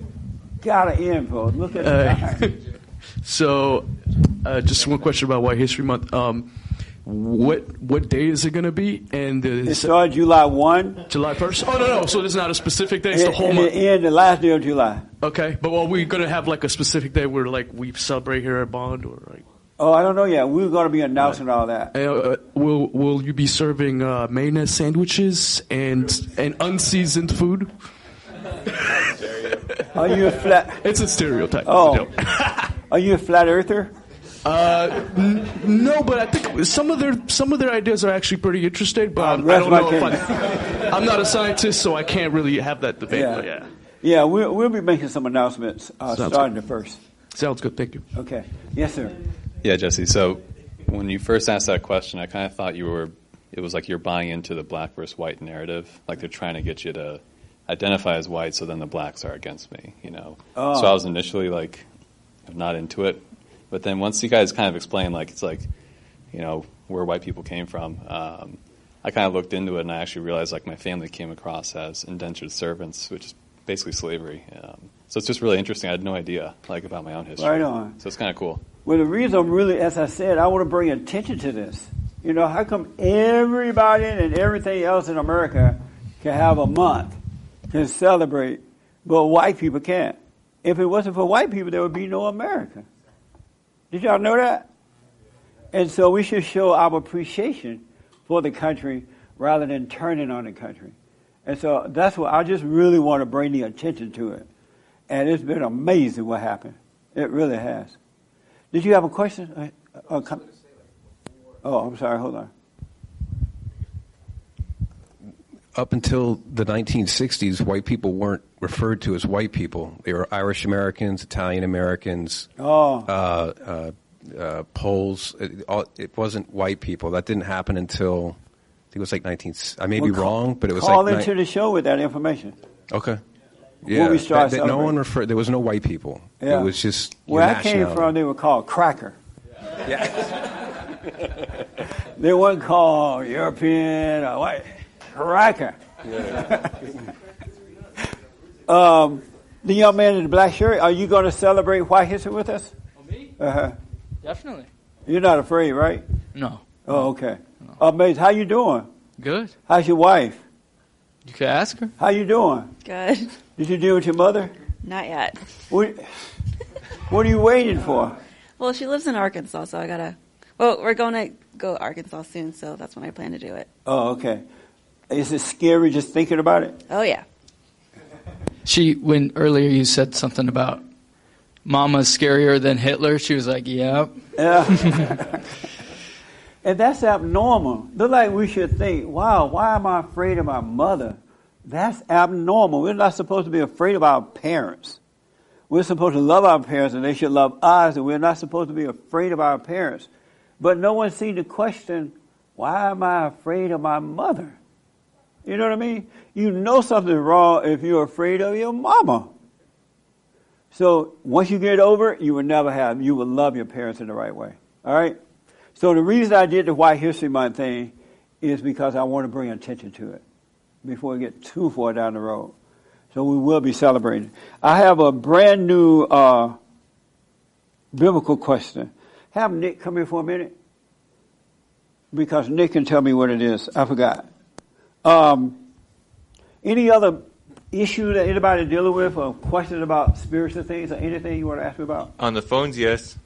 got an info. Look at the Uh, time. so, uh, just one question about White History Month. Um, what what day is it going to be? And the It July 1. July first. Oh no no! So it's not a specific day. It's the whole month. end the last day of July. Okay, but well, we're going to have like a specific day where like we celebrate here at Bond, or like Oh, I don't know yet. We're going to be announcing all that. Uh, will Will you be serving uh, mayonnaise sandwiches and and unseasoned food? Are you a flat? It's a stereotype. Oh, are you a flat earther? Uh, n- no, but I think some of their some of their ideas are actually pretty interesting. But I rest don't my know if case. I, I'm not a scientist, so I can't really have that debate. Yeah. But yeah, Yeah, we'll, we'll be making some announcements uh, starting good. the first. sounds good. Thank you. Okay. Yes, sir. Yeah, Jesse. So when you first asked that question, I kind of thought you were, it was like you're buying into the black versus white narrative. Like they're trying to get you to identify as white, so then the blacks are against me, you know? Oh. So I was initially like not into it. But then once you guys kind of explained, like, it's like, you know, where white people came from, um, I kind of looked into it and I actually realized like my family came across as indentured servants, which is basically slavery. Um, so it's just really interesting. I had no idea like about my own history. Right on. So it's kind of cool. Well, the reason I'm really, as I said, I want to bring attention to this. You know, how come everybody and everything else in America can have a month to celebrate, but white people can't? If it wasn't for white people, there would be no America. Did y'all know that? And so we should show our appreciation for the country rather than turning on the country. And so that's what I just really want to bring the attention to it. And it's been amazing what happened. It really has. Did you have a question? Uh, uh, oh, I'm sorry. Hold on. Up until the 1960s, white people weren't referred to as white people. They were Irish Americans, Italian Americans, Oh. uh, uh, uh, Poles. It, all- it wasn't white people. That didn't happen until I think it was like 19. I may be Well, call- wrong, but it was call like into ni- the show with that information. okay. Yeah, that- that no one referred. There was no white people. Yeah. It was just Where I came from, they were called cracker. Yes. They weren't called European or white. Cracker. um, the young man in the black shirt, are you going to celebrate White History with us? me? Uh-huh. Definitely. You're not afraid, right? No. Oh, okay. Amazing. How you doing? Good. How's your wife? You could ask her. How you doing? Good. Did you deal with your mother? Not yet. What, what are you waiting for? Well, she lives in Arkansas, so I gotta. Well, we're going to go to Arkansas soon, so that's when I plan to do it. Oh, okay. Is it scary just thinking about it? Oh yeah. She when earlier you said something about Mama's scarier than Hitler. She was like, "Yep." Yeah. and that's abnormal. Look like we should think, wow, why am I afraid of my mother? That's abnormal. We're not supposed to be afraid of our parents. We're supposed to love our parents and they should love us, and we're not supposed to be afraid of our parents. But no one seemed to question, why am I afraid of my mother? You know what I mean? You know something's wrong if you're afraid of your mama. So once you get over it, you will never have, you will love your parents in the right way. All right? So the reason I did the White History Month thing is because I want to bring attention to it before we get too far down the road. So we will be celebrating. I have a brand new uh, biblical question. Have Nick come here for a minute because Nick can tell me what it is. I forgot. Um, any other issue that anybody dealing with, or questions about spiritual things, or anything you want to ask me about? On the phones, yes.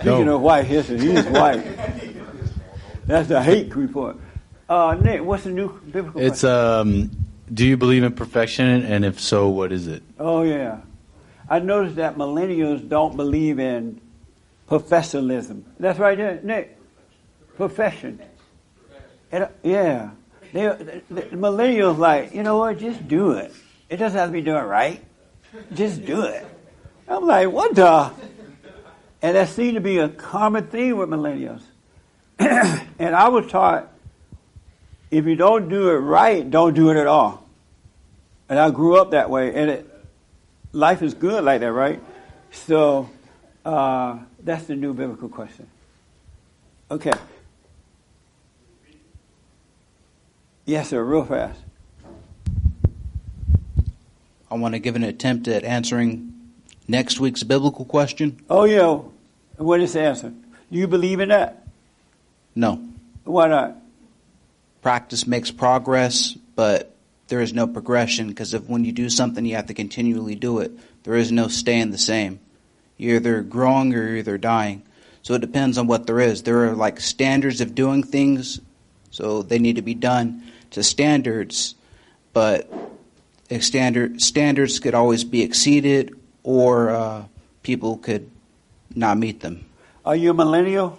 Speaking of white history, he's white. That's the hate report. Uh, Nick, what's the new biblical It's question? um. Do you believe in perfection, and if so, what is it? Oh yeah, I noticed that millennials don't believe in professionalism. That's right, there, Nick. Profession. Uh, yeah, they, the, the millennials like you know what? Just do it. It doesn't have to be doing right. Just do it. I'm like, what the? And that seemed to be a common theme with millennials. and I was taught if you don't do it right, don't do it at all. And I grew up that way, and it, life is good like that, right? So uh, that's the new biblical question. Okay. Yes, sir. Real fast. I want to give an attempt at answering next week's biblical question. Oh yeah. What is the answer? Do you believe in that? No. Why not? Practice makes progress, but there is no progression because if when you do something, you have to continually do it. There is no staying the same. You're either growing or you're either dying. So it depends on what there is. There are like standards of doing things, so they need to be done to standards, but standard standards could always be exceeded, or uh, people could not meet them. Are you a millennial?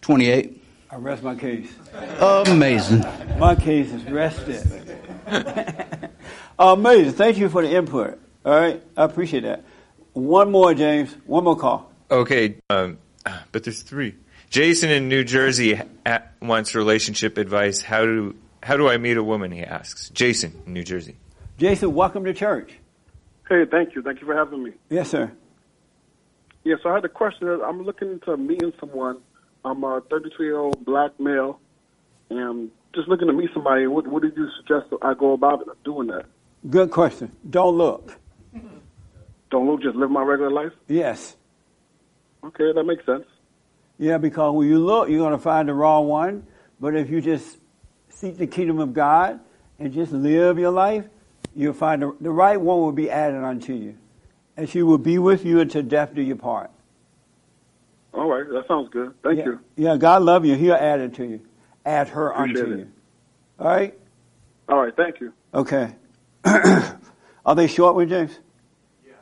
Twenty-eight. I rest my case. Amazing. My case is rested. Amazing. Thank you for the input. All right, I appreciate that. One more, James. One more call. Okay, um, but there's three. Jason in New Jersey wants relationship advice. How do how do I meet a woman? He asks. Jason in New Jersey. Jason, welcome to church. Hey, thank you. Thank you for having me. Yes, sir. Yeah, so I had a question. I'm looking into meeting someone. I'm a 32 year old black male, and I'm just looking to meet somebody. What, what did you suggest I go about doing that? Good question. Don't look. Don't look, just live my regular life? Yes. Okay, that makes sense. Yeah, because when you look, you're going to find the wrong one. But if you just seek the kingdom of God and just live your life, you'll find the, the right one will be added unto you. And she will be with you until death do you part. All right, that sounds good. Thank yeah. you. Yeah, God love you. He'll add it to you. Add her Appreciate unto it. you. All right? All right, thank you. Okay. Are they short with James? Yeah.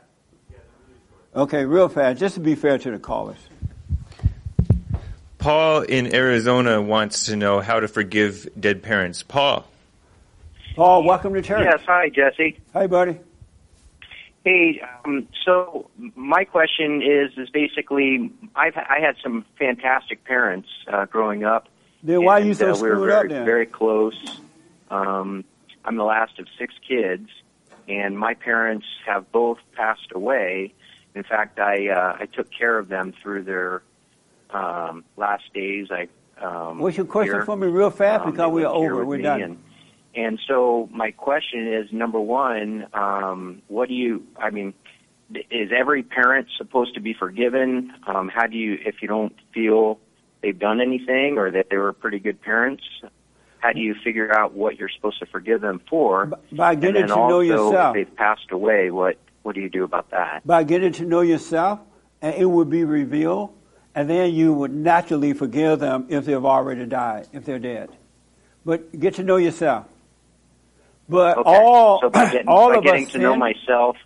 yeah really short. Okay, real fast, just to be fair to the callers. Paul in Arizona wants to know how to forgive dead parents. Paul. Paul, welcome to church. Yes, hi, Jesse. Hi, buddy. Hey, um, so my question is is basically I've I had some fantastic parents uh, growing up. Then why are you and, so uh, we were very, up then? Very close. Um, I'm the last of six kids, and my parents have both passed away. In fact, I uh, I took care of them through their um, last days. I um, What's your question here. for me real fast Um, because we're over. We're done. And, and so my question is, number one, um, what do you? I mean, is every parent supposed to be forgiven? Um, how do you, if you don't feel they've done anything or that they were pretty good parents? How do you figure out what you're supposed to forgive them for? by getting to know yourself. if they've passed away, what what do you do about that? by getting to know yourself, and it would be revealed, and then you would naturally forgive them if they've already died, if they're dead. But get to know yourself. But Okay. all so by, getting, all by of getting us to know myself,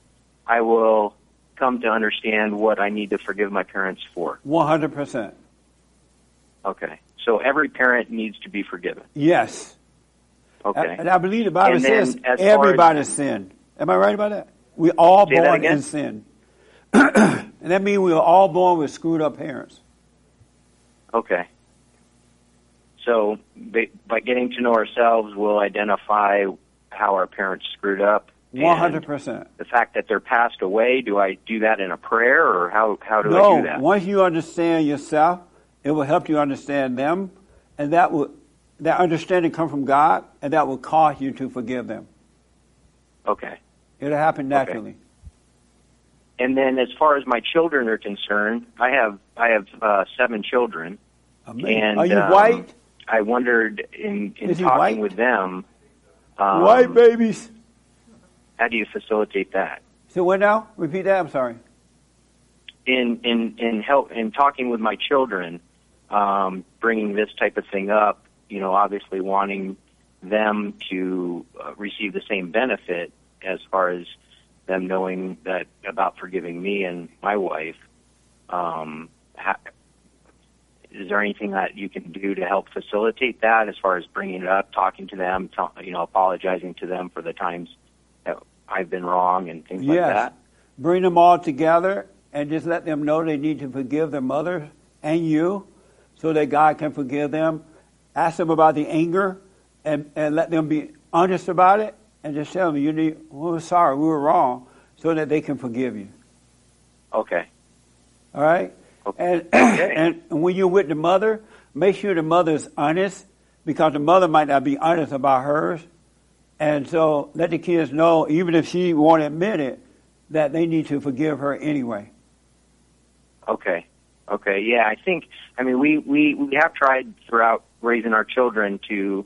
I will come to understand what I need to forgive my parents for. One hundred percent. Okay. So every parent needs to be forgiven. Yes. Okay. And I believe the Bible And says everybody as- sinned. Am I right about that? We all born in sin. and that means we are all born with screwed up parents. Okay. So by, by getting to know ourselves, we'll identify how our parents screwed up. One hundred percent. The fact that they're passed away, do I do that in a prayer or how, how do I do that? No, once you understand yourself, it will help you understand them, and that will that understanding come from God, and that will cause you to forgive them. Okay. It'll happen naturally. And then as far as my children are concerned, I have I have uh, seven children. Amazing. And Are you um, white? I wondered in, in talking with them, um, white babies. how do you facilitate that? So what now? Repeat that. I'm sorry. in in in help in talking with my children, um, bringing this type of thing up. You know, obviously wanting them to uh, receive the same benefit as far as them knowing that about forgiving me and my wife. Um, ha- is there anything that you can do to help facilitate that as far as bringing it up, talking to them, ta- you know, apologizing to them for the times that I've been wrong and things like that? Bring them all together and just let them know they need to forgive their mother and you so that God can forgive them. Ask them about the anger and, and let them be honest about it and just tell them you need, we're sorry, we were wrong so that they can forgive you. Okay. All right? Okay. And, and when you're with the mother, make sure the mother is honest because the mother might not be honest about hers. And so let the kids know, even if she won't admit it, that they need to forgive her anyway. Okay. Okay. Yeah, I think. I mean, we we we have tried throughout raising our children to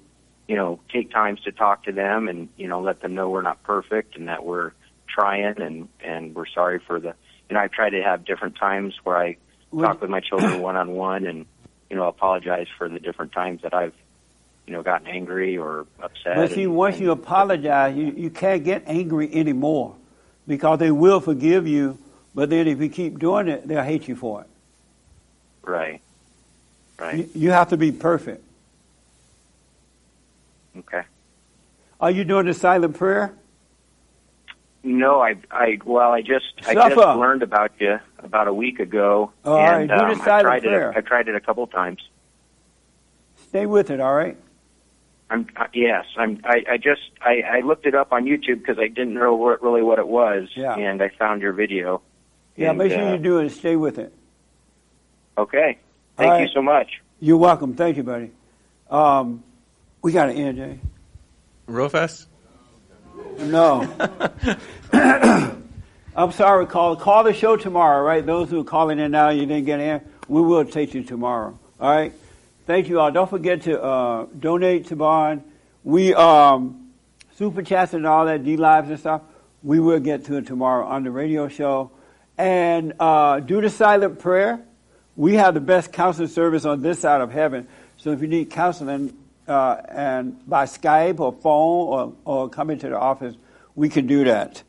you know, take times to talk to them and, you know, let them know we're not perfect and that we're trying and, and we're sorry for the, you know, I try to have different times where I talk with my children one on one and, you know, apologize for the different times that I've, you know, gotten angry or upset. But see, and- once you apologize, you, you can't get angry anymore because they will forgive you. But then if you keep doing it, they'll hate you for it. right. Right. You, you have to be perfect. Okay. Are you doing the silent prayer? No, I, I, well, I just, I just learned about you about a week ago, All right, and do um, I tried prayer. it. I tried it a couple times. Stay with it, all right? I'm uh, yes, I'm. I, I just I, I looked it up on YouTube because I didn't know what, really what it was, Yeah. and I found your video. Yeah, And, make sure uh, you do it and stay with it. Okay, thank right. you so much. You're welcome. Thank you, buddy. Um, we got end, Jay. Real fast? No. I'm sorry, call call the show tomorrow, right? Those who are calling in now, you didn't get in, we will take you tomorrow. All right. Thank you all. Don't forget to uh, donate to Bond. We um, super chats and all that, D lives and stuff. We will get to it tomorrow on the radio show, and uh, do the silent prayer. We have the best counseling service on this side of heaven. So if you need counseling, uh, and by Skype or phone or, or come into the office, we can do that.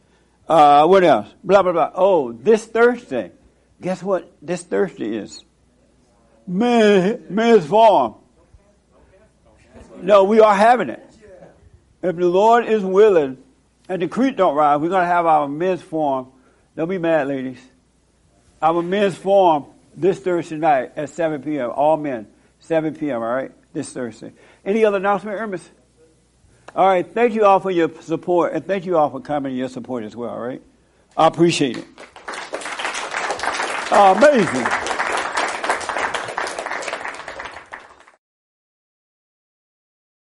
Uh, what else? Blah, blah, blah. Oh, this Thursday. Guess what this Thursday is? Men's Forum. No, we are having it. If the Lord is willing and the creek don't rise, we're going to have our men's forum. Don't be mad, ladies. Our men's forum this Thursday night at 7 p.m. All men, 7 p.m., all right? This Thursday. Any other announcement, Hermes? All right. Thank you all for your support, and thank you all for coming and your support as well, all right? I appreciate it. Amazing.